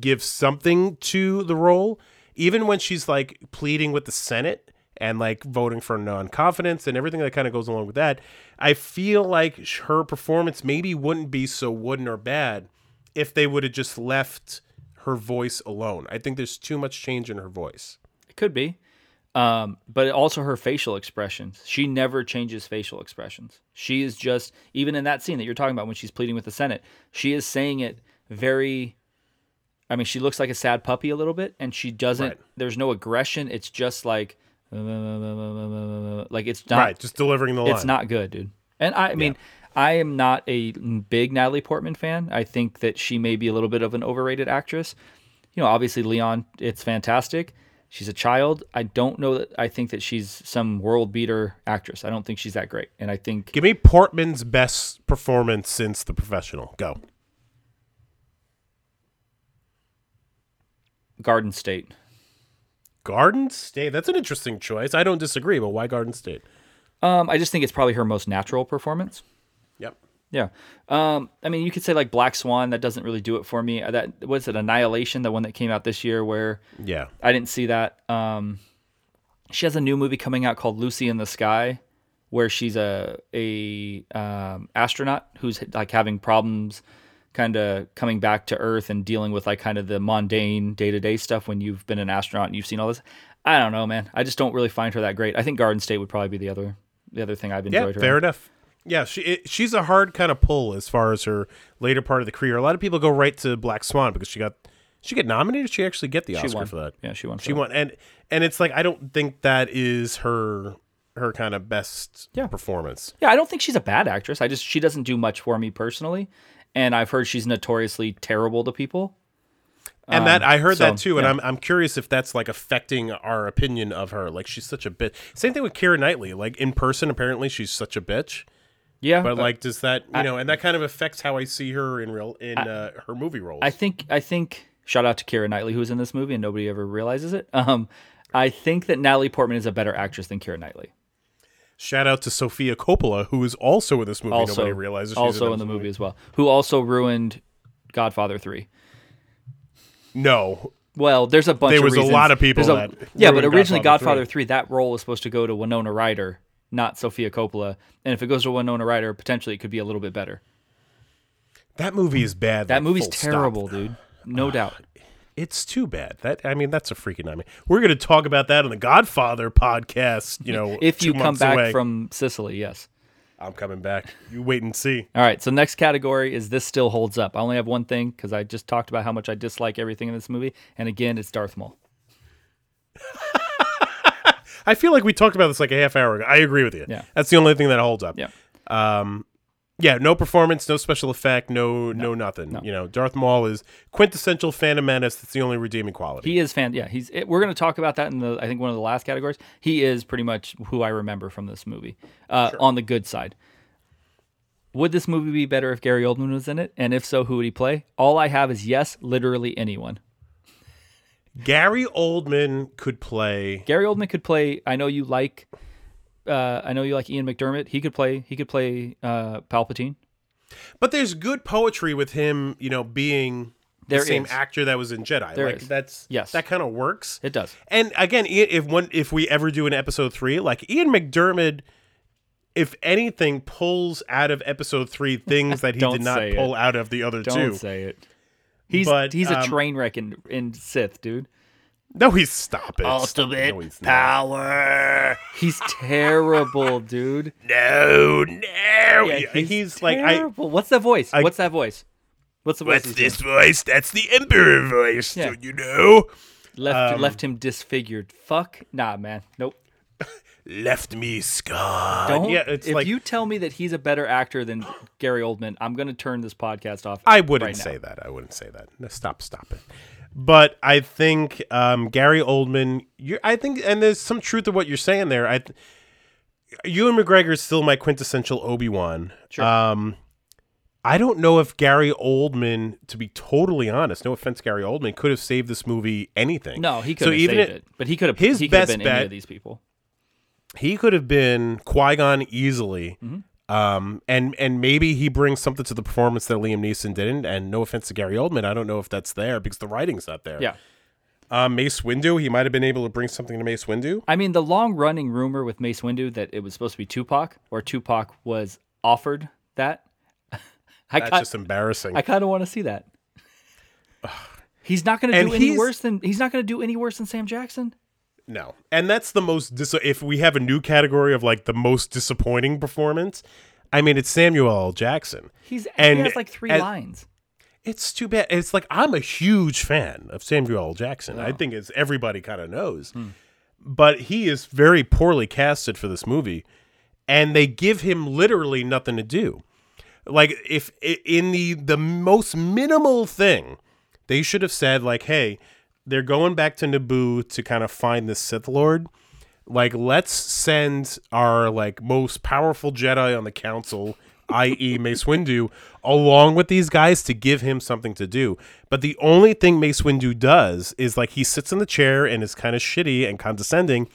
give something to the role, even when she's like pleading with the Senate and like voting for non-confidence and everything that kind of goes along with that. I feel like her performance maybe wouldn't be so wooden or bad if they would have just left her voice alone. I think there's too much change in her voice. It could be. Um, but also her facial expressions. She never changes facial expressions. She is just even in that scene that you're talking about when she's pleading with the Senate, she is saying it very I mean, she looks like a sad puppy a little bit and she doesn't Right. there's no aggression. It's just like like it's not right, just delivering the line. it's not good, dude. And I, I mean, I am not a big Natalie Portman fan. I think that she may be a little bit of an overrated actress. You know, obviously Leon, it's fantastic. She's a child. I don't know that I think that she's some world beater actress. I don't think she's that great. And I think Give me Portman's best performance since The Professional. Go. Garden State. Garden State. That's an interesting choice. I don't disagree, but why Garden State? Um, I just think it's probably her most natural performance. Yep. Yeah. Um, I mean, you could say like Black Swan. That doesn't really do it for me. Uh, That was it. Annihilation, the one that came out this year, where Yeah. I didn't see that. Um, she has a new movie coming out called Lucy in the Sky, where she's a a um, astronaut who's like having problems, kind of coming back to Earth and dealing with like kind of the mundane day to day stuff when you've been an astronaut and you've seen all this. I don't know, man. I just don't really find her that great. I think Garden State would probably be the other the other thing I've Yeah, enjoyed her. fair in. enough. Yeah, she it, she's a hard kind of pull as far as her later part of the career. A lot of people go right to Black Swan because she got she get nominated. She actually get the She Oscar won. for that. Yeah, she won. She that. won, and and it's like I don't think that is her her kind of best Yeah. performance. Yeah, I don't think she's a bad actress. I just she doesn't do much for me personally, and I've heard she's notoriously terrible to people. And that um, I heard so, that too, and yeah. I'm I'm curious if that's like affecting our opinion of her. Like she's such a bitch. Same thing with Keira Knightley. Like in person, apparently she's such a bitch. Yeah, But like, does that you know? And that kind of affects how I see her in real in uh, her movie roles. I think I think shout out to Keira Knightley who's in this movie and nobody ever realizes it. Um, I think that Natalie Portman is a better actress than Keira Knightley. Shout out to Sofia Coppola, who is also in this movie. Also, Nobody realizes she's also in this the movie as well. Who also ruined Godfather three. No, Well, there's a bunch. There of was a lot of people a- that yeah, but originally Godfather Godfather 3. that role was supposed to go to Winona Ryder, not Sofia Coppola. And if it goes to Winona Ryder, potentially it could be a little bit better. that movie is bad. That like, movie's full stop. terrible, dude. No ah, doubt. It's too bad. That I mean, that's a freaking nightmare. We're going to talk about that on the Godfather podcast. You know, If you come back away. from Sicily, yes. I'm coming back. You wait and see. All right, so next category is this still holds up. I only have one thing because I just talked about how much I dislike everything in this movie, and again, it's Darth Maul. I feel like we talked about this like a half hour ago. I agree with you. Yeah. that's the only thing that holds up. Yeah, Um, yeah, no performance, no special effect, no, no, nothing. You know, Darth Maul is quintessential Phantom Menace. That's the only redeeming quality. he is fan. Yeah, he's. It, we're going to talk about that in the. I think one of the last categories. He is pretty much who I remember from this movie. Uh, On the good side, would this movie be better if Gary Oldman was in it? And if so, who would he play? All I have is yes, literally anyone. Gary Oldman could play. Gary Oldman could play. I know you like. Uh, I know you like Ian McDiarmid. He could play. He could play uh, Palpatine. But there's good poetry with him, you know, being the same is. actor that was in Jedi. There like is. that's Yes. that kind of works. It does. And again, if one if we ever do an episode three, like Ian McDiarmid, if anything, pulls out of episode three things that he did not pull out of the other Don't two. say it. He's But, he's a um, train wreck in, in Sith, dude. No, he's stop it. no, he's not. power. He's terrible, dude. No, no. Yeah, Yeah, he's, like I. terrible. What's that voice? I- What's that voice? What's the voice? What's he's this voice? That's the Emperor voice. Yeah. Don't you know? Left um, left him disfigured. Fuck, nah, man. Nope. Left me scarred. Don't. Yeah, it's if like- you tell me that he's a better actor than Gary Oldman, I'm gonna turn this podcast off. I wouldn't right say that. I wouldn't say that. No, stop, stop it. But I think um, Gary Oldman. You, I think, and there's some truth to what you're saying there. I, Ewan McGregor is still my quintessential Obi Wan. Sure. Um, I don't know if Gary Oldman, to be totally honest, no offense, Gary Oldman, could have saved this movie anything. No, he could So have even saved it- it, but he could have. his he could have best been any bet- of these people. He could have been Qui Gon easily. Mm-hmm. Um, and and maybe he brings something to the performance that Liam Neeson didn't. And no offense to Gary Oldman, I don't know if that's there because the writing's not there. Yeah. Um, Mace Windu, he might have been able to bring something to Mace Windu. I mean, the long running rumor with Mace Windu that it was supposed to be Tupac, or Tupac was offered that. I That's just embarrassing. I kind of want to see that. He's not going to do any worse than he's not going to do any worse than Sam Jackson. No, and that's the most. Dis- if we have a new category of like the most disappointing performance, I mean it's Samuel L. Jackson. He's And he has like three as- lines. It's too bad. It's like I'm a huge fan of Samuel L. Jackson. I think as everybody kind of knows, hmm. but he is very poorly casted for this movie, and they give him literally nothing to do. Like if in the the most minimal thing, they should have said like, "Hey, they're going back to Naboo to kind of find the Sith Lord. Like, let's send our like most powerful Jedi on the council, i.e., Mace Windu, along with these guys to give him something to do. But the only thing Mace Windu does is like he sits in the chair and is kind of shitty and condescending,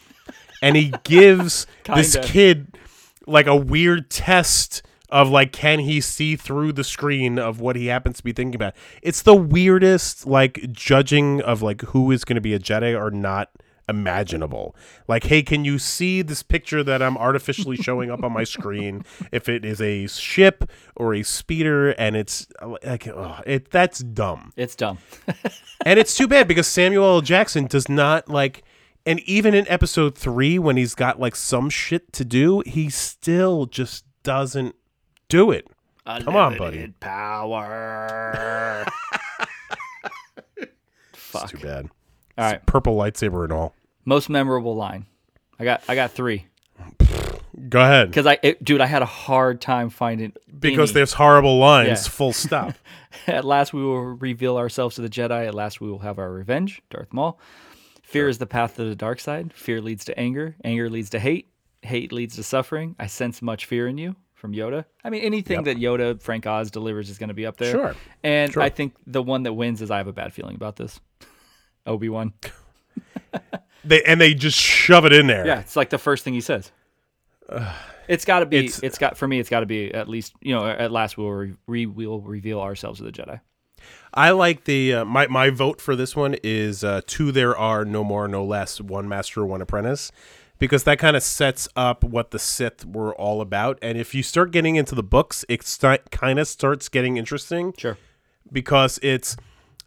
and he gives this kid like a weird test of like can he see through the screen of what he happens to be thinking about it's the weirdest like judging of like who is going to be a jedi or not imaginable like hey can you see this picture that i'm artificially showing up on my screen if it is a ship or a speeder and it's uh, like oh, it that's dumb It's dumb. and it's too bad because Samuel L. Jackson does not like and even in episode 3 when he's got like some shit to do, he still just doesn't do it. Come on, buddy. Power. It's too bad. All right. Purple lightsaber and all. Most memorable line. I got I got three Go ahead. because I it, dude I had a hard time finding Because any. there's horrible lines, Yeah. full stop. At last we will reveal ourselves to the Jedi. At last we will have our revenge. Darth Maul. Fear is the path to the dark side. Fear leads to anger. Anger leads to hate. Hate leads to suffering. I sense much fear in you from Yoda. I mean, anything that Yoda, Frank Oz delivers is going to be up there. Sure. And Sure. I think the one that wins is I have a bad feeling about this. Obi Wan. they and they just shove it in there. Yeah, it's like the first thing he says. It's got to be. It's- it's got for me. It's got to be at least. You know, at last we will re, re, we will reveal ourselves to the Jedi. I like the uh, my my vote for this one is uh, two. There are no more, no less. One master, one apprentice, because that kind of sets up what the Sith were all about. And if you start getting into the books, it kind of starts getting interesting Sure. because it's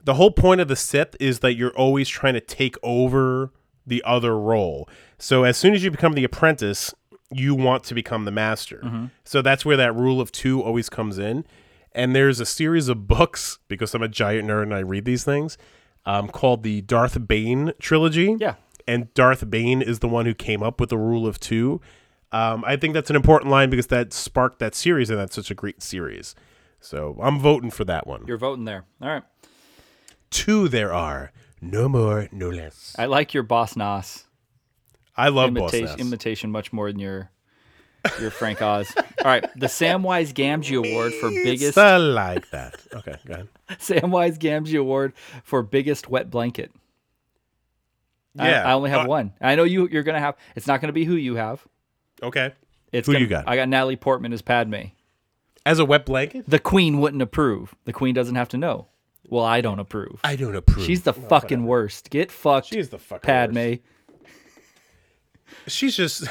the whole point of the Sith is that you're always trying to take over the other role. So as soon as you become the apprentice, you want to become the master. So that's where that rule of two always comes in. And there's a series of books because I'm a giant nerd and I read these things um, called the Darth Bane trilogy. Yeah. And Darth Bane is the one who came up with the rule of two. Um, I think that's an important line because that sparked that series and that's such a great series. So I'm voting for that one. You're voting there. All right. Two there are. No more, no less. I like your Boss Nass I love Boss imitation, Nass. imitation much more than your your Frank Oz. All right, the Samwise Gamgee Award for biggest I like that. Okay, go ahead. Samwise Gamgee Award for biggest wet blanket. I- Yeah. I, only have Uh, one. I know you. You're gonna have. It's not gonna be who you have. Okay. It's Who gonna, you got? I got Natalie Portman as Padme. As a wet blanket? The Queen wouldn't approve. The Queen doesn't have to know. Well, I don't approve. I don't approve. She's the fucking worst. Get fucked. She's the fucking Padme. worst. She's just.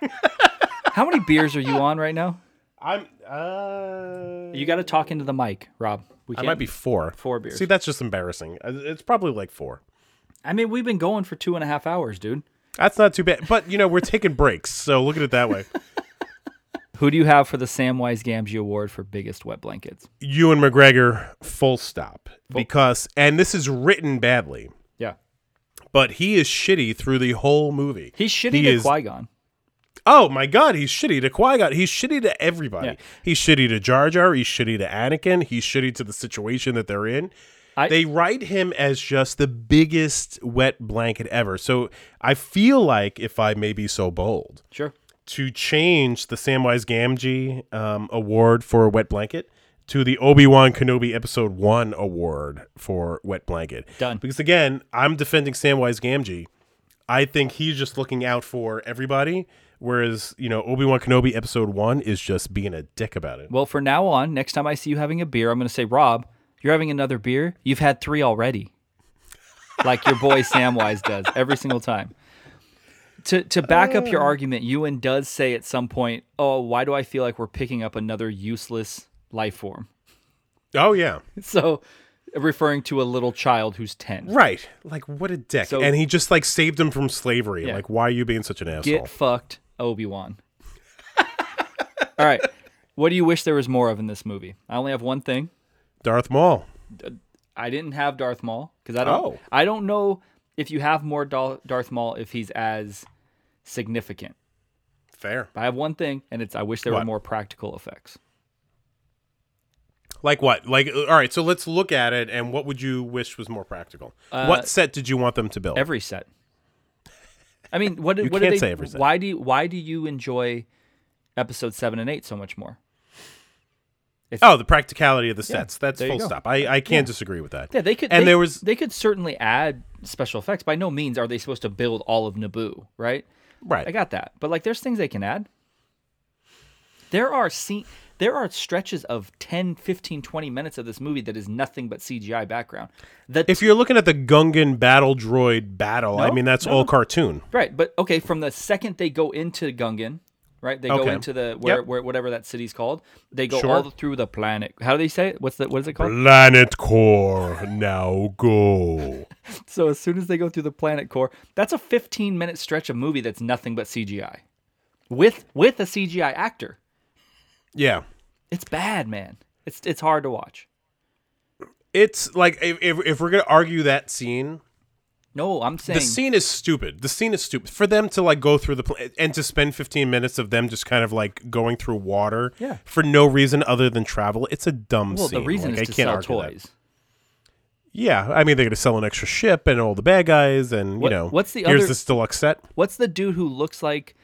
How many beers are you on right now? I'm. Uh. You got to talk into the mic, Rob. We I might be four. Four beers. See, that's just embarrassing. Uh, It's probably like four. I mean, we've been going for two and a half hours, dude. That's not too bad. But, you know, we're taking breaks. So look at it that way. Who do you have for the Samwise Gamgee Award for biggest wet blankets? Ewan McGregor, full stop. Because, and this is written badly, Yeah, but he is shitty through the whole movie. he's shitty He to is- Qui Gon. Oh my god, he's shitty to Qui Gon. He's shitty to everybody. Yeah. He's shitty to Jar Jar. He's shitty to Anakin. He's shitty to the situation that they're in. I- they write him as just the biggest wet blanket ever. So I feel like, if I may be so bold, Sure. to change the Samwise Gamgee um, award for a wet blanket to the Obi Wan Kenobi Episode One award for wet blanket. Done. Because again, I'm defending Samwise Gamgee. I think he's just looking out for everybody, whereas you know Obi Wan Kenobi Episode One is just being a dick about it. Well, for now on, next time I see you having a beer, I'm going to say, Rob, you're having another beer. You've had three already, like your boy Samwise does every single time. To to back up your oh. argument, Ewan does say at some point, "Oh, why do I feel like we're picking up another useless life form?" Oh yeah, So, referring to a little child who's ten. right. Like what a dick. So- and he just like saved him from slavery. Yeah. Like why are you being such an asshole? Get fucked, Obi Wan. All right, what do you wish there was more of in this movie? I only have one thing. Darth Maul. I didn't have Darth Maul because I don't. Oh. I don't know if you have more Darth Maul if he's as significant. Fair. I have one thing, and it's I wish there were more practical effects. Like what? Like uh, all right, so let's look at it and what would you wish was more practical? what set did you want them to build? Every set. I mean, what, You what do can't they, say every set. Why do you, why do you enjoy episode seven and eight so much more? Oh, the practicality of the sets. That's full stop. I, I can't disagree with that. Yeah, they could. And they, there was they could certainly add special effects. By no means are they supposed to build all of Naboo, right? right. I got that. But like, there's things they can add. There are scene, there are stretches of 10, 15, 20 minutes of this movie that is nothing but CGI background. That if you're looking at the Gungan battle droid battle, I mean that's no. all cartoon. right, but okay, from the second they go into Gungan, right? They go into the where, Yep. where whatever that city's called. They go Sure. all through the planet. How do they say it? What's the what is it called? Planet Core, now go. So as soon as they go through the planet core, that's a 15 minute stretch of movie that's nothing but CGI. With with a CGI actor. Yeah. It's bad, man. It's it's hard to watch. It's like if, if, if we're gonna argue that scene, No, I'm saying the scene is stupid. The scene is stupid for them to like go through the pla- and to spend 15 minutes of them just kind of like going through water Yeah. for no reason other than travel. It's a dumb well, scene. the reason Like, I to can't sell argue that. Yeah, I mean they're gonna sell an extra ship and all the bad guys and What- you know what's the here's other- this deluxe set. What's the dude who looks like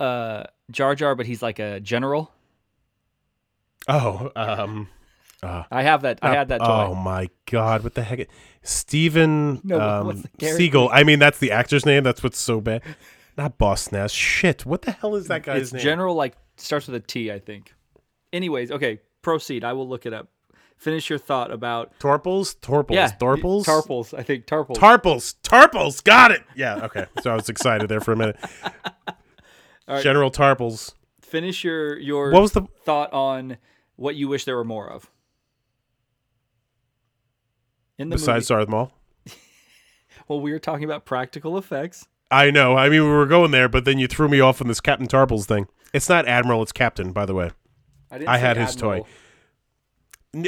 uh Jar Jar, but he's like a general? Oh, um, I have that. I had that toy. Oh my god, what the heck? Stephen No, um, what's the character? Siegel. I mean, that's the actor's name. That's what's so bad. Not Boss Nass. Shit. What the hell is that guy's it's name? general, like starts with a T, I think. Anyways, okay, proceed. I will look it up. Finish your thought about Torples? Torples? yeah, Torples? Tarpals. I think Tarpals. Tarpals. Tarpals. Got it. Yeah, okay. So I was excited there for a minute. right. General Tarpals. Finish your your What was the thought on what you wish there were more of. In the besides movie. Darth Maul? well, we were talking about practical effects. I know. I mean, we were going there, but then you threw me off on this Captain Tarpals thing. It's not Admiral, it's Captain, by the way. I, I had his toy. Admiral.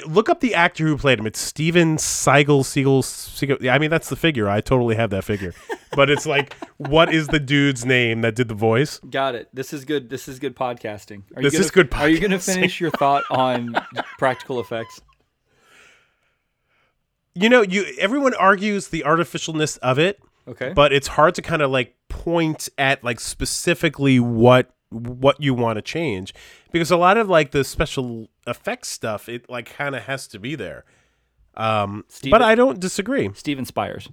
Look up the actor who played him. It's Steven Seigel Siegel. Siegel. Yeah, I mean that's the figure. I totally have that figure. but it's like, what is the dude's name that did the voice? Got it. This is good. This is good podcasting. Are This you gonna, is good Are you going to finish your thought on practical effects? You know, you everyone argues the artificialness of it, Okay. but it's hard to kind of like point at like specifically what what you want to change because a lot of like the special effects stuff it like kind of has to be there. Um, Steven- but I don't disagree. Steven Speirs.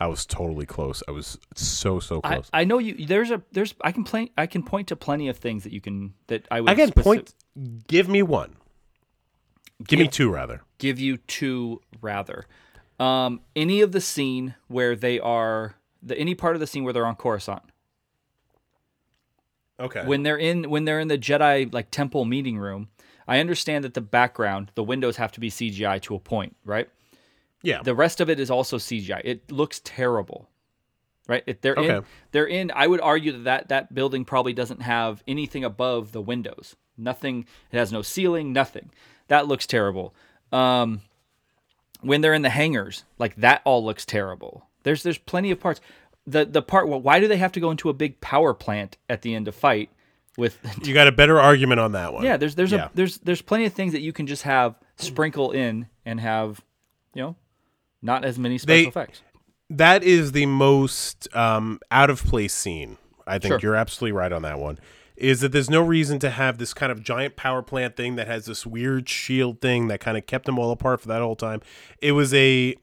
I was totally close. I was so so close. I know you. There's a there's I can point I can point to plenty of things that you can that I would I can speci- point. Give me one. Give me two rather. Give you two rather. Um, any of the scene where they are the any part of the scene where they're on Coruscant Okay. when they're in when they're in the Jedi like temple meeting room. I understand that the background, the windows have to be CGI to a point, right? yeah. The rest of it is also CGI. It looks terrible, right? If they're in, they're in. I would argue that, that that building probably doesn't have anything above the windows. Nothing. It has no ceiling. Nothing. That looks terrible. Um, when they're in the hangars, like that all looks terrible. There's there's plenty of parts. The the part. Well, why do they have to go into a big power plant at the end of fight with you got a better argument on that one. yeah, there's there's Yeah. a there's there's plenty of things that you can just have sprinkle in and have, you know, not as many special They- effects. that is the most um, out of place scene. I think Sure. you're absolutely right on that one. Is that there's no reason to have this kind of giant power plant thing that has this weird shield thing that kind of kept them all apart for that whole time. It was a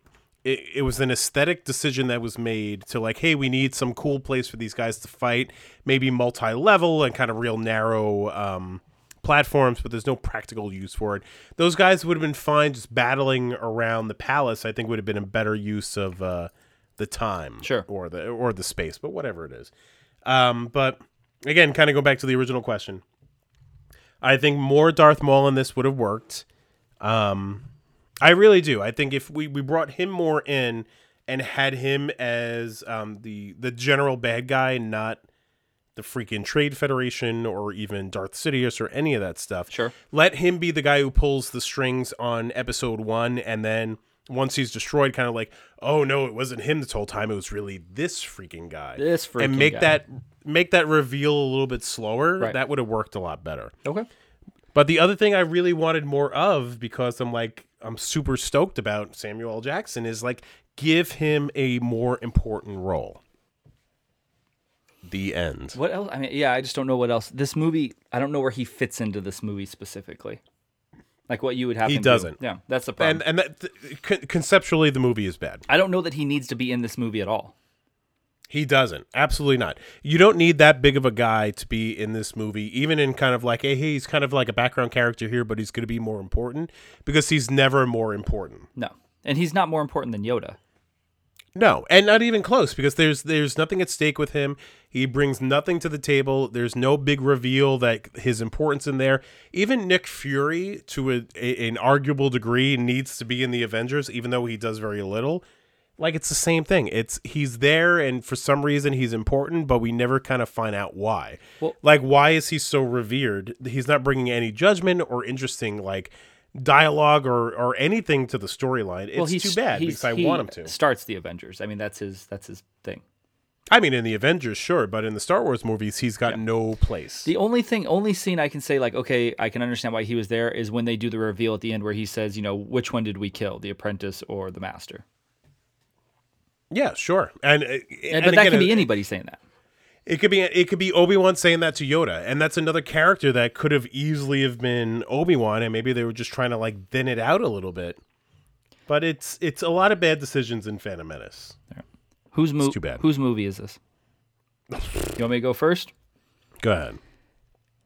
it, it was an aesthetic decision that was made to like, hey, we need some cool place for these guys to fight, maybe multi-level and kind of real narrow um, platforms, but there's no practical use for it. Those guys would have been fine just battling around the palace. I think would have been a better use of uh, the time, Sure. or the or the space, but whatever it is. Um, but again, kind of go back to the original question. I think more Darth Maul in this would have worked. Um, I really do. I think if we, we brought him more in and had him as um, the the general bad guy, not the freaking Trade Federation or even Darth Sidious or any of that stuff. Sure. Let him be the guy who pulls the strings on episode one, and then once he's destroyed, kind of like, oh no, it wasn't him this whole time. It was really this freaking guy. This freaking and make guy. that make that reveal a little bit slower. Right. That would have worked a lot better. Okay. But the other thing I really wanted more of because I'm like I'm super stoked about Samuel L. Jackson is like give him a more important role. The end. What else? I mean, yeah, I just don't know what else. This movie, I don't know where he fits into this movie specifically. Like what you would have He doesn't. Yeah, that's the problem. And and that th- conceptually the movie is bad. I don't know that he needs to be in this movie at all. He doesn't. Absolutely not. You don't need that big of a guy to be in this movie, even in kind of like, hey, he's kind of like a background character here, but he's going to be more important because he's never more important. No, and he's not more important than Yoda. No, and not even close because there's there's nothing at stake with him. He brings nothing to the table. There's no big reveal that his importance in there. Even Nick Fury, to a, a, an arguable degree, needs to be in the Avengers, even though he does very little. Like it's the same thing. It's he's there, and for some reason he's important, but we never kind of find out why. Well- like why is he so revered? He's not bringing any judgment or interesting like dialogue or or anything to the storyline. It's well, he's too bad because I want him to. Starts the Avengers. I mean, that's his that's his thing. I mean, in the Avengers, sure, but in the Star Wars movies, he's got no place. The only thing, only scene I can say, like, okay, I can understand why he was there, is when they do the reveal at the end where he says, you know, which one did we kill, the apprentice or the master? Yeah, sure, and, uh, And, and but that again, can be anybody saying that. It could be it could be Obi Wan saying that to Yoda, and that's another character that could have easily have been Obi Wan, and maybe they were just trying to like thin it out a little bit. But it's it's a lot of bad decisions in Phantom Menace. Whose movie? too bad. Whose movie is this? You want me to go first? Go ahead.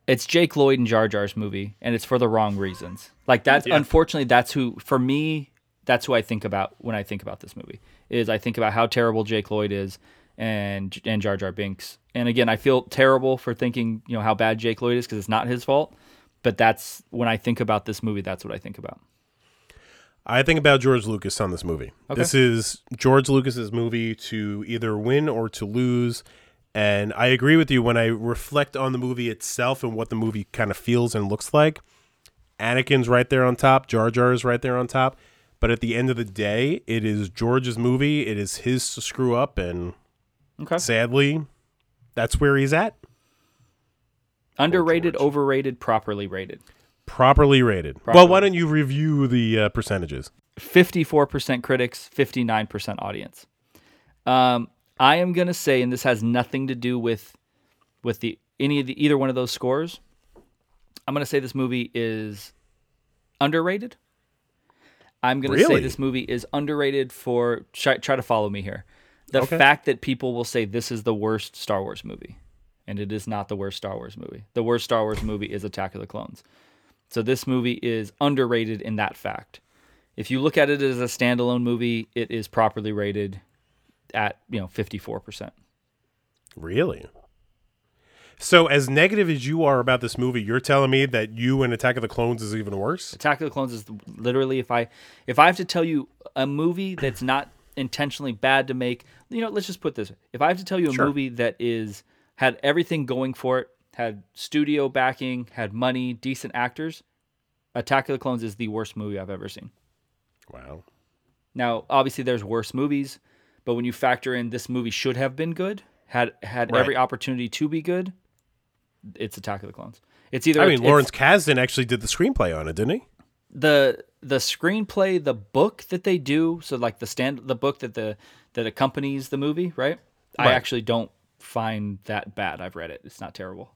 It's Jake Lloyd and Jar Jar's movie, and it's for the wrong reasons. Like that's unfortunately that's who for me that's who I think about when I think about this movie. Is I think about how terrible Jake Lloyd is and and Jar Jar Binks. And again, I feel terrible for thinking you know how bad Jake Lloyd is because it's not his fault. But that's when I think about this movie. That's what I think about. I think about George Lucas on this movie. This is George Lucas's movie to either win or to lose. And I agree with you when I reflect on the movie itself and what the movie kind of feels and looks like. Anakin's right there on top, Jar Jar is right there on top. But at the end of the day, it is George's movie. It is his to screw up. And Okay. sadly, that's where he's at. Underrated, overrated, properly rated. Properly rated. Well, why don't you review the uh, percentages? 54% critics, 59% audience. Um, I am gonna say, and this has nothing to do with with the any of the either one of those scores. I'm gonna say this movie is underrated. I'm gonna say this movie is underrated for try, try to follow me here. The Okay. fact that people will say this is the worst Star Wars movie, and it is not the worst Star Wars movie. The worst Star Wars movie is Attack of the Clones. So this movie is underrated in that fact. If you look at it as a standalone movie, it is properly rated at, you know, 54%. Really? So, as negative as you are about this movie, you're telling me that you and Attack of the Clones is even worse? Attack of the Clones is literally if I if I have to tell you a movie that's not intentionally bad to make, you know, let's just put this. If I have to tell you a Sure. movie that is had everything going for it, had studio backing, had money, decent actors, Attack of the Clones is the worst movie I've ever seen. Wow. Now, obviously, there's worse movies, but when you factor in this movie should have been good, had had Right. every opportunity to be good, it's Attack of the Clones. It's either I mean, Lawrence Kasdan actually did the screenplay on it, didn't he? the the screenplay, the book that they do, so like the stand, the book that the that accompanies the movie, right? I actually don't find that bad. I've read it; it's not terrible.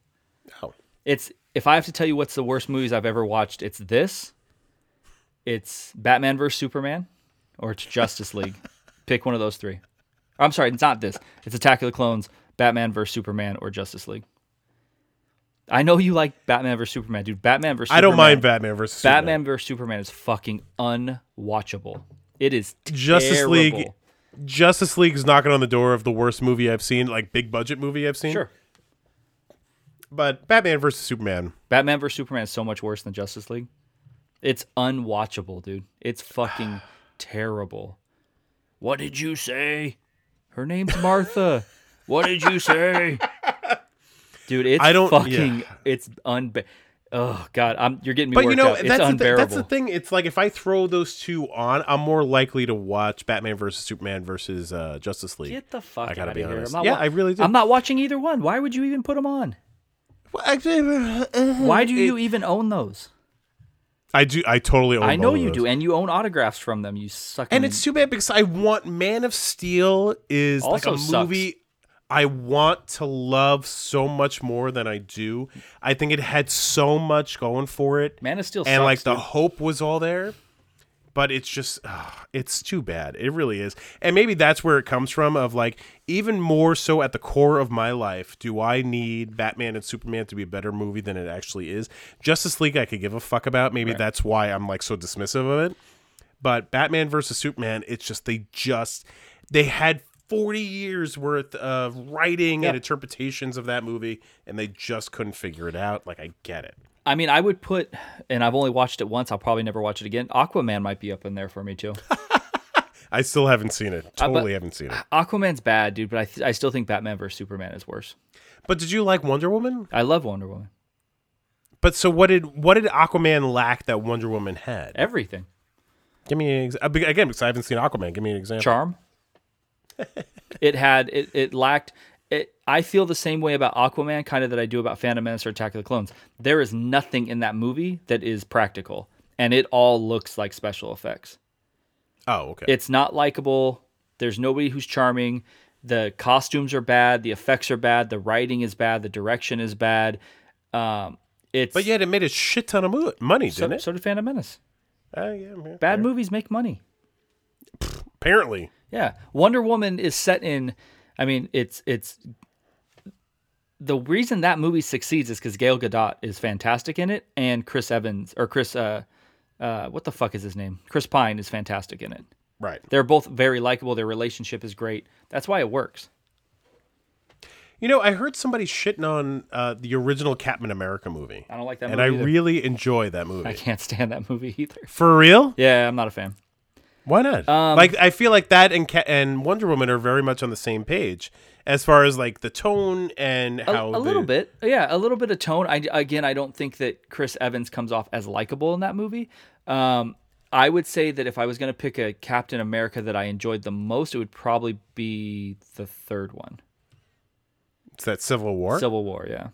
Oh. It's if I have to tell you what's the worst movies I've ever watched, it's this. It's Batman vs Superman, or it's Justice League. Pick one of those three. I'm sorry, it's not this. It's Attack of the Clones, Batman vs Superman, or Justice League. I know you like Batman vs Superman, dude. Batman vs. I don't Superman- mind Batman versus Superman. Batman vs Superman is fucking unwatchable. It is Justice terrible. League. Justice League is knocking on the door of the worst movie I've seen, like big budget movie I've seen. Sure. But Batman versus Superman. Batman vs Superman is so much worse than Justice League. It's unwatchable, dude. It's fucking terrible. What did you say? Her name's Martha. what did you say? Dude, it's I don't- fucking yeah. it's unbe Oh god, I'm you're getting me But you know, that's the, that's the thing. It's like if I throw those two on, I'm more likely to watch Batman versus Superman versus uh, Justice League. Get the fuck I gotta out be of here. honest. I'm not Yeah, wa- I really do. I'm not watching either one. Why would you even put them on? Why do you even own those? I do. I totally. Own I know you do, and you own autographs from them. You suck. And it's too bad because I want Man of Steel is like Also a sucks. movie I want to love so much more than I do. I think it had so much going for it. Man of Steel and sucks, like the hope was all there. But it's just ah, it's too bad. It really is. And maybe that's where it comes from of like even more so at the core of my life, do I need Batman and Superman to be a better movie than it actually is? Justice League I could give a fuck about. Maybe that's why I'm like so dismissive of it but Batman versus Superman, it's just they just they had 40 years worth of writing and interpretations of that movie and they just couldn't figure it out. Like I get it. I mean, I would put, and I've only watched it once. I'll probably never watch it again. Aquaman might be up in there for me too. I still haven't seen it. Uh, Totally haven't seen it. Aquaman's bad, dude, but I, th- I still think Batman vs Superman is worse. But did you like Wonder Woman? I love Wonder Woman. But so what did what did Aquaman lack that Wonder Woman had? Everything. Give me an ex- uh, again because I haven't seen Aquaman. Give me an example. Charm. it had it, it lacked it I feel the same way about Aquaman kind of that I do about Phantom Menace or Attack of the Clones. There is nothing in that movie that is practical and it all looks like special effects. Oh, okay. It's not likable. There's nobody who's charming. The costumes are bad. The effects are bad. The writing is bad. The direction is bad. Um, it's but yet it made a shit ton of mo- money, so, didn't it? so did Phantom Menace. Uh, yeah, yeah, Bad fair. movies make money. Apparently. Yeah, Wonder Woman is set in. I mean, it's it's the reason that movie succeeds is because Gal Gadot is fantastic in it, and Chris Evans or Chris uh uh what the fuck is his name? Chris Pine is fantastic in it. Right. They're both very likable. Their relationship is great. That's why it works. You know, I heard somebody shitting on uh, the original Captain America movie. I don't like that and movie And I either. really enjoy that movie. I can't stand that movie either. For real? Yeah, I'm not a fan. Why not? Um, like, I feel like that and Ca- and Wonder Woman are very much on the same page as far as like the tone and how a little the- bit, yeah, a little bit of tone. I again, I don't think that Chris Evans comes off as likable in that movie. Um, I would say that if I was going to pick a Captain America that I enjoyed the most, it would probably be the third one, It's that Civil War. Civil War. Yeah,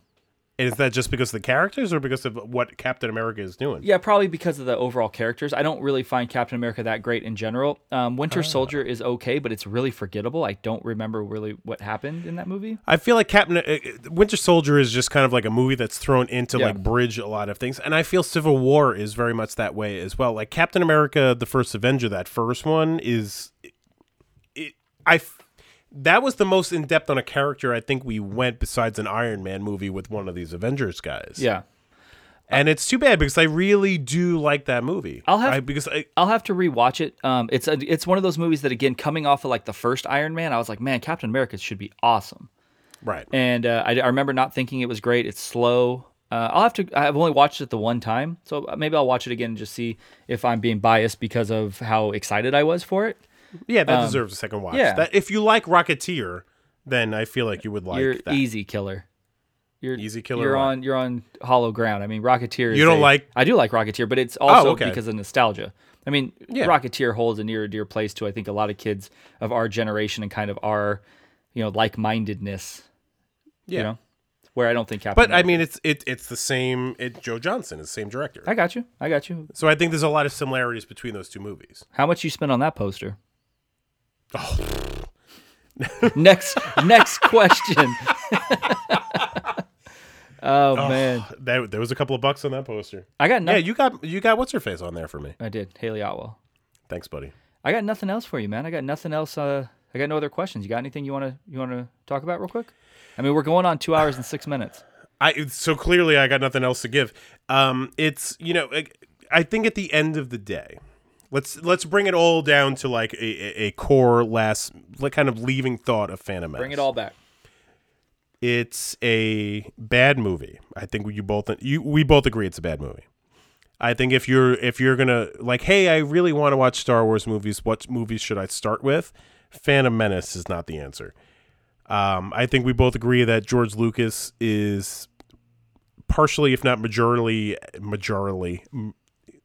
is that just because of the characters or because of what Captain America is doing? yeah, probably because of the overall characters. I don't really find Captain America that great in general. Um. Winter Soldier is okay, but it's really forgettable. I don't remember really what happened in that movie. I feel like Captain uh, Winter Soldier is just kind of like a movie that's thrown into Yeah. like bridge a lot of things, and I feel Civil War is very much that way as well. Like Captain America: The First Avenger, that first one is, it, I, that was the most in depth on a character I think we went besides an Iron Man movie with one of these Avengers guys. Yeah. and it's too bad because I really do like that movie. I'll have- I, because I, I'll have to rewatch it. Um, it's a, it's one of those movies that again, coming off of like the first Iron Man, I was like, man, Captain America should be awesome. right. And uh, I, I remember not thinking it was great. It's slow. Uh, I'll have to. I've only watched it the one time, so maybe I'll watch it again and just see if I'm being biased because of how excited I was for it. Yeah, that deserves a second watch. um, yeah. That if you like Rocketeer, then I feel like you would like you're that. easy killer. You're Easy killer You're on. You're on hollow ground. I mean, Rocketeer. Is You don't a- like- Oh, I do like Rocketeer, but it's also okay. because of nostalgia. I mean, Yeah. Rocketeer holds a near and dear place to I think a lot of kids of our generation and kind of our, you know, like mindedness. Yeah. You know, where I don't think Captain. But I mean, it's it it's the same. It Joe Johnston is the same director. I got you. I got you. So I think there's a lot of similarities between those two movies. How much you spent on that poster? Oh. next, next question. oh, man, That, there was a couple of bucks on that poster. I got Yeah, you got you got what's her face on there for me. I did Hayley Atwell. Thanks, buddy. I got nothing else for you, man. I got nothing else. Uh, I got no other questions. You got anything you want to you want to talk about real quick? I mean, we're going on two hours and six minutes. I so clearly I got nothing else to give. Um, it's you know I, I think at the end of the day, let's let's bring it all down to like a, a, core last like kind of leaving thought of Phantom Menace. Bring it all back. It's a bad movie. I think you both you we both agree it's a bad movie. I think if you're if you're gonna like, hey, I really want to watch Star Wars movies. What movies should I start with? Phantom Menace is not the answer. Um, I think we both agree that George Lucas is partially, if not majorly, majorly, m-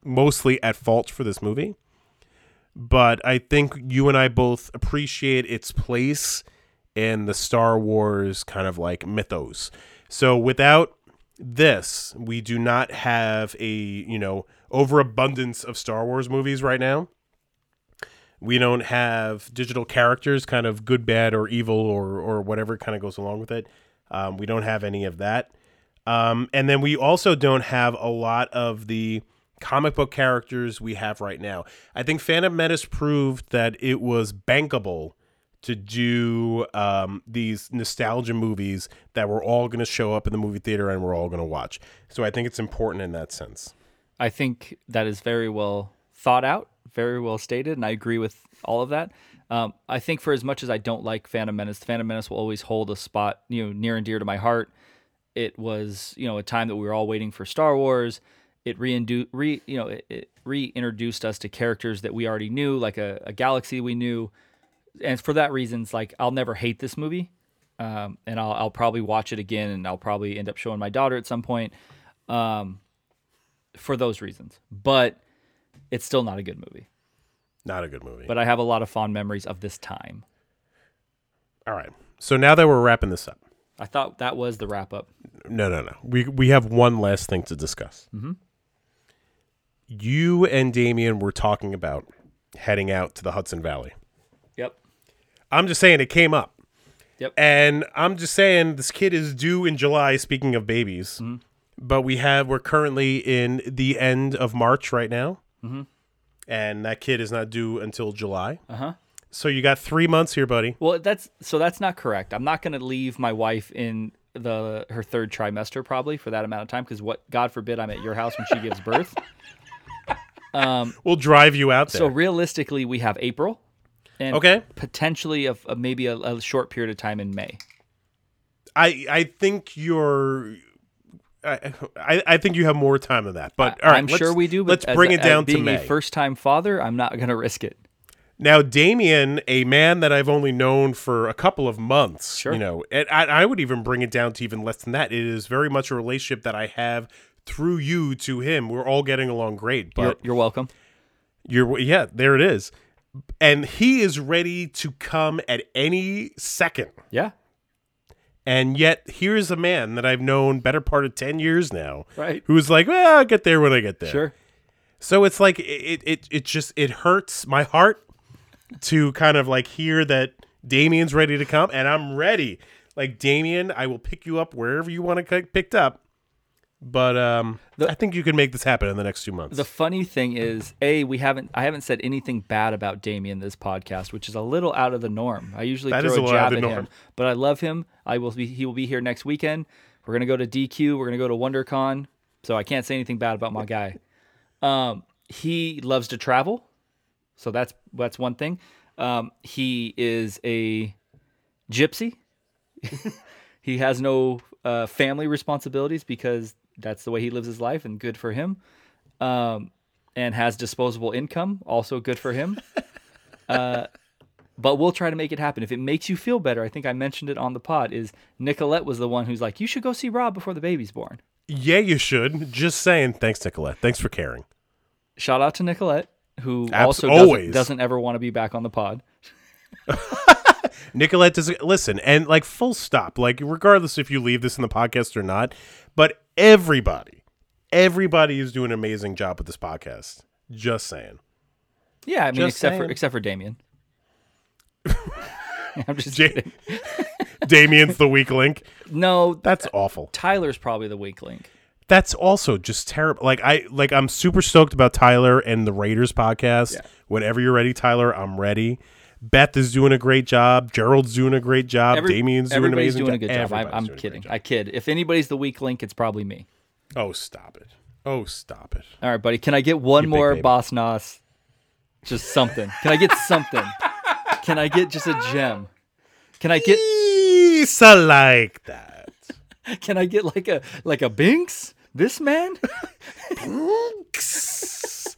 mostly at fault for this movie. But I think you and I both appreciate its place in the Star Wars kind of like mythos. So without this, we do not have a you know overabundance of Star Wars movies right now. We don't have digital characters, kind of good, bad, or evil, or or whatever kind of goes along with it. Um, we don't have any of that, um, and then we also don't have a lot of the comic book characters we have right now. I think Phantom Menace proved that it was bankable to do um, these nostalgia movies that we're all going to show up in the movie theater and we're all going to watch. So I think it's important in that sense. I think that is very well thought out, very well stated, and I agree with all of that. Um, I think for as much as I don't like Phantom Menace, Phantom Menace will always hold a spot, you know, near and dear to my heart. It was, you know, a time that we were all waiting for Star Wars. It reindu- re, you know, it, it reintroduced us to characters that we already knew, like a, a galaxy we knew, and for that reasons, like I'll never hate this movie, um, and I'll I'll probably watch it again, and I'll probably end up showing my daughter at some point. Um, for those reasons, but it's still not a good movie. Not a good movie. But I have a lot of fond memories of this time. all right. So now that we're wrapping this up, I thought that was the wrap up. no, no, no. We we have one last thing to discuss. Mm-hmm. You and Damien were talking about heading out to the Hudson Valley. Yep. I'm just saying it came up. Yep. And I'm just saying this kid is due in July. Speaking of babies, Mm-hmm. but we have we're currently in the end of March right now, mm-hmm. and that kid is not due until July. Uh Uh-huh. huh. So you got three months here, buddy. Well, that's so that's not correct. I'm not going to leave my wife in the her third trimester probably for that amount of time because what God forbid I'm at your house when she gives birth. Um, we'll drive you out there. So realistically, we have April, and Okay. potentially of maybe a, a short period of time in May. I I think you're. I, I I think you have more time than that, but all right, I'm let's- sure we do. But Let's bring a- it down to being May. a first time father. I'm not going to risk it. Now, Damien, a man that I've only known for a couple of months, Sure. you know, and I, I would even bring it down to even less than that. It is very much a relationship that I have through you to him. We're all getting along great, You're, but you're welcome. you're, yeah, there it is. And he is ready to come at any second. Yeah. And yet, here's a man that I've known better part of 10 years now. Right. Who's like, well, I'll get there when I get there. Sure. So it's like it, it it just it hurts my heart to kind of like hear that Damien's ready to come and I'm ready. Like Damien, I will pick you up wherever you want to get picked up. But um The- I think you can make this happen in the next two months. The funny thing is, a we haven't I haven't said anything bad about Damien this podcast, which is a little out of the norm. I usually That throw a a jab at the him, norm. but I love him. I will be he will be here next weekend. We're gonna go to DQ. We're gonna go to WonderCon. So I can't say anything bad about my guy. Um, he loves to travel, so that's that's one thing. Um, he is a gypsy. he has no uh, family responsibilities because that's the way he lives his life, and good for him. Um, and has disposable income, also good for him. uh, but we'll try to make it happen. If it makes you feel better, I think I mentioned it on the pod. Is Nicolette was the one who's like, you should go see Rob before the baby's born. yeah, you should. Just saying. Thanks, Nicolette. Thanks for caring. Shout out to Nicolette, who also always. doesn't, doesn't ever want to be back on the pod. Nicolette does listen and like full stop. Like regardless if you leave this in the podcast or not, but everybody, everybody is doing an amazing job with this podcast. Just saying. Yeah, I mean, Just except for except for Damien. I'm just Ja- kidding. Damien's the weak link. No, That's awful. Tyler's probably the weak link. That's also just terrible. Like I like I'm super stoked about Tyler and the Raiders podcast. Whenever you're ready, Tyler, I'm ready. Beth is doing a great job. Gerald's doing a great job. Every- Damien's doing an amazing doing a job. good job. I, Everybody's I'm doing a kidding. great I kid. If anybody's the weak link, it's probably me. Oh, stop it. Oh, stop it. All right, buddy. Can I get one You more. Boss Nass? Just something. Can I get something? Can I get just a gem? Can I get Lisa like that. can I get like a like a Binks? This man? Binks.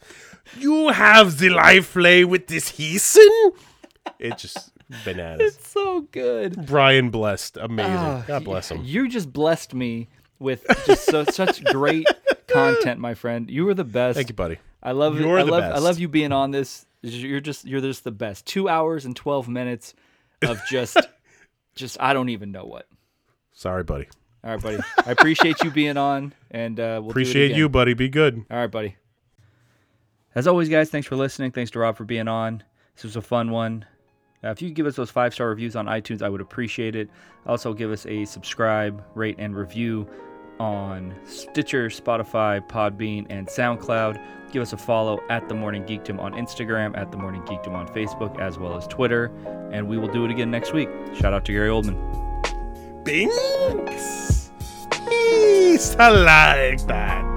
you have the life play with this Heeson? It's just bananas. It's so good. Brian blessed. Amazing. Ah, God bless him. You just blessed me with just so, such great content, my friend. You were the best. Thank you, buddy. I love. You're I love I love you being on this. You're just you're just the best. Two hours and twelve minutes of just just I don't even know what. Sorry, buddy. All right, buddy. I appreciate you being on, and uh, we'll do it Appreciate you, buddy. Be good. All right, buddy. As always, guys, thanks for listening. Thanks to Rob for being on. This was a fun one. Uh, if you give us those five star reviews on iTunes, I would appreciate it. Also, give us a subscribe, rate, and review on Stitcher, Spotify, Podbean, and SoundCloud. Give us a follow at The Morning Geekdom on Instagram, at The Morning Geekdom on Facebook, as well as Twitter. And we will do it again next week. Shout out to Gary Oldman. Binks! Yes, I like that.